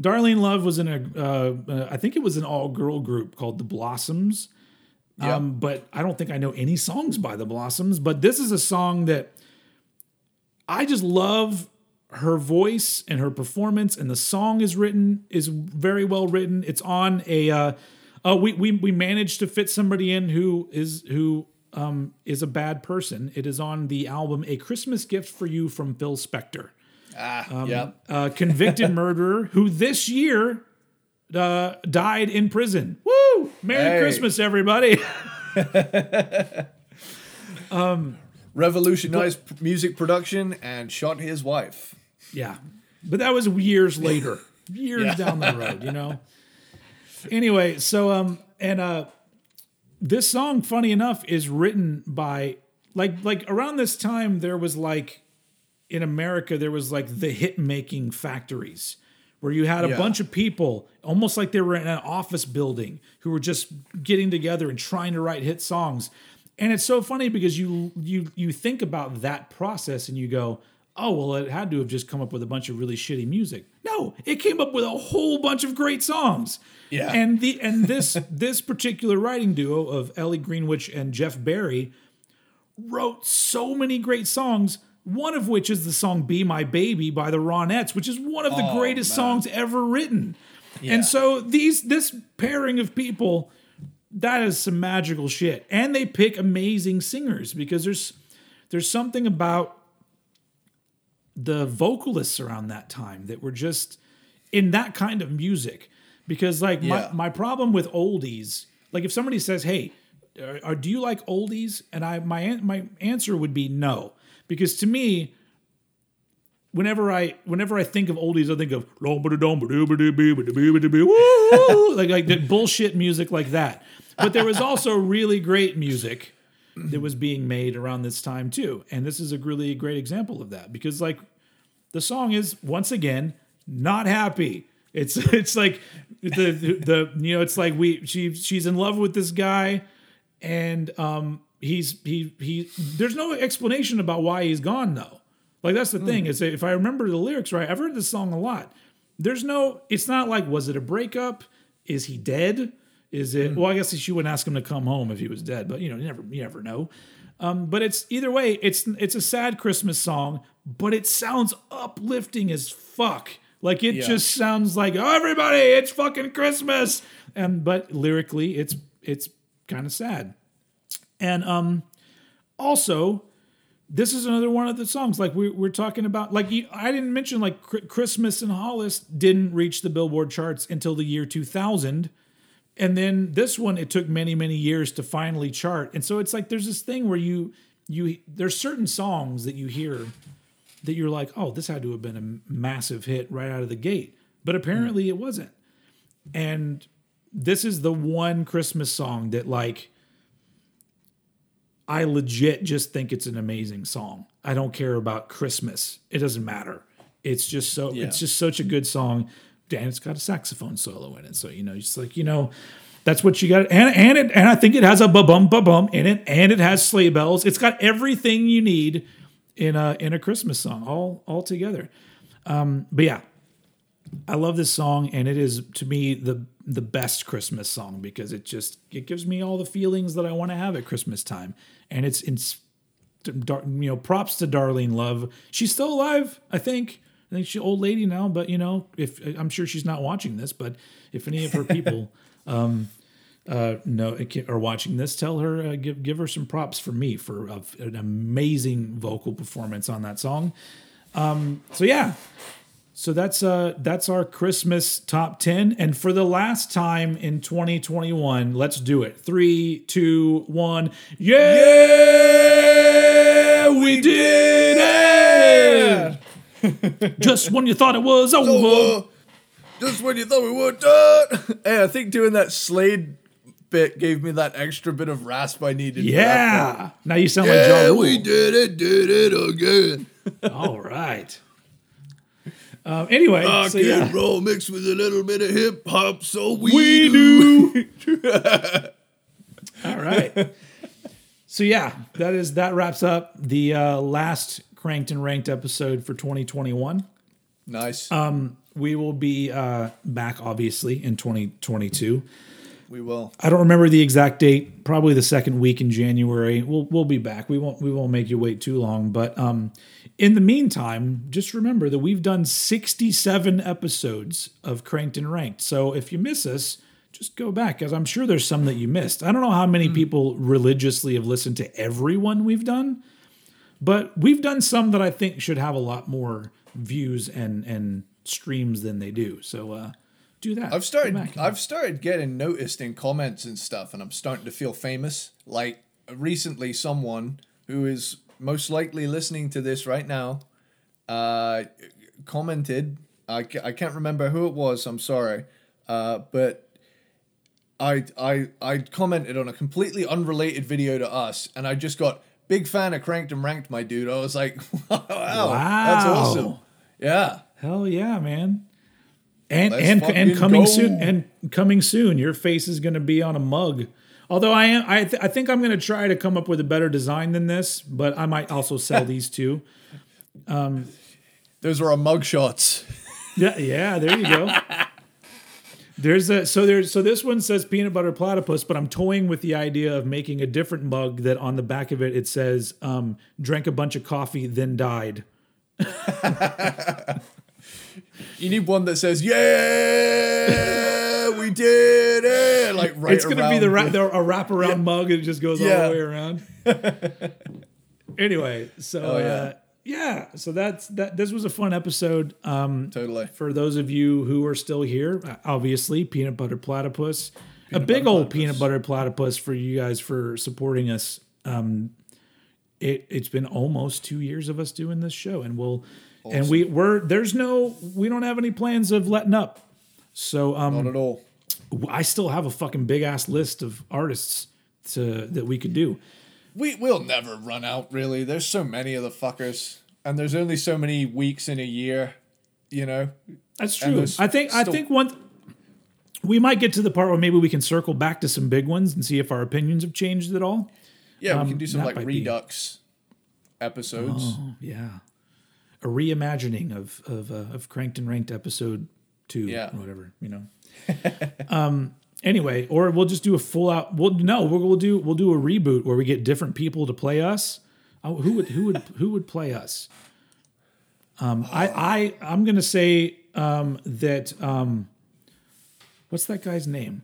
Speaker 1: Darlene Love was in a, uh, uh, I think it was an all girl group called the Blossoms.
Speaker 2: Yeah.
Speaker 1: Um, but I don't think I know any songs by the Blossoms. But this is a song that I just love her voice and her performance, and the song is written is very well written. It's on a. Uh, uh, we we we managed to fit somebody in who is who um, is a bad person. It is on the album "A Christmas Gift for You" from Phil Spector
Speaker 2: Ah, yeah.
Speaker 1: a convicted murderer who this year uh, died in prison. Woo! Merry
Speaker 2: Hey.
Speaker 1: Christmas, everybody.
Speaker 2: Revolutionized p- music production and shot his wife.
Speaker 1: Yeah. But that was years later, years
Speaker 2: Yeah.
Speaker 1: down the road, you know? Anyway, so, um, and, uh, this song, funny enough, is written by, like, like around this time, there was like, in America, there was like the hit making factories where you had a
Speaker 2: Yeah.
Speaker 1: bunch of people, almost like they were in an office building, who were just getting together and trying to write hit songs. And it's so funny because you you you think about that process and you go, oh well, it had to have just come up with a bunch of really shitty music. No, it came up with a whole bunch of great songs.
Speaker 2: Yeah.
Speaker 1: And the and this this particular writing duo of Ellie Greenwich and Jeff Barry wrote so many great songs. One of which is the song "Be My Baby" by the Ronettes, which is one of the
Speaker 2: Oh,
Speaker 1: greatest
Speaker 2: man.
Speaker 1: songs ever written.
Speaker 2: Yeah.
Speaker 1: And so these this pairing of people, that is some magical shit. And they pick amazing singers because there's there's something about the vocalists around that time that were just in that kind of music. Because like
Speaker 2: Yeah.
Speaker 1: my, my problem with oldies, like if somebody says, "Hey, are, are- do you like oldies?" and I my my answer would be no, because to me, whenever I whenever I think of oldies, I think of like like the bullshit music like that. But there was also really great music that was being made around this time too, and this is a really great example of that because like the song is once again not happy. It's it's like the the you know it's like we she she's in love with this guy and um he's he he there's no explanation about why he's gone though. Like that's the thing is if I remember the lyrics right, I've heard this song a lot. There's no it's not like was it a breakup? Is he dead? Is it well I guess she wouldn't ask him to come home if he was dead, but you know, you never you never know. Um, but it's either way, it's it's a sad Christmas song, but it sounds uplifting as fuck. Like it
Speaker 2: Yeah.
Speaker 1: just sounds like oh, everybody, it's fucking Christmas. And but lyrically, it's it's kind of sad. And um, also, this is another one of the songs like we, we're talking about. Like I didn't mention like Christmas and Hollis didn't reach the Billboard charts until the year 2000. And then this one, it took many, many years to finally chart. And so it's like there's this thing where you you there's certain songs that you hear that you're like, oh, this had to have been a massive hit right out of the gate. But hmm. apparently it wasn't. And this is the one Christmas song that like I legit just think it's an amazing song. I don't care about Christmas. It doesn't matter. It's just so
Speaker 2: Yeah.
Speaker 1: it's just such a good song. And it's got a saxophone solo in it. So, you know, it's like, you know, that's what you got. And and it and I think it has a ba bum ba bum in it, and it has sleigh bells. It's got everything you need in a in a Christmas song, all all together. Um, but yeah, I love this song, and it is to me the the best Christmas song because it just it gives me all the feelings that I want to have at Christmas time, and it's it's you know props to Darlene Love. She's still alive, I think. I think she's an old lady now, but you know, if I'm sure she's not watching this, but if any of her people um, uh, know are watching this, tell her uh, give give her some props for me for uh, an amazing vocal performance on that song. Um, so yeah, so that's uh that's our Christmas top 10 and for the last time in 2021, let's do it. Three, two, one. Yeah, we did it. Just when you thought it was over,
Speaker 2: Oh, Just when you thought we were done. Hey, I think doing that Slade bit gave me that extra bit of rasp I needed. for that part.
Speaker 1: Yeah. Now you sound like
Speaker 2: Yeah,
Speaker 1: John
Speaker 2: we did it, did it again.
Speaker 1: All right. Um, anyway,
Speaker 2: Rock
Speaker 1: so yeah.
Speaker 2: and roll mixed with a little bit of hip hop, so we,
Speaker 1: We
Speaker 2: do.
Speaker 1: All right. So yeah, that is that wraps up the uh, last cranked and ranked episode for 2021.
Speaker 2: Nice.
Speaker 1: We will be uh, back obviously in 2022.
Speaker 2: we will.
Speaker 1: I don't remember the exact date. Probably the second week in January. We'll we'll be back. We won't we won't make you wait too long. But um, in the meantime, just remember that we've done 67 episodes of Cranked and Ranked. So if you miss us, just go back because I'm sure there's some that you missed. I don't know how many people religiously have listened to every one we've done, but we've done some that I think should have a lot more views and and streams than they do. So uh, do that.
Speaker 2: I've started. I've started getting noticed in comments and stuff, and I'm starting to feel famous. Like recently, someone who is most likely listening to this right now, uh, commented. I, ca- I can't remember who it was. I'm sorry, uh, but I I I commented on a completely unrelated video to us, and I just got big fan of Cranked and Ranked, my dude. I was like, wow, that's awesome. Yeah.
Speaker 1: Hell yeah, man. And
Speaker 2: Let's
Speaker 1: and and coming
Speaker 2: go.
Speaker 1: soon and coming soon, your face is going to be on a mug. Although I am, I, th- I think I'm going to try to come up with a better design than this, but I might also sell these too.
Speaker 2: Um those are our mug shots.
Speaker 1: Yeah, yeah, there you go. There's a so there's so this one says peanut butter platypus, but I'm toying with the idea of making a different mug that on the back of it it says um, drank a bunch of coffee then died.
Speaker 2: You need one that says, "Yeah, we did it!" Like right.
Speaker 1: it's gonna be the, ra- the a wraparound mug and it just goes all the way around. anyway, so
Speaker 2: Oh, yeah.
Speaker 1: uh, yeah, so that's that. This was a fun episode. Um,
Speaker 2: Totally.
Speaker 1: for those of you who are still here, uh, obviously peanut butter platypus, a big
Speaker 2: butter
Speaker 1: old
Speaker 2: platypus.
Speaker 1: peanut butter platypus for you guys for supporting us. Um, it it's been almost two years of us doing this show, and we'll and we we're there's no we don't have any plans of letting up. So um,
Speaker 2: Not at all.
Speaker 1: I still have a fucking big ass list of artists to that we could do.
Speaker 2: We we'll never run out. Really, there's so many of the fuckers, and there's only so many weeks in a year. You know.
Speaker 1: That's true. I think I think one we might get to the part where maybe we can circle back to some big ones and see if our opinions have changed at all.
Speaker 2: Yeah, we can do some like
Speaker 1: might be-
Speaker 2: Redux episodes.
Speaker 1: Oh yeah, a reimagining of of uh, of Cranked and Ranked episode two,
Speaker 2: Yeah.
Speaker 1: whatever you know. um. Anyway, or we'll just do a full out. Well, no, we'll, we'll do we'll do a reboot where we get different people to play us. Oh, who would who would who would play us? Um, I I I'm gonna say um, that um, what's that guy's name?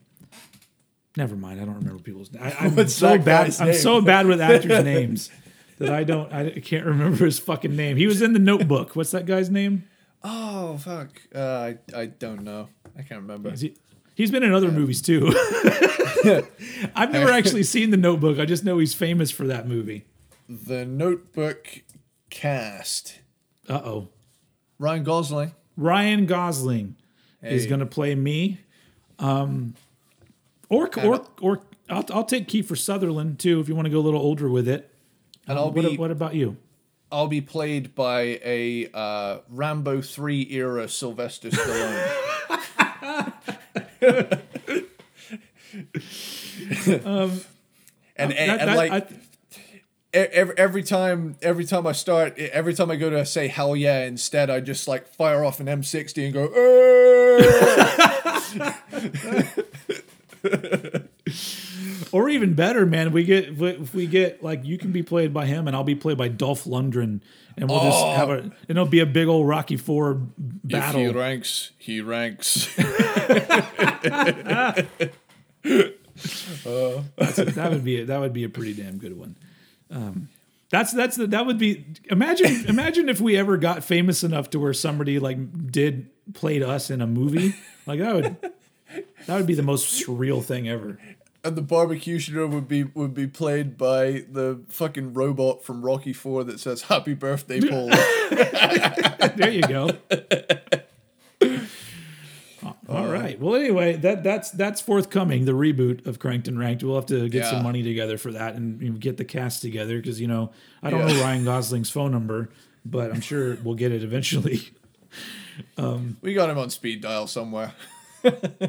Speaker 1: Never mind. I don't remember people's. I, I'm so bad. I'm
Speaker 2: name?
Speaker 1: so bad with actors' names that I don't. I can't remember his fucking name. He was in the Notebook. What's that guy's name?
Speaker 2: Oh fuck! Uh, I I don't know. I can't remember.
Speaker 1: Is he, he's been in other movies too. I've never actually seen the Notebook. I just know he's famous for that movie.
Speaker 2: The Notebook cast.
Speaker 1: Uh oh.
Speaker 2: Ryan Gosling.
Speaker 1: Ryan Gosling is going to play me. Um, or or or I'll, I'll take Kiefer Sutherland too if you want to go a little older with it.
Speaker 2: And I'll
Speaker 1: What,
Speaker 2: be
Speaker 1: what about you?
Speaker 2: I'll be played by a uh, Rambo three era Sylvester Stallone. Um, and uh, and,
Speaker 1: That-
Speaker 2: and
Speaker 1: that-
Speaker 2: like
Speaker 1: I-
Speaker 2: every, every time every time I start every time I go to say hell yeah instead I just like fire off an M60 and go.
Speaker 1: Or even better, man, we get if we get like you can be played by him and I'll be played by Dolph Lundgren, and we'll just
Speaker 2: Oh.
Speaker 1: have a and it'll be a big old Rocky Four
Speaker 2: if he
Speaker 1: battle.
Speaker 2: ranks he ranks
Speaker 1: that would be a, that would be a pretty damn good one. Um, that's that's the, that would be imagine imagine if we ever got famous enough to where somebody like did played us in a movie like that would that would be the most surreal thing ever.
Speaker 2: And the barbecutioner would be would be played by the fucking robot from Rocky Four that says happy birthday Paul
Speaker 1: There you go. All right. Well, anyway, that that's that's forthcoming. The reboot of Cranked and Ranked. We'll have to get some money together for that and you know, get the cast together because you know I don't
Speaker 2: Yeah.
Speaker 1: know Ryan Gosling's phone number, but I'm sure we'll get it eventually.
Speaker 2: Um, we got him on speed dial somewhere.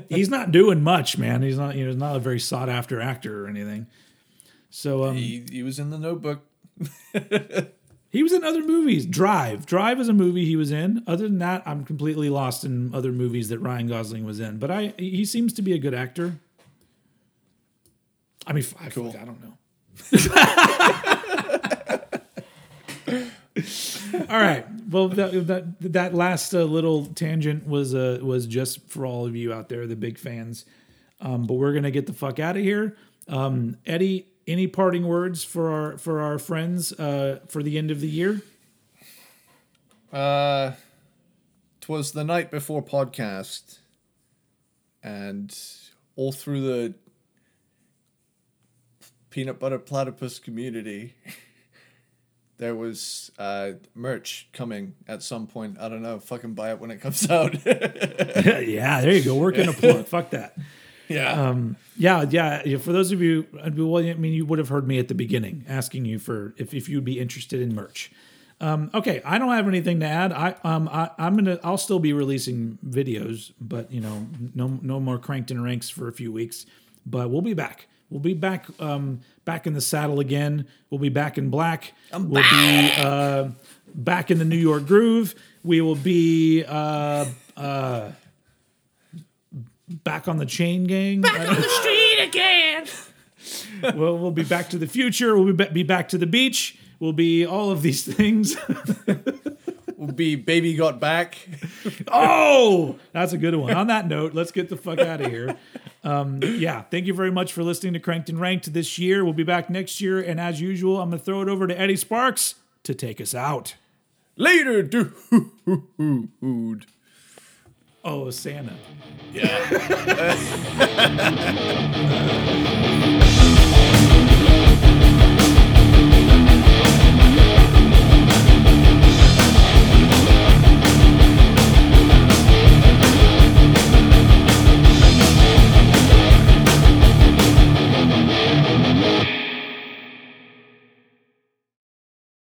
Speaker 1: He's not doing much, man. He's not you know not a very sought after actor or anything. So um,
Speaker 2: He, he was in the notebook.
Speaker 1: He was in other movies. Drive. Drive is a movie he was in. Other than that, I'm completely lost in other movies that Ryan Gosling was in. But I he seems to be a good actor. I mean, I, I don't know. all right. Well, that that, that last uh, little tangent was uh, was just for all of you out there, the big fans. Um, but we're gonna get the fuck out of here. Um, Eddie, any parting words for our for our friends uh, for the end of the year?
Speaker 2: Uh, twas the night before podcast, and all through the peanut butter platypus community, there was uh, merch coming at some point. I don't know. Fucking buy it when it comes out.
Speaker 1: yeah, there you go. Working a plug. Fuck that.
Speaker 2: yeah.
Speaker 1: Um, yeah, yeah, yeah. For those of you, well, I mean, you would have heard me at the beginning asking you for if, if you'd be interested in merch. Um, okay, I don't have anything to add. I um I, I'm gonna I'll still be releasing videos, but you know, no no more cranked and ranks for a few weeks. But we'll be back. We'll be back um back in the saddle again. We'll be back in black.
Speaker 2: I'm
Speaker 1: we'll be uh back in the New York groove. We will be uh uh back on the chain gang. Back on the street again. well, we'll be back to the future. We'll be, be back to the beach. We'll be all of these things.
Speaker 2: will be baby got back.
Speaker 1: oh, that's a good one. On that note, let's get the fuck out of here. Um, yeah, thank you very much for listening to Cranked and Ranked this year. We'll be back next year. And as usual, I'm going to throw it over to Eddie Sparks to take us out.
Speaker 2: Later, dude.
Speaker 1: Oh, Santa.
Speaker 2: Yeah.